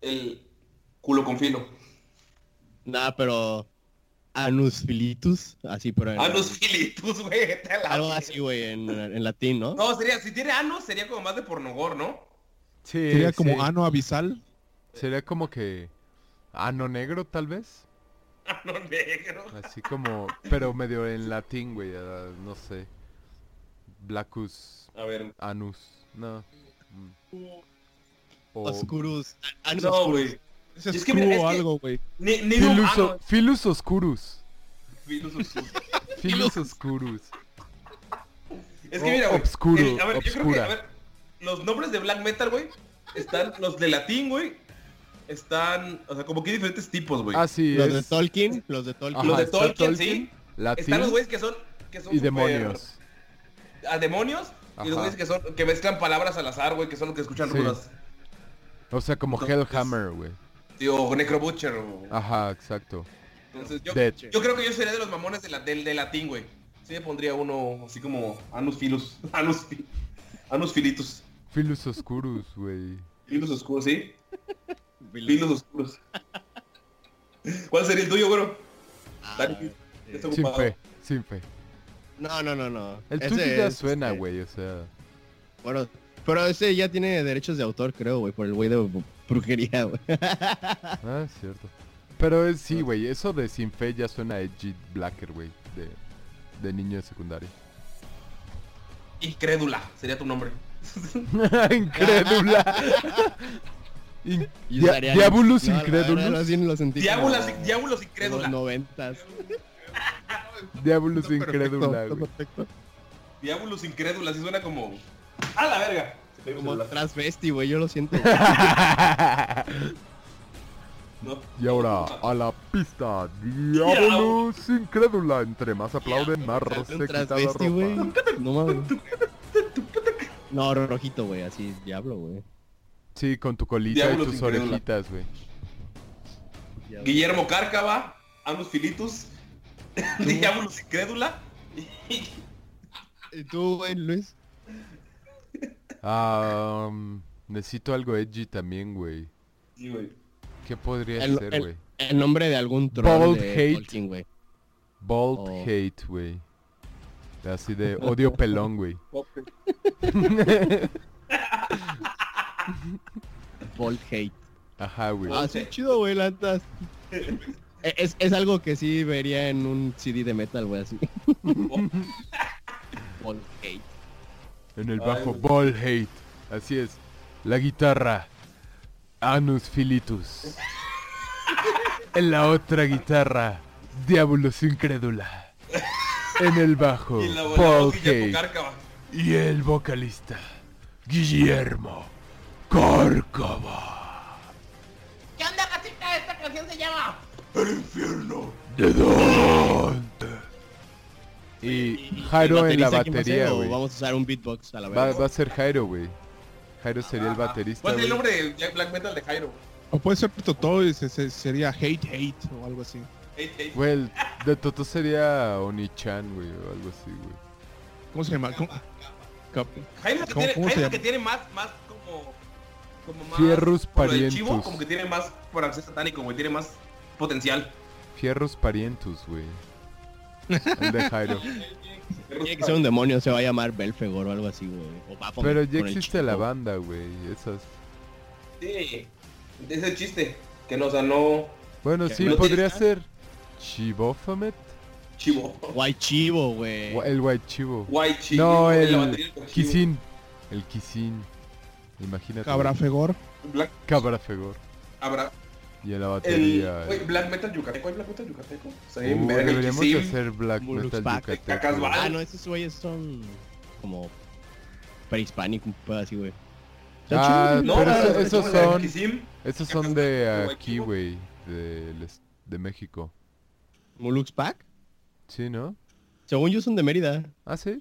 El culo con filo. Nada, pero Anus Filitus, así pero en- Anus filitus, güey. algo así, güey, en, en latín, ¿no? No, sería, si tiene anus, sería como más de pornogor, ¿no? Sí, Sería como sí. ano abisal. Sería como que ano negro tal vez. Ano negro. Así como, pero medio en latín, güey, ah, no sé. Blackus A ver. anus, no. Mm. O Oscurus. Anus No, güey. Ese Es es que mira, es que- algo, güey. Ni, ni un Filus, ano. Filus Oscurus. Filus Oscurus. Es que mira, güey. Obscuro, el- a ver, yo creo que, a ver, los nombres de black metal, güey, están los de latín, güey. Están, o sea, como que hay diferentes tipos, güey. Ah, sí, Los de Tolkien, los de Tolkien. Ajá, los de Tolkien, sí. latín Están los güeyes que son, que son y demonios. A demonios. Y los güeyes que son, que mezclan palabras al azar, güey, que son los que escuchan Sí. rudas. O sea, como Entonces- Hellhammer, güey. Sí, o Necro Butcher. o- Ajá, exacto. Entonces, yo, yo creo que yo sería de los mamones de la, del, de latín, güey. Sí me pondría uno así como Anus Filus. Anus, fi- anus Filitus. Filus Oscurus, güey. Filus oscuros, ¿sí? Filus oscuros. ¿Cuál sería el tuyo, güero? Ah, está Sin fe, sin fe. No, no, no, no. El Ese tuyo ya es, suena, este, güey, o sea. Bueno, pero ese ya tiene derechos de autor, creo, güey, por el güey de brujería, güey. Ah, es cierto. Pero es, sí, güey, eso de sin fe ya suena a edgy blacker, güey, de, de niño de secundaria. Incrédula, sería tu nombre. Incrédula. In- Y Dia- Diabolus No, sí lo sentí diábulos de incrédula. noventas. Perfecto, Incrédula. Diábulos incrédula, así suena como... ¡A la verga! Como transvesti, güey, yo lo siento. No. Y ahora, a la pista, Diabolus Incrédula. Entre más aplauden, más se quita la ropa. No mames. No, rojito, güey, así, diablo, güey. Sí, con tu colita Diabolus y tus Incrédula. orejitas, güey. Guillermo Cárcava, Anus Filitus, Diábulos incrédula. ¿Y tú, güey, Luis? Ah, um, necesito algo edgy también, güey. Sí, güey. ¿Qué podría El, ser, el- güey? el nombre de algún troll Bold de hate. Tolkien, güey. Bold Oh. hate, güey. Así de odio pelón, güey. Bold hate. Ajá, güey. Ah, sí, chido, güey, la neta. E, Es, es algo que sí vería en un CD de metal, güey, así. Bold hate. En el Ay, bajo, güey. ball hate. Así es. La guitarra, Anus Filitus. en la otra guitarra, Diabolus Incrédula. En el bajo, Y Paul. Cárcava. Y el vocalista, Guillermo Córcova. ¿Qué onda, gatita? Esta canción se llama. ¿De dónde? Y Jairo en la batería, güey. Vamos a usar un beatbox a la Va, vez. va a ser Jairo, güey. Jairo sería el Ajá. baterista. ¿Cuál es el nombre de Jack Black Metal de Jairo? O puede ser Totó y se- se- sería Hate Hate o algo así. Hey, hey. Güey, el de Toto sería Oni-chan, güey, o algo así, güey. ¿Cómo se llama? ¿Cómo? Cap- Jairo es el que ¿Cómo- tiene, cómo Jairo llama? que tiene más, más como... como más, por del chivo, parientus. como que tiene más francés satánico, güey. Tiene más potencial. Fierros parientus, güey. El de Jairo. Tiene que ser un demonio, se va a llamar Belfegor o algo así, güey. Pero ya existe la banda, güey. Esas. Sí. Es el chiste. Que no, o sea, no... Bueno, sí, ¿No podría tienes ser Chivofamet. Chivo. Guay chivo, güey. El White Chivo. Guay chivo. No, el. Kisin. El Kisin. Imagínate. Cabra güey. Fegor. Black... Cabra. Y la El... batería. Güey, Black Metal Yucateco. ¿Hay Black Metal Yucateco? O sea, Uh, verga, el deberíamos hacer Black Mulux Metal Pack. Yucateco. Ah, no, esos güeyes son como prehispánico, un pedo así, güey. Ah, chido, pero no, eso- no, esos no, son-. Esos son de aquí, güey. De, de México. Mulux Pack. ¿Sí, no? Según yo son de Mérida. ¿Ah, sí?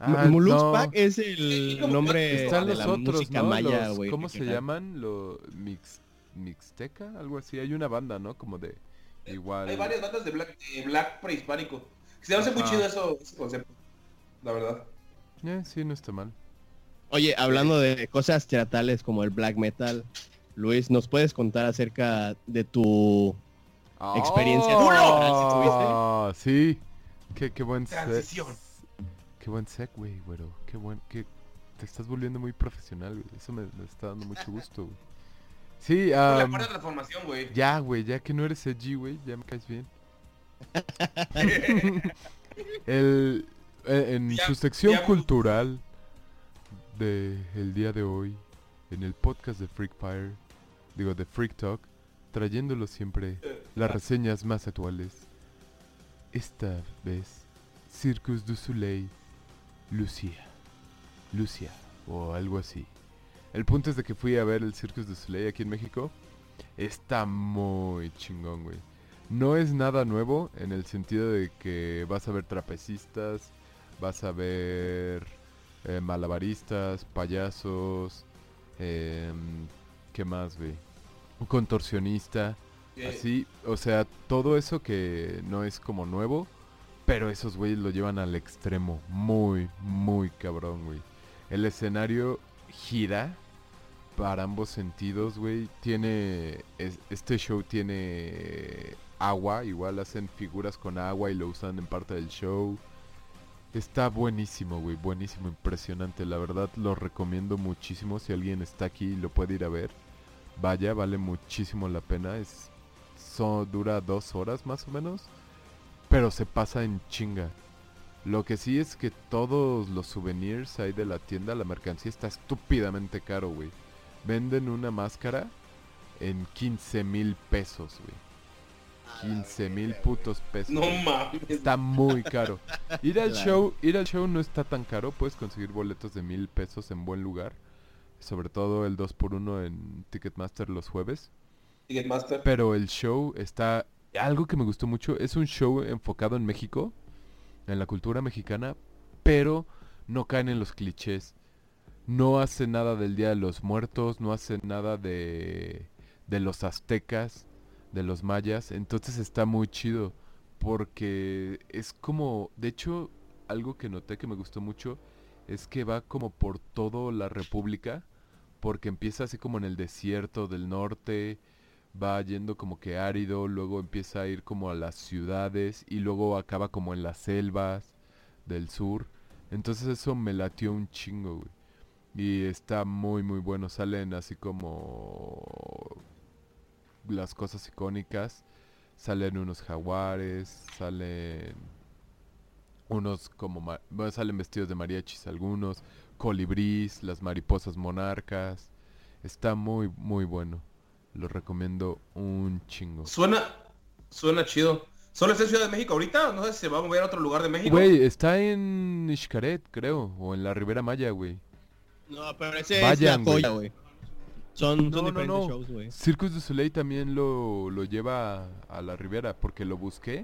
Mu- Ah, Mulux no. Pack es el nombre Están de los la otros, música ¿no? maya, güey. ¿Cómo se llaman? Los mix, Mixteca, algo así. Hay una banda, ¿no? Como de igual. Hay varias bandas de Black, de black prehispánico. Se hace muy chido eso, ese concepto. La verdad. Eh, sí, no está mal. Oye, hablando de cosas teatrales como el black metal, Luis, ¿nos puedes contar acerca de tu Experiencia ¡Oh! Sí. Qué, qué buen. Transición. Qué buen set, güey, güero. Qué buen... Qué... Te estás volviendo muy profesional, güey. Eso me, me está dando mucho gusto, güey. Sí, Fue la am, cuarta transformación, güey. ya, güey, ya que no eres edgy, güey, ya me caes bien. El, eh, en Ya- su sección ya- cultural de el día de hoy, en el podcast de Freak Fire, digo de Freak Talk, trayéndolo siempre las reseñas más actuales. Esta vez, Circus du Soleil, Lucia, Lucia o algo así. El punto es de que fui a ver el Circus du Soleil aquí en México. Está muy chingón, güey. No es nada nuevo en el sentido de que vas a ver trapecistas, vas a ver eh, malabaristas, payasos, em, ¿qué más, güey? Un contorsionista, Eh, así, o sea, todo eso que no es como nuevo, pero esos güeyes lo llevan al extremo, muy, muy cabrón, güey. El escenario gira para ambos sentidos, güey. Tiene, es- este show tiene agua, igual hacen figuras con agua y lo usan en parte del show. Está buenísimo, güey, buenísimo, impresionante. La verdad lo recomiendo muchísimo. Si alguien está aquí y lo puede ir a ver, vaya, vale muchísimo la pena. Es, so- dura dos horas más o menos, pero se pasa en chinga. Lo que sí es que todos los souvenirs ahí de la tienda, la mercancía está estúpidamente caro, güey. Venden una máscara en 15 mil pesos, güey. 15 mil putos pesos. No mames. Está muy caro. Ir al Claro. show, ir al show no está tan caro. Puedes conseguir boletos de mil pesos en buen lugar. Sobre todo el 2x1 en Ticketmaster los jueves. Ticketmaster. Pero el show está... Algo que me gustó mucho es un show enfocado en México, en la cultura mexicana, pero no caen en los clichés. No hace nada del Día de los Muertos, no hace nada de, de los aztecas, de los mayas. Entonces está muy chido, porque es como... De hecho, algo que noté que me gustó mucho es que va como por toda la república, porque empieza así como en el desierto del norte, va yendo como que árido, luego empieza a ir como a las ciudades y luego acaba como en las selvas del sur. Entonces eso me latió un chingo, güey. Y está muy muy bueno. Salen así como las cosas icónicas. Salen unos jaguares, salen unos como bueno, salen vestidos de mariachis algunos, colibrís, las mariposas monarcas. Está muy muy bueno. Lo recomiendo un chingo. Suena, suena chido. ¿Solo está en Ciudad de México ahorita? No sé si se va a mover a otro lugar de México. Güey, está en Xcaret, creo, o en la Ribera Maya, güey. No, pero ese Vayan, es la joya, güey. Son, son No, no, diferentes no. shows, güey. Circus du Soleil también lo, lo lleva a, la Ribera, porque lo busqué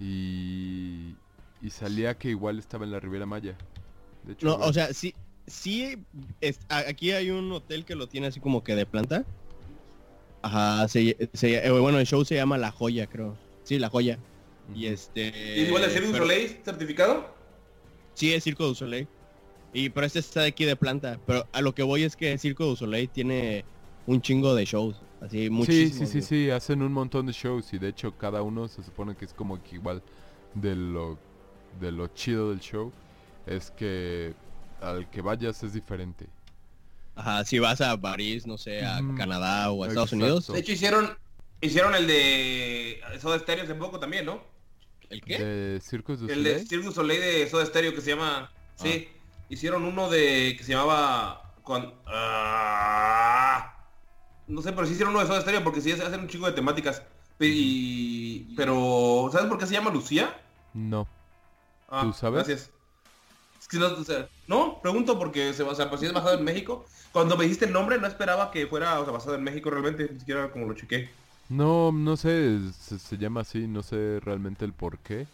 y, y salía que igual estaba en la Ribera Maya. De hecho, No, o sea, sí, sí, es- aquí hay un hotel que lo tiene así como que de planta. Ajá, se, se- eh, bueno, el show se llama La Joya, creo. Sí, La Joya. Y Ujú. este... ¿Y es igual de Cirque du pero- Soleil certificado? Sí, es Circo du Soleil. Y pero este está de aquí de planta. Pero a lo que voy es que Circo du Soleil tiene un chingo de shows. Así, Sí, muchísimos. sí, sí, güey. sí, hacen un montón de shows y de hecho cada uno se supone que es como que igual de lo, de lo chido del show es que al que vayas es diferente. Ajá, si vas a París, no sé, a Ujú. Canadá o a Estados Exacto. Unidos. De hecho hicieron hicieron el de Soda Stereo hace poco también, ¿no? ¿El qué? De Circus du El de Soleil. Du Soleil de Soda Stereo que se llama... Sí, hicieron uno de... que se llamaba... Con... ah, no sé, pero sí hicieron uno de Soda Stereo porque sí hacen un chingo de temáticas. Y... Pero... ¿Sabes por qué se llama Lucía? No. Ah, ¿Tú sabes? Gracias. Es que no, o sea, no, pregunto porque se, o sea, pues sí es basado en México. Cuando me dijiste el nombre no esperaba que fuera o sea, basado en México realmente, ni siquiera como lo chequé. No, no sé, se, se llama así, no sé realmente el por qué.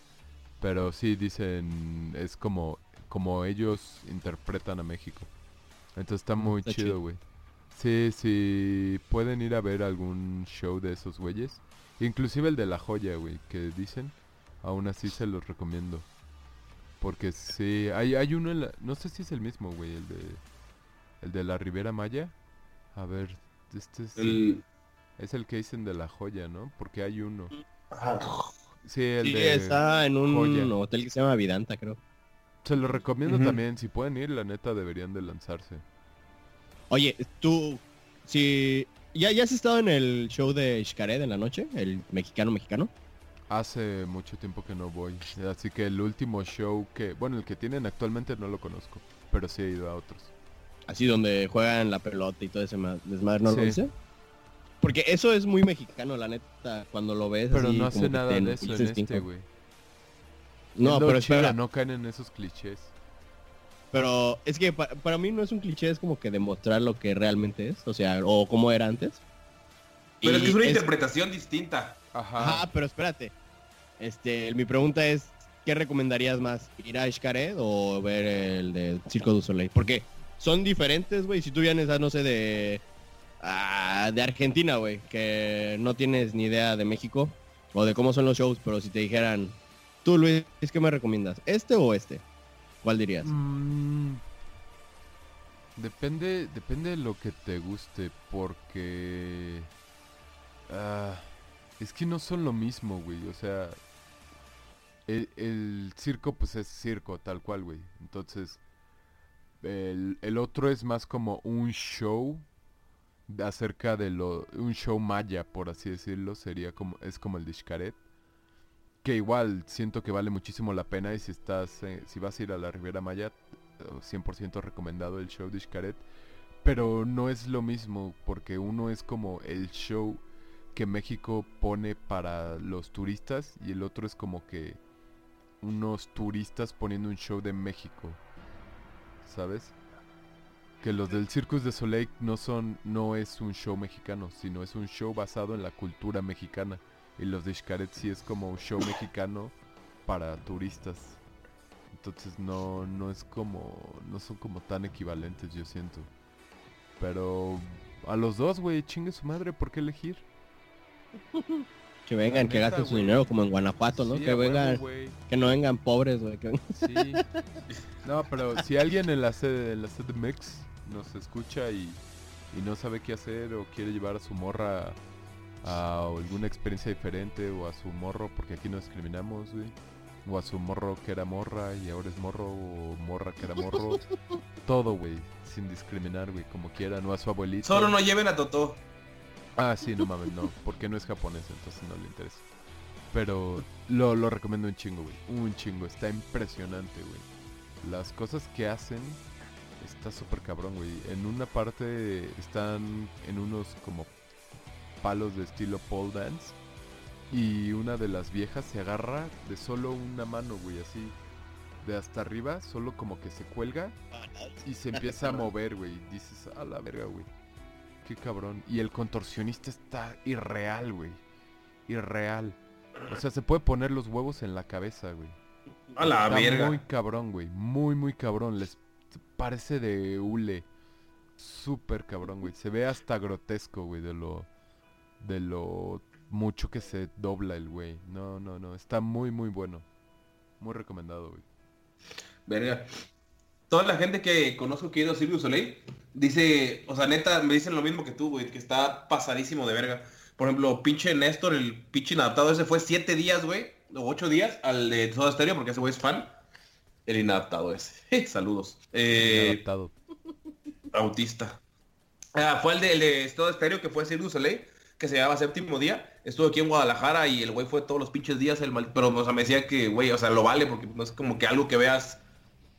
Pero sí dicen, es como, como ellos interpretan a México. Entonces está muy está chido, güey. Sí, sí, pueden ir a ver algún show de esos güeyes. Inclusive el de La Joya, güey, que dicen. Aún así se los recomiendo. Porque sí, hay, hay uno en la... No sé si es el mismo, güey, el de... El de la Ribera Maya. A ver, este es... El... Es el que dicen de la joya, ¿no? Porque hay uno. Sí, el Sí, de... está en un Joya. hotel que se llama Vidanta, creo. Se lo recomiendo también. Si pueden ir, la neta deberían de lanzarse. Oye, tú, si... ¿Ya, ¿Ya has estado en el show de Xcaret en la noche? El mexicano mexicano. Hace mucho tiempo que no voy. Así que el último show que... Bueno, el que tienen actualmente no lo conozco. Pero sí he ido a otros. Así donde juegan la pelota y todo ese ma- desmadre, ¿no lo Sí. viste? Porque eso es muy mexicano, la neta, cuando lo ves Pero así, no hace nada de eso en este, güey. No, pero espera, No caen en esos clichés. pero es que pa- para mí no es un cliché, es como que demostrar lo que realmente es, o sea, o cómo era antes. Pero es que es una interpretación distinta. Ajá. Ajá, pero espérate. Este, mi pregunta es, ¿qué recomendarías más? ¿Ir a Xcaret o ver el de Circo du Soleil? Porque son diferentes, güey. Si tú vienes a, no sé, de... ah, de Argentina, güey, que no tienes ni idea de México o de cómo son los shows, pero si te dijeran, tú Luis, ¿qué me recomiendas? ¿Este o este? ¿Cuál dirías? Mm, depende, depende de lo que te guste, porque ah, es que no son lo mismo, güey. O sea, el, circo, pues es circo, tal cual, güey. Entonces, el, otro es más como un show acerca de lo, un show maya, por así decirlo. Sería como, es como el de. Que igual siento que vale muchísimo la pena y si estás, eh, si vas a ir a la Riviera Maya, eh, 100% recomendado el show de Xcaret. Pero no es lo mismo porque uno es como el show que México pone para los turistas y el otro es como que unos turistas poniendo un show de México. ¿Sabes? Que los del Circus de Soleil no son no es un show mexicano, sino es un show basado en la cultura mexicana. Y los de Xcaret sí es como un show mexicano para turistas. Entonces no, no es como, no son como tan equivalentes, yo siento. Pero a los dos, güey, chingue su madre, ¿por qué elegir? Que vengan, que gasten su dinero como en Guanajuato, ¿no? Sí, que vengan, que no vengan pobres, güey. Sí. No, pero si alguien en la sede, en la sede Mix nos escucha y, y no sabe qué hacer o quiere llevar a su morra a alguna experiencia diferente o a su morro, porque aquí no discriminamos, güey. O a su morro que era morra y ahora es morro o morra que era morro. Todo, güey, sin discriminar, güey, como quieran. O a su abuelito. Solo no lleven a Totó. Ah, sí, no mames, no, porque no es japonés, entonces no le interesa. Pero lo, lo recomiendo un chingo, güey. Un chingo, está impresionante, güey. Las cosas que hacen está súper cabrón, güey. En una parte están en unos como palos de estilo pole dance. Y una de las viejas se agarra de solo una mano, güey, así. De hasta arriba, solo como que se cuelga y se empieza a mover, güey. Dices, a la verga, güey. Qué cabrón. Y el contorsionista está irreal, güey. Irreal. O sea, se puede poner los huevos en la cabeza, güey. A la Está verga. muy cabrón, güey. Muy, muy cabrón. Les parece de hule. Súper cabrón, güey. Se ve hasta grotesco, güey, de lo... De lo mucho que se dobla el güey. No, no, no. Está muy, muy bueno. Muy recomendado, güey. Verga. Toda la gente que conozco que ha ido a du Soleil dice, o sea, neta, me dicen lo mismo que tú, güey, que está pasadísimo de verga. Por ejemplo, pinche Néstor, el pinche inadaptado ese fue siete días, güey, o ocho días al de Soda Stereo, porque ese güey es fan. El inadaptado ese. Saludos. Eh, Adaptado. autista. Ah, fue el de, el de Soda Stereo, que fue du Soleil, que se llamaba Séptimo Día. Estuvo aquí en Guadalajara y el güey fue todos los pinches días, el mal... pero o sea, me decía que, güey, o sea, lo vale, porque no es como que algo que veas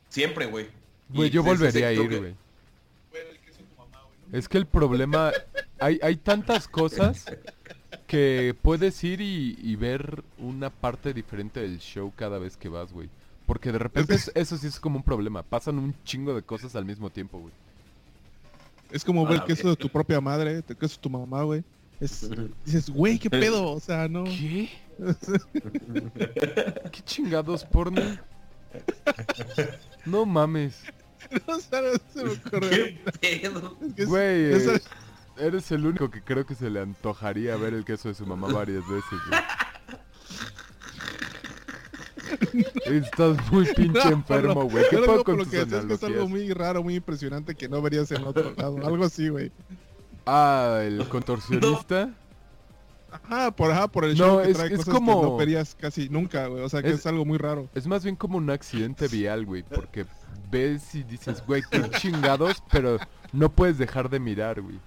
siempre, güey. Güey, yo volvería a ir, que- güey. Es que el problema, hay, hay tantas cosas que puedes ir y, y ver una parte diferente del show cada vez que vas, güey. Porque de repente es- eso sí es como un problema. Pasan un chingo de cosas al mismo tiempo, güey. Es como A ver el queso de tu propia madre, el queso de tu mamá, güey. Es, dices, güey, qué pedo, o sea, no. ¿Qué? ¿Qué chingados porno? No mames. No sabes, se me ocurre. ¿Qué pedo? Es que Güey, eh, eres el único que creo que se le antojaría ver el queso de su mamá varias veces, güey. Estás muy pinche No, enfermo, no, güey. ¿Qué por con lo tus que decías que es algo muy raro, muy impresionante que no verías en otro lado. Algo así, güey. Ah, el contorsionista. Ajá, por, ajá, por el No, show que es- trae es cosas como- que no verías casi nunca, güey. O sea, que es, Es- algo muy raro. Es más bien como un accidente vial, güey. Porque ves y dices, güey, qué chingados, pero no puedes dejar de mirar, güey.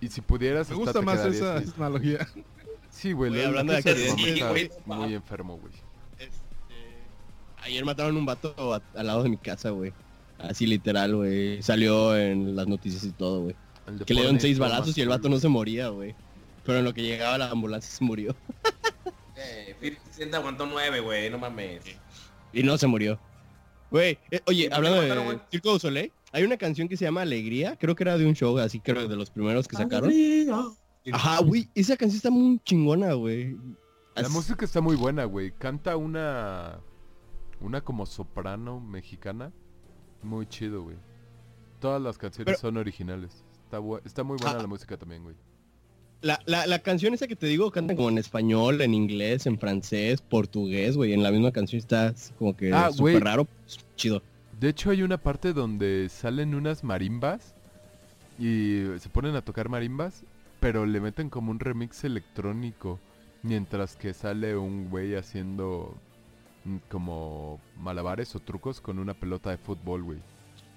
Y si pudieras Me gusta más esa ahí. analogía. Sí, güey, Güey, lo- hablando de accidentes, güey, muy enfermo, güey. Este, ayer mataron un vato al lado de mi casa, güey. Así literal, güey. Salió en las noticias y todo, güey. Que le dieron seis balazos y el vato no se moría, güey. Pero en lo que llegaba la ambulancia se murió. Eh, 50 Cent aguantó nueve, güey, no mames. Y no se murió. Güey, eh, oye, ¿Y por qué hablando de güey? Circo Soleil, hay una canción que se llama Alegría. Creo que era de un show, así creo de los primeros que sacaron. Ajá, güey, esa canción está muy chingona, güey. La As- música está muy buena, güey. Canta una... Una como soprano mexicana. Muy chido, güey. Todas las canciones Pero- son originales. Está, está muy buena Ah. la música también, güey. La, la, la canción esa que te digo cantan como en español, en inglés, en francés, portugués, güey. En la misma canción está como que Ah, súper raro. Chido. De hecho hay una parte donde salen unas marimbas y se ponen a tocar marimbas, pero le meten como un remix electrónico, mientras que sale un güey haciendo como malabares o trucos con una pelota de fútbol, güey.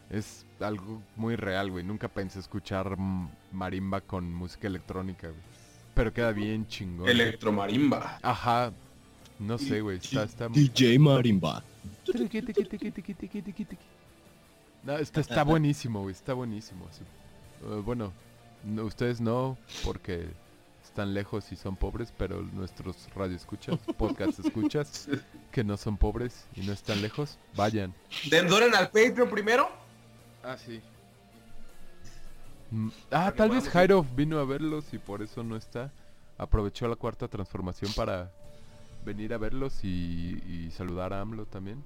Es algo muy real, güey. Nunca pensé escuchar mm, marimba con música electrónica, güey. Pero queda bien chingón. Electromarimba. Ajá. No sé, güey. Está, está DJ Marimba. No, está, está buenísimo, güey, está buenísimo. Eh, bueno, no- ustedes no, porque están lejos y son pobres, pero nuestros radioescuchas, podcast escuchas, que no son pobres y no están lejos, vayan. Den donen al Patreon primero. Ah, sí. ah, que tal vez. Jairo vino a verlos y por eso no está. Aprovechó la cuarta transformación para venir a verlos y, y saludar a AMLO también.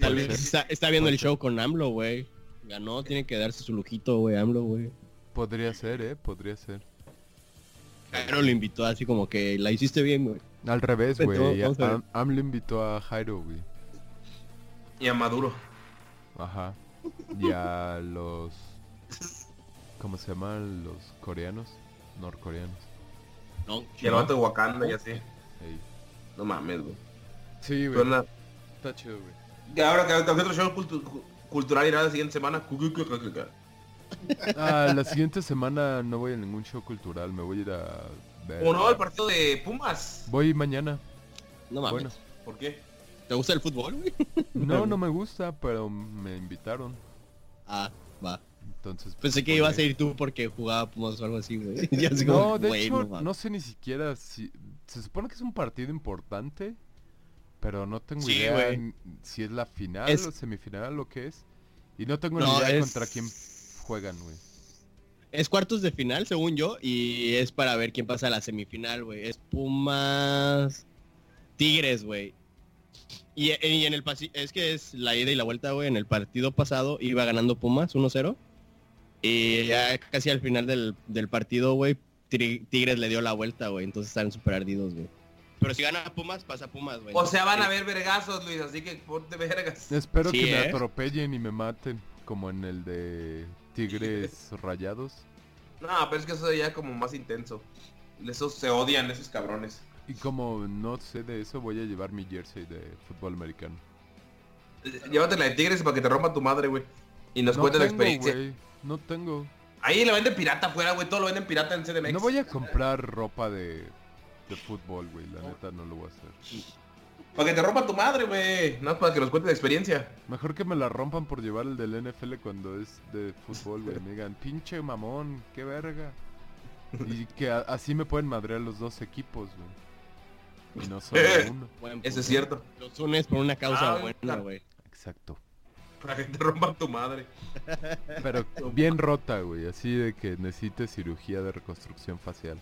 Tal vez está, está viendo el show con AMLO, güey. Ganó, tiene que darse su lujito, güey, AMLO, güey. Podría ser, eh, podría ser. Pero lo invitó así como que la hiciste bien, güey. Al revés, güey. vamos a ver. Am- AMLO invitó a Jairo, güey. Y a Maduro. Ajá. Y a los... ¿Cómo se llaman los coreanos? Norcoreanos. No, Y el vato de Wakanda y así. Ey. No mames, güey. Sí, güey. Suena- Está chido, güey. Y ahora que que otro show cultu- cu- cultural irá la siguiente semana. Ah, la siguiente semana no voy a ningún show cultural. Me voy a ir a ver... ¿O no? El partido de Pumas. Voy mañana. No mames. Bueno. ¿Por qué? ¿Te gusta el fútbol, güey? No, no me gusta, pero me invitaron. Ah, va. Entonces, pues, Pensé que ibas a ir tú porque jugaba Pumas o algo así, güey. Como, No, de güey, hecho, no sé ni siquiera si... Se supone que es un partido importante, pero no tengo Sí, idea si es la final Es- o semifinal o qué es. Y no tengo No, ni idea es- contra quién juegan, güey. Es cuartos de final, según yo, y es para ver quién pasa a la semifinal, güey. Es Pumas... Tigres, güey. Y, y en el pasi- es que es la ida y la vuelta, güey. En el partido pasado iba ganando Pumas 1-0. Y ya casi al final del, del partido, güey, Tigres le dio la vuelta, güey. Entonces están súper ardidos, güey. Pero si gana Pumas, pasa Pumas, güey. O sea, van a ver vergazos, Luis, así que ponte vergas. Espero Sí, que me ¿eh? atropellen y me maten, como en el de Tigres Rayados. No, pero es que eso ya como más intenso. Esos se odian, esos cabrones. Y como no sé de eso, voy a llevar mi jersey de fútbol americano. Eh, Llévate la de Tigres para que te rompa tu madre, güey. Y nos no cuentes la experiencia. güey. No tengo. Ahí le venden pirata afuera, güey. Todo lo venden pirata en CDMX. No voy a comprar ropa de, de fútbol, güey. La neta no lo voy a hacer. Para que te rompa tu madre, güey. Nada más para que nos cuentes la experiencia. Mejor que me la rompan por llevar el del NFL cuando es de fútbol, güey. Me digan, pinche mamón, qué verga. Y que a- así me pueden madrear los dos equipos, güey. Y no solo uno. Eso es cierto. Los unes por una causa Ah, buena, güey. Exacto. Para que te rompan tu madre. Pero bien rota, güey. Así de que necesite cirugía de reconstrucción facial.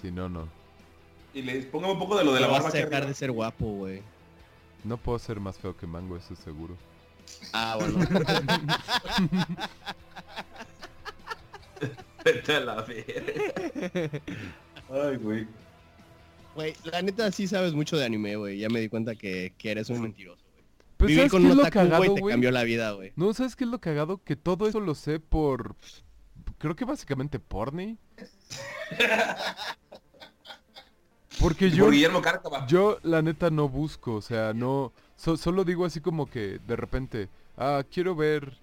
Si no, no. Y les pongan un poco de lo de la No vas barba a dejar de ser guapo, güey. No puedo ser más feo que Mango, eso es seguro. Ah, bueno. Vete a la verga. Ay, güey. Güey, la neta sí sabes mucho de anime, güey. Ya me di cuenta que, que eres un mentiroso, güey. Pues Vivir ¿sabes con un otaku, güey, cagado, te cambió la vida, güey. No, ¿sabes qué es lo cagado? Que todo eso lo sé por... Creo que básicamente porni. Porque yo... Por Guillermo Cárcava. Yo la neta no busco, o sea, no... so- solo digo así como que de repente... Ah, quiero ver...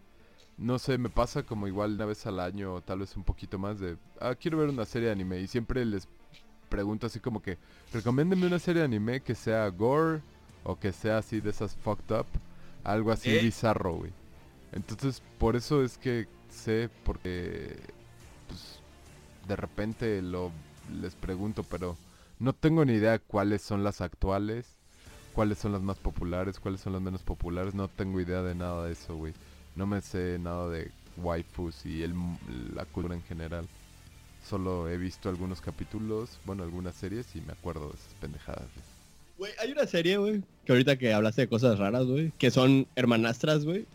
No sé, me pasa como igual una vez al año o tal vez un poquito más de... Ah, quiero ver una serie de anime y siempre les pregunto así como que... Recomiéndenme una serie de anime que sea gore o que sea así de esas fucked up. Algo así ¿Eh? bizarro, güey. Entonces, por eso es que sé, porque... Pues, de repente lo les pregunto, pero no tengo ni idea cuáles son las actuales, cuáles son las más populares, cuáles son las menos populares. No tengo idea de nada de eso, güey. No me sé nada de waifus y el, la cultura en general. Solo he visto algunos capítulos, bueno, algunas series y me acuerdo de esas pendejadas. güey. Güey, hay una serie, güey, que ahorita que hablaste de cosas raras, güey, que son hermanastras, güey,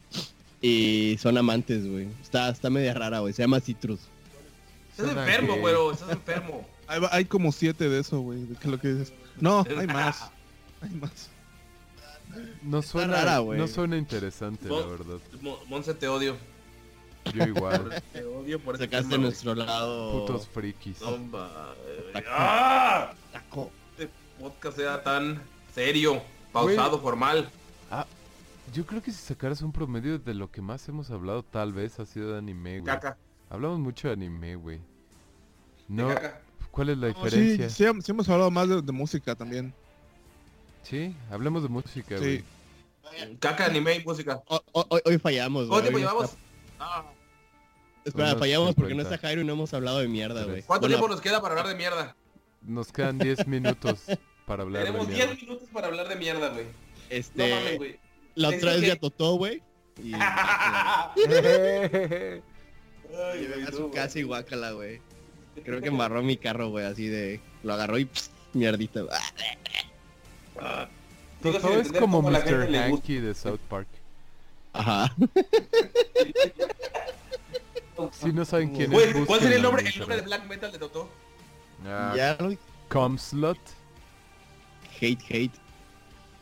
y son amantes, güey. Está, está media rara, güey. Se llama Citrus. Estás Suena enfermo, gay. güero. Estás enfermo. Hay, hay como siete de eso, güey. de que lo que dices. No, hay más. Hay más. No suena, rara, güey. no suena interesante, la verdad. Mo- Monse, te odio. Yo igual. Te odio por ese Sacaste nuestro lado... Putos frikis. ¡Ah! taco. Este podcast sea tan serio, pausado, formal. Yo creo que si sacaras un promedio de lo que más hemos hablado, tal vez ha sido de anime, güey. Caca. Hablamos mucho de anime, güey. de No, caca. ¿Cuál es la sí, diferencia? sí, sí hemos hablado más de, de música también. Sí, hablemos de música, Sí. güey. Caca, anime y música. Ho- ho- Hoy, hoy fallamos, güey. ¿Cuánto tiempo Hoy no llevamos? está- Ah, Espera, fallamos porque no 50. está Jairo y no hemos hablado de mierda, güey. ¿Cuánto Bueno, tiempo nos queda para hablar de mierda? Nos quedan 10 minutos para hablar Tenemos de 10 mierda. minutos para hablar de mierda, güey. No Este, mames, güey. la otra vez que- ya totó, güey. Y Ay, llevé güey, casa y guácala, güey. Creo que embarró mi carro, güey, así de... Lo agarró y pss, mierdita. Ah. Sin es como la Mr. Hanky de South Park. Ajá. Si no saben quién Güey, es, ¿cuál sería el nombre, el nombre de. Black Metal de Totó? Ah, Ya lo... Comslot, Hate, hate.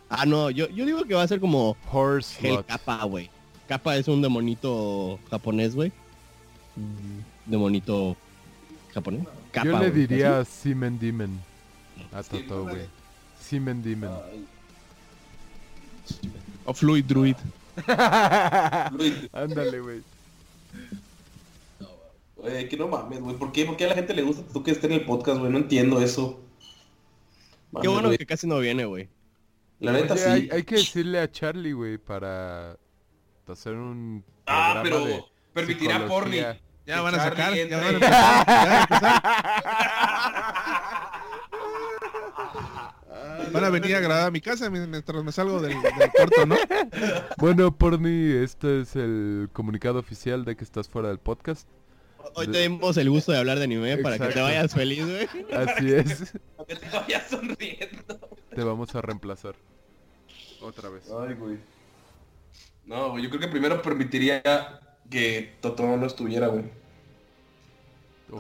Ah, no, yo, yo digo que va a ser como Hell Horselot. Kappa, güey. Kappa es un demonito japonés, güey. Mm, Demonito japonés. Kappa, Yo le diría Simen Demon a no, güey. Simen Demon. O Fluid Druid. Ándale, güey. Güey, que no mames, güey. ¿Por qué? ¿Por qué a la gente le gusta tú que esté en el podcast, güey? No entiendo eso. Qué Mames, bueno güey. que casi no viene, güey. La neta sí. hay, hay que decirle a Charlie, güey, para hacer un Ah, pero, de, Permitirá porni. Ya van a sacar, ya van a entre- empezar, ya van a empezar. Van a venir a grabar a mi casa mientras me salgo del, del cuarto, ¿no? Bueno, Porni, este es el comunicado oficial de que estás fuera del podcast. Hoy tenemos el gusto de hablar de anime para que te vayas feliz, güey. Así es. Que te vayas sonriendo. Te vamos a reemplazar. Otra vez. Ay, güey. No, yo creo que primero permitiría que Totoro no estuviera, güey.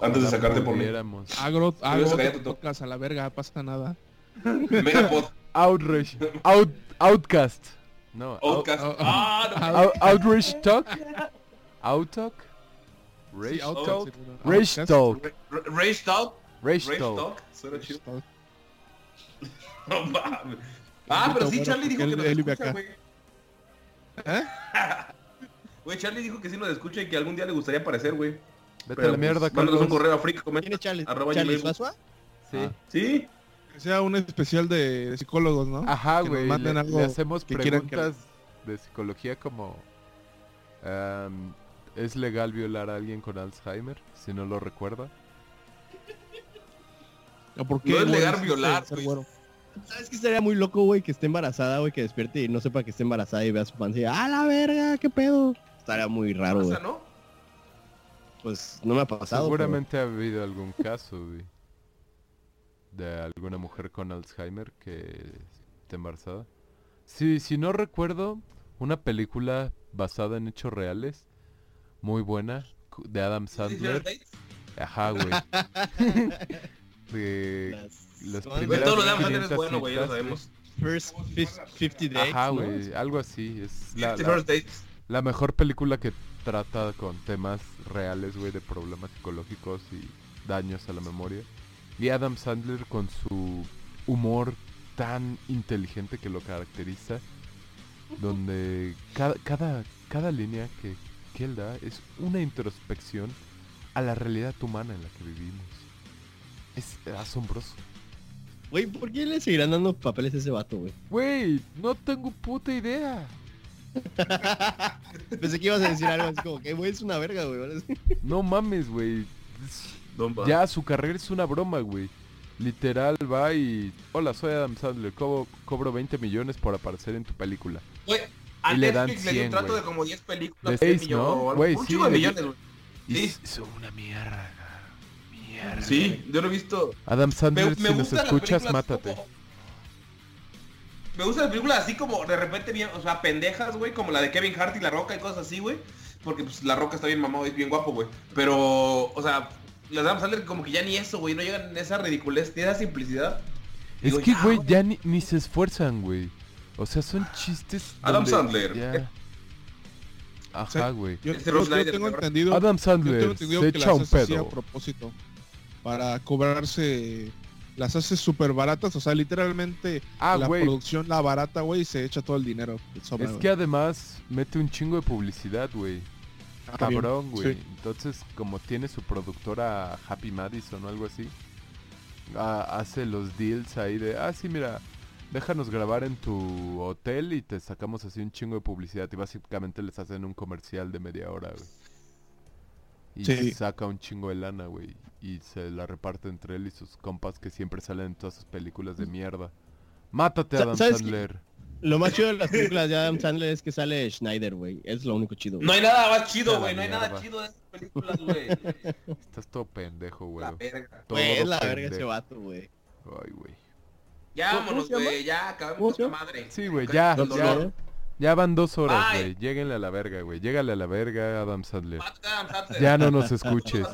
Antes de sacarte por mí. Agro, Yo agro, sacaría te tocas a la verga, pasa nada. Megapod, Outrage. Out, outcast. No. out- Outcast. out- Ah, no. out- outrage talk. Outalk. Rage Sí, Out- talk. Rage talk. Ra- Rage Talk. Rage talk. Talk. Suena chido. Talk. No mames. Ah, pero sí, Charlie dijo que vive escucha, acá. güey. ¿Eh? Güey, Charlie dijo que sí nos escucha y que algún día le gustaría aparecer, güey. Vete Pero, a la mierda, pues, mándanos un Carlos. correo a freak, comenta. ¿Quién es Charlie? Arroba ¿Charlie gmail. Suazua? Sí. Sí. Que sea un especial de psicólogos, ¿no? Ajá, güey. Le, manden algo le hacemos que quieran que- preguntas de psicología como... am, ¿Es legal violar a alguien con Alzheimer? Si no lo recuerda. ¿O por qué, No es legal violar, güey. ¿Sabes que estaría muy loco, güey? Que esté embarazada, güey, que despierte y no sepa que esté embarazada y vea su panza y diga, ¡ah, la verga! ¿Qué pedo? Estaría muy raro, güey. ¿no? Pues no me ha pasado. Seguramente ha habido algún caso, güey, de alguna mujer con Alzheimer que esté embarazada. Sí, si no recuerdo, una película basada en hechos reales, muy buena, de Adam Sandler. Ajá, güey. de las primeras todo lo de Adam Sandler es 500 bueno, güey, ya lo sabemos. First fif- 50 Dates, Ajá, ¿no? güey, algo así. Es la- First Dates. La mejor película que trata con temas reales, güey, de problemas psicológicos y daños a la memoria. Y Adam Sandler con su humor tan inteligente que lo caracteriza, donde cada, cada, cada línea que, que él da es una introspección a la realidad humana en la que vivimos. Es asombroso. Güey, ¿por qué le seguirán dando papeles a ese vato, güey? Güey, no tengo puta idea. Pensé que ibas a decir algo así como que, güey, es una verga, güey. No mames, güey. Ya su carrera es una broma, güey. Literal va y... Hola, soy Adam Sandler. Cobro, cobro 20 millones por aparecer en tu película. Güey, a Y le dan Netflix le dio 100, un trato güey. de como 10 películas. De 100 seis, millones ¿no? o algo. Güey, Un sí, chingo de millones, güey. Sí. es una mierda. Mierda. Sí, yo lo he visto. Adam Me, Sandler, me si nos escuchas, mátate. como- Me gustan las películas así como de repente bien, o sea, pendejas, güey, como la de Kevin Hart y La Roca y cosas así, güey. Porque pues La Roca está bien mamado y es bien guapo, güey. Pero, o sea, las Adam Sandler como que ya ni eso, güey, no llegan esa ridiculez, tiene esa simplicidad. Es Digo, que, ya, güey, ya ni, ni se esfuerzan, güey. O sea, son chistes. Adam Sandler. ya- sea, Ajá, güey. Yo, Este tengo entendido, Adam yo tengo Sandler entendido se que echa las un así a pedo. propósito. Para cobrarse, las hace súper baratas, o sea, literalmente Ah, la producción la barata, güey, y se echa todo el dinero. Es que además mete un chingo de publicidad, güey. Ah. Cabrón, güey. Sí. Entonces, como tiene su productora Happy Madison o algo así, hace los deals ahí de, ah, sí, mira, déjanos grabar en tu hotel y te sacamos así un chingo de publicidad. Y básicamente les hacen un comercial de media hora, güey. Y Sí. saca un chingo de lana, güey. Y se la reparte entre él y sus compas que siempre salen en todas sus películas de mierda. Mátate, Adam. Sandler. Lo más chido de las películas de Adam Sandler es que sale Schneider, güey. Es lo único chido. No hay nada más chido, güey, no hay nada chido de esas películas, güey. Estás todo pendejo, güey. La verga. Todo Güey, es la verga ese vato, güey. Ay, güey. Ya ¿Cómo vámonos, güey, ya acabemos ¿Cómo se con madre. Sí, güey, ya, ya. Ya van dos horas, güey. Lléguenle a la verga, güey. Llégale a la verga, Adam Sandler. Adam Sandler. Ya no nos escuches.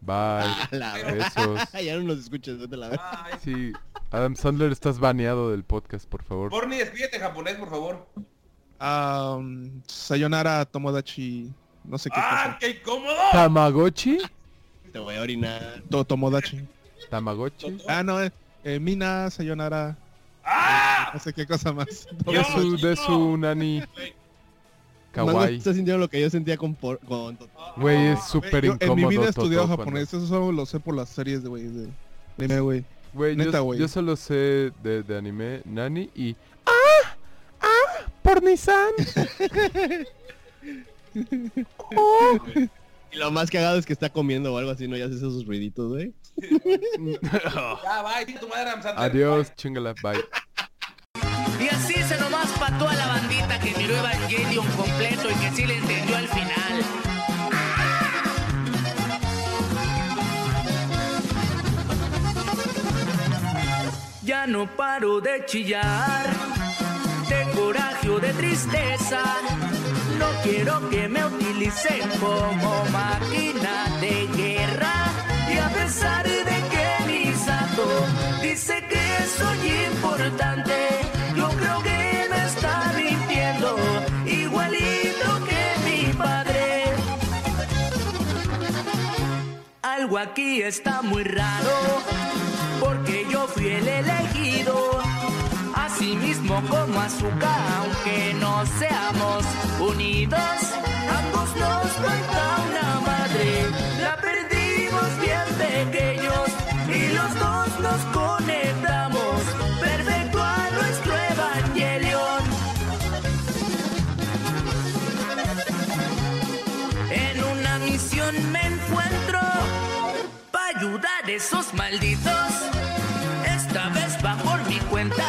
Bye. Besos. ya no nos escuches, vete a la verga. Bye. Sí, Adam Sandler, estás baneado del podcast, por favor. Porni, despídete en japonés, por favor. Ah, um, Sayonara Tomodachi, no sé qué ¡Ah, cosa. qué incómodo! Tamagotchi. Te voy a orinar. To- Tomodachi. Tamagotchi. Ah, no, eh, eh, Mina, Sayonara, ¡Ah! no sé qué cosa más. De su, de su nani. Kawaii. está sintiendo lo que yo sentía con... por- con... Güey, es súper Yo incómodo. en mi vida he estudiado japonés, eso solo lo sé por las series de güey, de anime, güey. Güey, Neta, yo, güey. yo solo sé de, de anime Nani y... ¡Ah! ¡Ah! ¡Pornisan! Y lo más cagado es que está comiendo o algo así, ¿no? Ya haces esos ruiditos, güey. Ya, bye, tu madre, Adam Sandler. Adiós, chingala, bye. Y así se nomás pa' toda la bandita que miró Evangelion completo y que sí le entendió al final. Ya no paro de chillar, de coraje o de tristeza. No quiero que me utilicen como máquina de guerra. Y a pesar de que mi santo dice que soy importante, yo creo que me está mintiendo, igualito que mi padre. Algo aquí está muy raro, porque yo fui el elegido. Así mismo como azúcar, aunque no seamos unidos, ambos nos falta una madre. La perdimos bien pequeños y los dos nos conectamos. A esos malditos. Esta vez va por mi cuenta,